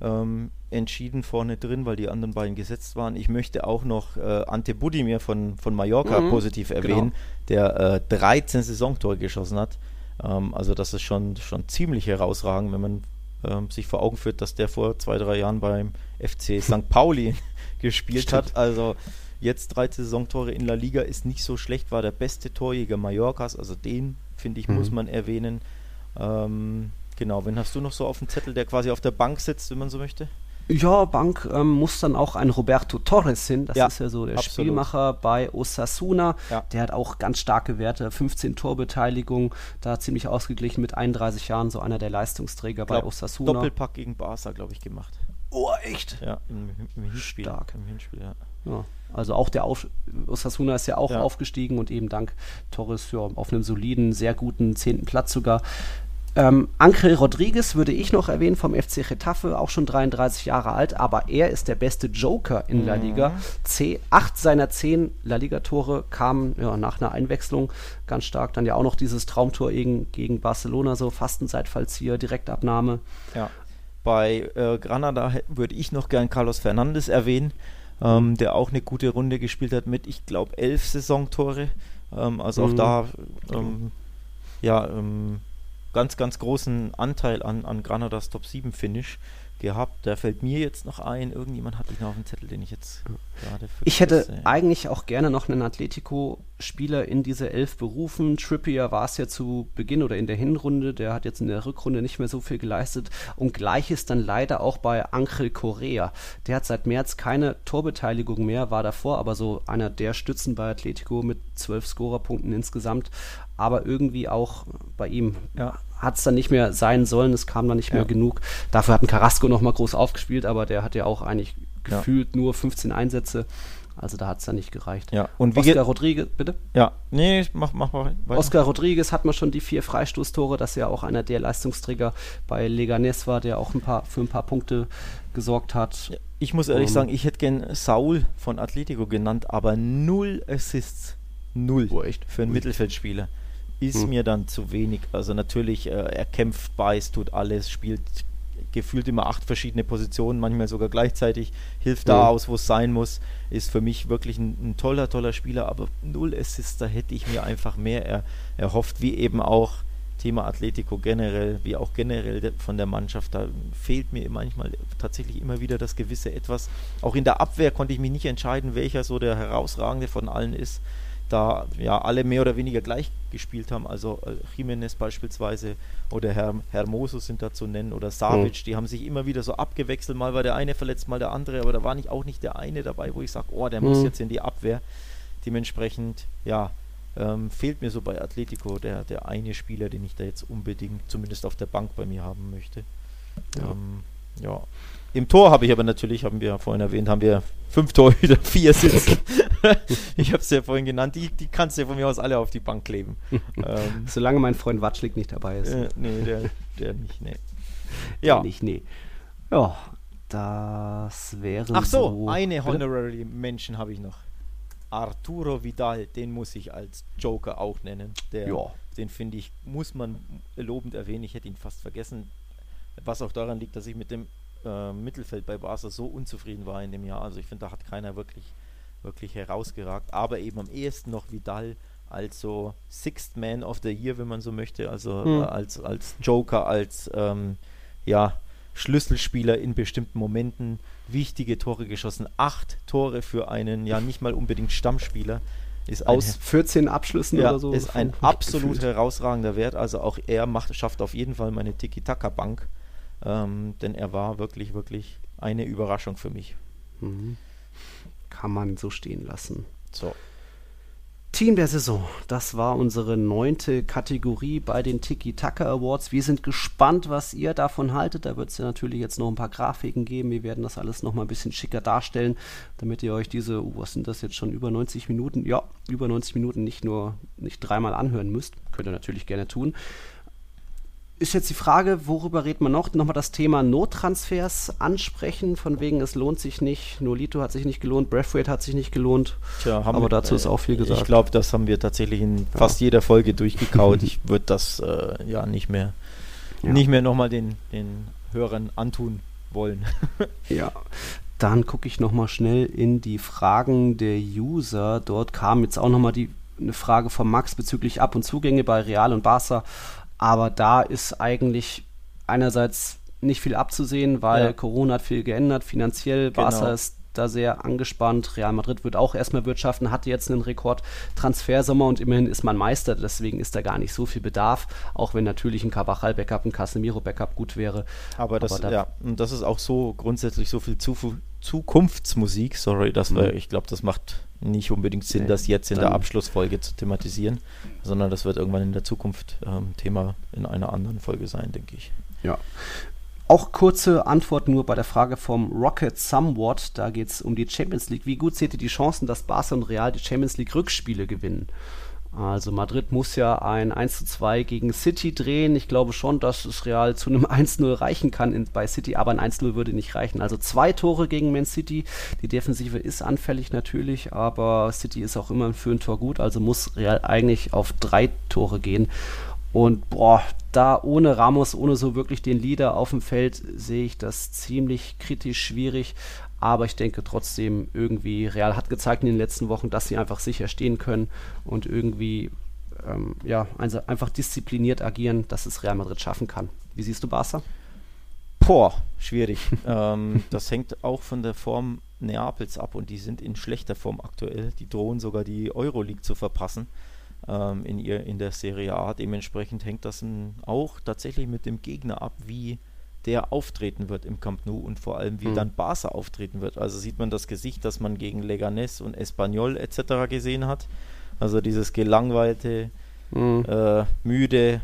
ähm, entschieden vorne drin, weil die anderen beiden gesetzt waren. Ich möchte auch noch äh, Ante Budimir von, von Mallorca mhm, positiv genau. erwähnen, genau. der äh, 13 Saisontore geschossen hat. Ähm, also das ist schon, schon ziemlich herausragend, wenn man ähm, sich vor Augen führt, dass der vor zwei, drei Jahren beim FC St. Pauli gespielt Stimmt. hat. Also jetzt 13 Saisontore in La Liga ist nicht so schlecht, war der beste Torjäger Mallorcas, also den, finde ich, mhm. muss man erwähnen. Ähm, genau, wen hast du noch so auf dem Zettel, der quasi auf der Bank sitzt, wenn man so möchte? Ja, Bank ähm, muss dann auch ein Roberto Torres hin. Das ja, ist ja so der absolut. Spielmacher bei Osasuna. Ja. Der hat auch ganz starke Werte, 15 Torbeteiligung, da ziemlich ausgeglichen mit 31 Jahren, so einer der Leistungsträger glaub, bei Osasuna. Doppelpack gegen Barca, glaube ich, gemacht. Oh, echt? Ja, im, im Hinspiel. Stark. Im Hinspiel, ja. ja. Also auch der Auf Osasuna ist ja auch ja. aufgestiegen und eben dank Torres ja, auf einem soliden, sehr guten zehnten Platz sogar. Ähm, Ankel Rodriguez würde ich noch erwähnen vom FC Getafe, auch schon 33 Jahre alt, aber er ist der beste Joker in La Liga. Mhm. C, acht seiner zehn La Liga-Tore kamen ja, nach einer Einwechslung ganz stark. Dann ja auch noch dieses Traumtor gegen, gegen Barcelona, so Fastenzeitfallzieher, Direktabnahme. Ja. Bei äh, Granada würde ich noch gern Carlos Fernandes erwähnen, ähm, der auch eine gute Runde gespielt hat mit, ich glaube, elf Saisontore. Ähm, also mhm. auch da, ähm, ja, ähm, ganz, ganz großen Anteil an, an Granadas Top 7 Finish gehabt. Da fällt mir jetzt noch ein, irgendjemand hatte ich noch auf dem Zettel, den ich jetzt gerade Ich hätte eigentlich auch gerne noch einen Atletico-Spieler in diese Elf berufen. Trippier war es ja zu Beginn oder in der Hinrunde, der hat jetzt in der Rückrunde nicht mehr so viel geleistet. Und gleiches dann leider auch bei Angel Correa. Der hat seit März keine Torbeteiligung mehr, war davor aber so einer der Stützen bei Atletico mit zwölf Scorerpunkten insgesamt. Aber irgendwie auch bei ihm ja hat es dann nicht mehr sein sollen, es kam dann nicht mehr genug. Dafür hat ein Carrasco nochmal groß aufgespielt, aber der hat ja auch eigentlich gefühlt nur 15 Einsätze. Also da hat es dann nicht gereicht. Ja. Und Oscar Rodriguez, bitte? Ja, nee, mach, mach mal weiter. Oscar Rodriguez hat man schon die vier Freistoßtore, das ist ja auch einer der Leistungsträger bei Leganes war, der auch ein paar, für ein paar Punkte gesorgt hat. Ja, ich muss ehrlich um, sagen, ich hätte gern Saul von Atletico genannt, aber null Assists. Null. Oh, echt? Für einen Mittelfeldspieler ist hm. mir dann zu wenig. Also natürlich, äh, er kämpft, beißt, tut alles, spielt gefühlt immer acht verschiedene Positionen, manchmal sogar gleichzeitig, hilft da aus, wo es sein muss, ist für mich wirklich ein, ein, toller, toller Spieler, aber null Assists, da hätte ich mir einfach mehr er, erhofft, wie eben auch Thema Atletico generell, wie auch generell von der Mannschaft, da fehlt mir manchmal tatsächlich immer wieder das gewisse Etwas. Auch in der Abwehr konnte ich mich nicht entscheiden, welcher so der herausragende von allen ist da ja alle mehr oder weniger gleich gespielt haben. Also äh, Jiménez beispielsweise oder Herr Hermoso sind da zu nennen oder Savic, mhm. die haben sich immer wieder so abgewechselt. Mal war der eine verletzt, mal der andere, aber da war nicht auch nicht der eine dabei, wo ich sage, oh, der mhm. muss jetzt in die Abwehr. Dementsprechend, ja, ähm, fehlt mir so bei Atletico der, der eine Spieler, den ich da jetzt unbedingt zumindest auf der Bank bei mir haben möchte. Ja. Ähm, ja. Im Tor habe ich aber natürlich, haben wir vorhin erwähnt, haben wir fünf Torhüter, vier sitzen. ich habe es ja vorhin genannt, die, die kannst du ja von mir aus alle auf die Bank kleben. ähm, Solange mein Freund Watschlik nicht dabei ist. Äh, nee, der, der nicht, nee. Ja. Der nicht, nee. Ja, das wäre Ach so, so eine Honorary Mention habe ich noch. Arturo Vidal, den muss ich als Joker auch nennen. Der, Ja. Den finde ich, muss man lobend erwähnen. Ich hätte ihn fast vergessen. Was auch daran liegt, dass ich mit dem äh, Mittelfeld bei Barca so unzufrieden war in dem Jahr. Also ich finde, da hat keiner wirklich, wirklich herausgeragt. Aber eben am ehesten noch Vidal als so Sixth Man of the Year, wenn man so möchte. Also Hm. äh, als, als Joker, als ähm, ja, Schlüsselspieler in bestimmten Momenten, wichtige Tore geschossen. Acht Tore für einen ja nicht mal unbedingt Stammspieler. Ist ein Aus 14 Abschlüssen ja, oder so. ist ein Gefühlt. absolut herausragender Wert. Also auch er macht, schafft auf jeden Fall meine Tiki-Taka-Bank. Ähm, denn er war wirklich, wirklich eine Überraschung für mich. Mhm. Kann man so stehen lassen. So. Team der Saison, das war unsere neunte Kategorie bei den Tiki-Taka Awards. Wir sind gespannt, was ihr davon haltet. Da wird es ja natürlich jetzt noch ein paar Grafiken geben. Wir werden das alles noch mal ein bisschen schicker darstellen, damit ihr euch diese, uh, was sind das jetzt schon, über 90 Minuten, ja, über 90 Minuten nicht nur, nicht dreimal anhören müsst. Könnt ihr natürlich gerne tun. Ist jetzt die Frage, worüber redet man noch? Nochmal das Thema Nottransfers ansprechen, von wegen es lohnt sich nicht. Nolito hat sich nicht gelohnt, Braithwaite hat sich nicht gelohnt. Tja, haben Aber wir- dazu ist auch viel gesagt. Ich glaube, das haben wir tatsächlich in fast jeder Folge durchgekaut. ich würde das äh, ja nicht mehr, Ja. nicht mehr nochmal den, den Hörern antun wollen. Ja, dann gucke ich nochmal schnell in die Fragen der User. Dort kam jetzt auch nochmal die, eine Frage von Max bezüglich Ab- und Zugänge bei Real und Barca. Aber da ist eigentlich einerseits nicht viel abzusehen, weil Ja. Corona hat viel geändert. Finanziell, Barca Genau. ist da sehr angespannt. Real Madrid wird auch erstmal wirtschaften, hatte jetzt einen Rekord-Transfersommer und immerhin ist man Meister. Deswegen ist da gar nicht so viel Bedarf. Auch wenn natürlich ein Carvajal-Backup, ein Casemiro-Backup gut wäre. Aber das, Aber da- ja, und das ist auch so grundsätzlich so viel Zufu Zukunftsmusik. Sorry, das war, Mhm. ich glaube, das macht nicht unbedingt Sinn, das jetzt in der Abschlussfolge zu thematisieren, sondern das wird irgendwann in der Zukunft ähm, Thema in einer anderen Folge sein, denke ich. Ja. Auch kurze Antwort nur bei der Frage vom Rocket Somewhat. Da geht es um die Champions League. Wie gut seht ihr die Chancen, dass Barca und Real die Champions League Rückspiele gewinnen? Also Madrid muss ja ein 1 zu 2 gegen City drehen. Ich glaube schon, dass es Real zu einem 1-0 reichen kann in, bei City, aber ein 1-0 würde nicht reichen. Also zwei Tore gegen Man City. Die Defensive ist anfällig natürlich, aber City ist auch immer für ein Tor gut, also muss Real eigentlich auf drei Tore gehen. Und boah, da ohne Ramos, ohne so wirklich den Leader auf dem Feld, sehe ich das ziemlich kritisch schwierig. Aber ich denke trotzdem, irgendwie, Real hat gezeigt in den letzten Wochen, dass sie einfach sicher stehen können und irgendwie ähm, ja, also einfach diszipliniert agieren, dass es Real Madrid schaffen kann. Wie siehst du Barca? Boah, schwierig. ähm, das hängt auch von der Form Neapels ab und die sind in schlechter Form aktuell. Die drohen sogar die Euroleague zu verpassen ähm, in, ihr, in der Serie A. Dementsprechend hängt das auch tatsächlich mit dem Gegner ab, wie der auftreten wird im Camp Nou und vor allem wie Mhm. dann Barca auftreten wird. Also sieht man das Gesicht, das man gegen Leganés und Espanyol etc. gesehen hat. Also dieses gelangweilte, Mhm. äh, müde,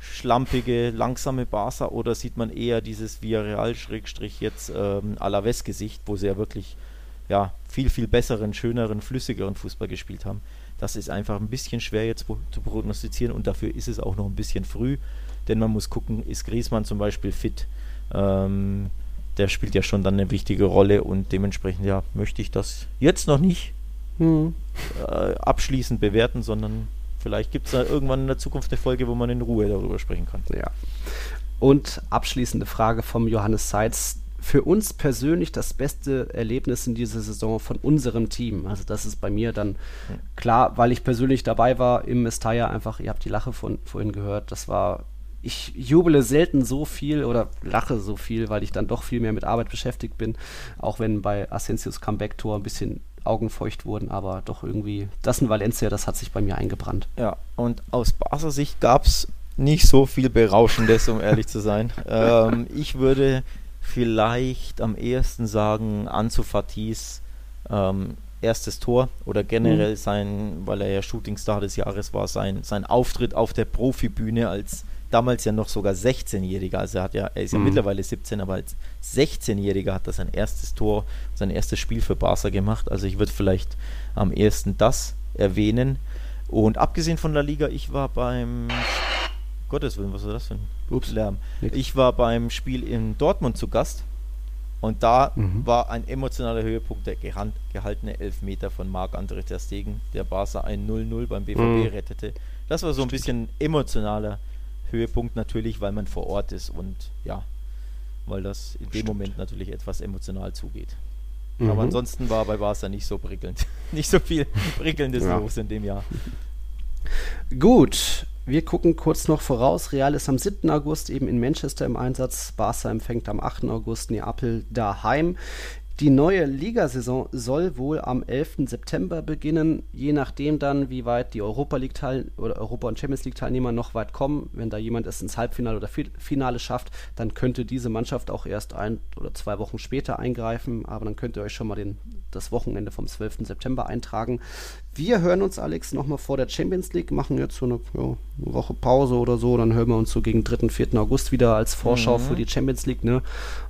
schlampige, langsame Barca oder sieht man eher dieses Villarreal-Schrägstrich jetzt ähm, Alaves-Gesicht, wo sie ja wirklich ja, viel, viel besseren, schöneren, flüssigeren Fußball gespielt haben. Das ist einfach ein bisschen schwer jetzt zu prognostizieren und dafür ist es auch noch ein bisschen früh, denn man muss gucken, ist Griezmann zum Beispiel fit? Ähm, der spielt ja schon dann eine wichtige Rolle und dementsprechend ja, möchte ich das jetzt noch nicht Mhm. äh, abschließend bewerten, sondern vielleicht gibt es da irgendwann in der Zukunft eine Folge, wo man in Ruhe darüber sprechen kann. Ja. Und abschließende Frage vom Johannes Seitz. Für uns persönlich das beste Erlebnis in dieser Saison von unserem Team. Also das ist bei mir dann klar, weil ich persönlich dabei war im Mestalla einfach, ihr habt die Lache von vorhin gehört, das war, ich jubele selten so viel oder lache so viel, weil ich dann doch viel mehr mit Arbeit beschäftigt bin, auch wenn bei Asensios Comeback-Tor ein bisschen augenfeucht wurden, aber doch irgendwie, das in Valencia, das hat sich bei mir eingebrannt. Ja, und aus Basler Sicht gab es nicht so viel Berauschendes, um ehrlich zu sein. Ähm, ich würde vielleicht am ehesten sagen, Ansu Fatis ähm, erstes Tor oder generell sein, weil er ja Shootingstar des Jahres war, sein, sein Auftritt auf der Profibühne als damals ja noch sogar 16-Jähriger, also er hat ja, er ist ja Mhm. mittlerweile 17, aber als 16-Jähriger hat er sein erstes Tor, sein erstes Spiel für Barca gemacht. Also ich würde vielleicht am ehesten das erwähnen. Und abgesehen von La Liga, ich war beim Gottes Willen, was war das für ein Ups. Lärm? Ich war beim Spiel in Dortmund zu Gast Und da mhm. war ein emotionaler Höhepunkt der gehaltene Elfmeter von Marc-André Ter Stegen, der Barca ein 0-0 beim BVB mhm. rettete. Das war so ein bisschen emotionaler Höhepunkt natürlich, weil man vor Ort ist und ja, weil das in dem Stimmt. Moment natürlich etwas emotional zugeht. Mhm. Aber ansonsten war bei Barca nicht so prickelnd. nicht so viel prickelndes ja. los in dem Jahr. Gut, wir gucken kurz noch voraus. Real ist am 7. August eben in Manchester im Einsatz. Barca empfängt am 8. August Neapel daheim. Die neue Ligasaison soll wohl am 11. September beginnen, je nachdem dann, wie weit die Europa League oder Europa und Champions League Teilnehmer noch weit kommen. Wenn da jemand es ins Halbfinale oder Finale schafft, dann könnte diese Mannschaft auch erst ein oder zwei Wochen später eingreifen. Aber dann könnt ihr euch schon mal den, das Wochenende vom 12. September eintragen. Wir hören uns, Alex, nochmal vor der Champions League, machen jetzt so eine, ja, eine, Woche Pause oder so, dann hören wir uns so gegen 3., 4. August wieder als Vorschau mhm. für die Champions League. Ne?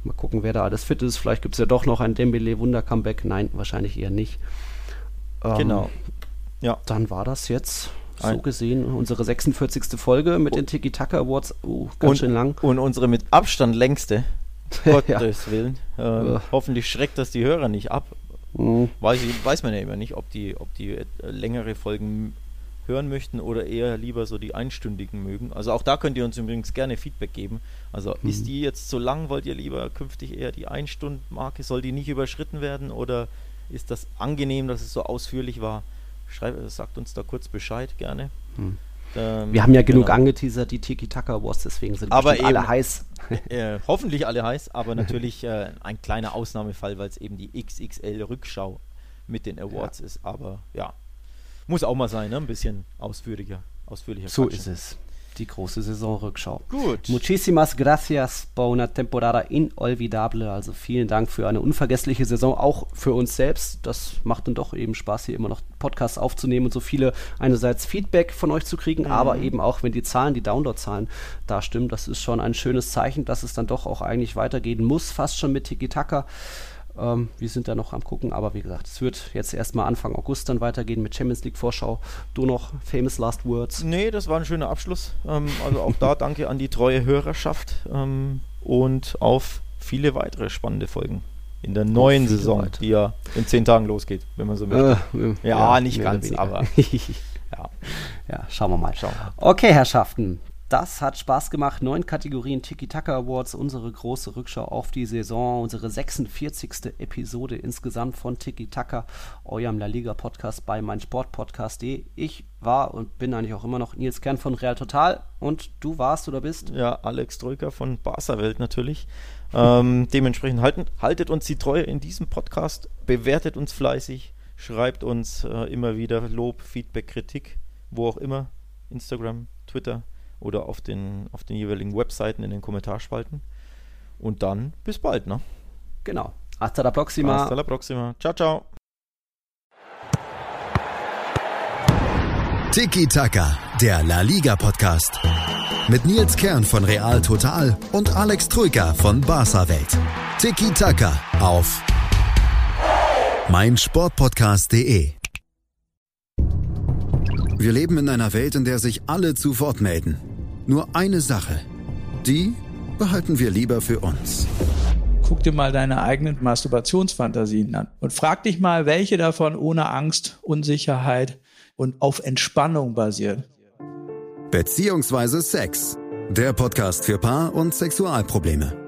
Mal gucken, wer da alles fit ist. Vielleicht gibt es ja doch noch ein Dembele-Wunder-Comeback. Nein, wahrscheinlich eher nicht. Ähm, genau. Ja. Dann war das jetzt so gesehen unsere 46. Folge mit den Tiki-Taka Awards. Oh, ganz und, schön lang. Und unsere mit Abstand längste. Gottes ja. Willen. Ähm, hoffentlich schreckt das die Hörer nicht ab. Mhm. Weiß, ich, weiß man ja immer nicht, ob die, ob die äh, längere Folgen hören möchten oder eher lieber so die einstündigen mögen. Also auch da könnt ihr uns übrigens gerne Feedback geben. Also mhm. ist die jetzt zu lang? Wollt ihr lieber künftig eher die Einstunden-Marke? Soll die nicht überschritten werden? Oder ist das angenehm, dass es so ausführlich war? Schreibt, sagt uns da kurz Bescheid gerne. Mhm. Ähm, wir haben ja genug genau. angeteasert, die Tiki-Taka Awards, deswegen sind aber eben, alle heiß. Äh, hoffentlich alle heiß, aber natürlich äh, ein kleiner Ausnahmefall, weil es eben die XXL-Rückschau mit den Awards ja. ist. Aber ja, muss auch mal sein, ne? ein bisschen ausführlicher. ausführlicher so Quatschen. ist es die große Saisonrückschau. Gut. Muchísimas gracias por una temporada inolvidable. Also vielen Dank für eine unvergessliche Saison, auch für uns selbst. Das macht dann doch eben Spaß, hier immer noch Podcasts aufzunehmen und so viele einerseits Feedback von euch zu kriegen, mhm. aber eben auch, wenn die Zahlen, die Download-Zahlen da stimmen, das ist schon ein schönes Zeichen, dass es dann doch auch eigentlich weitergehen muss, fast schon mit Tiki-Taka. Ähm, wir sind da noch am gucken, aber wie gesagt, es wird jetzt erstmal Anfang August dann weitergehen mit Champions League Vorschau. Du noch famous last words? Nee, das war ein schöner Abschluss. Ähm, also auch da danke an die treue Hörerschaft ähm, und auf viele weitere spannende Folgen in der neuen Saison, weit. die ja in zehn Tagen losgeht, wenn man so möchte. Äh, ja, ja, nicht ganz, aber ja. ja, schauen wir mal. Schauen. Okay, Herrschaften, das hat Spaß gemacht. Neun Kategorien Tiki-Taka Awards, unsere große Rückschau auf die Saison, unsere 46. Episode insgesamt von Tiki-Taka, eurem La Liga Podcast bei meinsportpodcast.de. Ich war und bin eigentlich auch immer noch Nils Kern von Real Total und du warst oder bist? Ja, Alex Troika von Barca Welt natürlich. ähm, dementsprechend halten, haltet uns die Treue in diesem Podcast, bewertet uns fleißig, schreibt uns äh, immer wieder Lob, Feedback, Kritik, wo auch immer. Instagram, Twitter oder auf den, auf den jeweiligen Webseiten in den Kommentarspalten. Und dann bis bald, ne? Genau. Hasta la próxima. Hasta la próxima. Ciao, ciao. Tiki Taka, der La Liga Podcast. Mit Nils Kern von Real Total und Alex Troika von Barca Welt. Tiki Taka auf meinsportpodcast.de. Wir leben in einer Welt, in der sich alle zu Wort melden. Nur eine Sache. Die behalten wir lieber für uns. Guck dir mal deine eigenen Masturbationsfantasien an und frag dich mal, welche davon ohne Angst, Unsicherheit und auf Entspannung basieren. Beziehungsweise Sex. Der Podcast für Paar- und Sexualprobleme.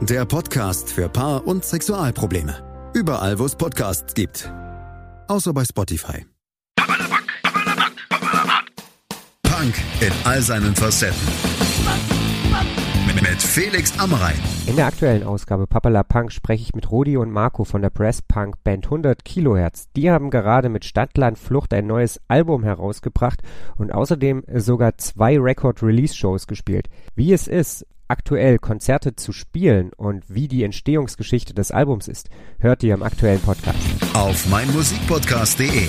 der Podcast für Paar- und Sexualprobleme. Überall, wo es Podcasts gibt. Außer bei Spotify. Punk in all seinen Facetten. Mit Felix Amrein. In der aktuellen Ausgabe Papala Punk spreche ich mit Rodi und Marco von der Press Punk Band 100 Kilohertz. Die haben gerade mit Stadtland Flucht ein neues Album herausgebracht und außerdem sogar zwei Record Release Shows gespielt. Wie es ist, aktuell Konzerte zu spielen und wie die Entstehungsgeschichte des Albums ist, hört ihr im aktuellen Podcast. Auf meinmusikpodcast.de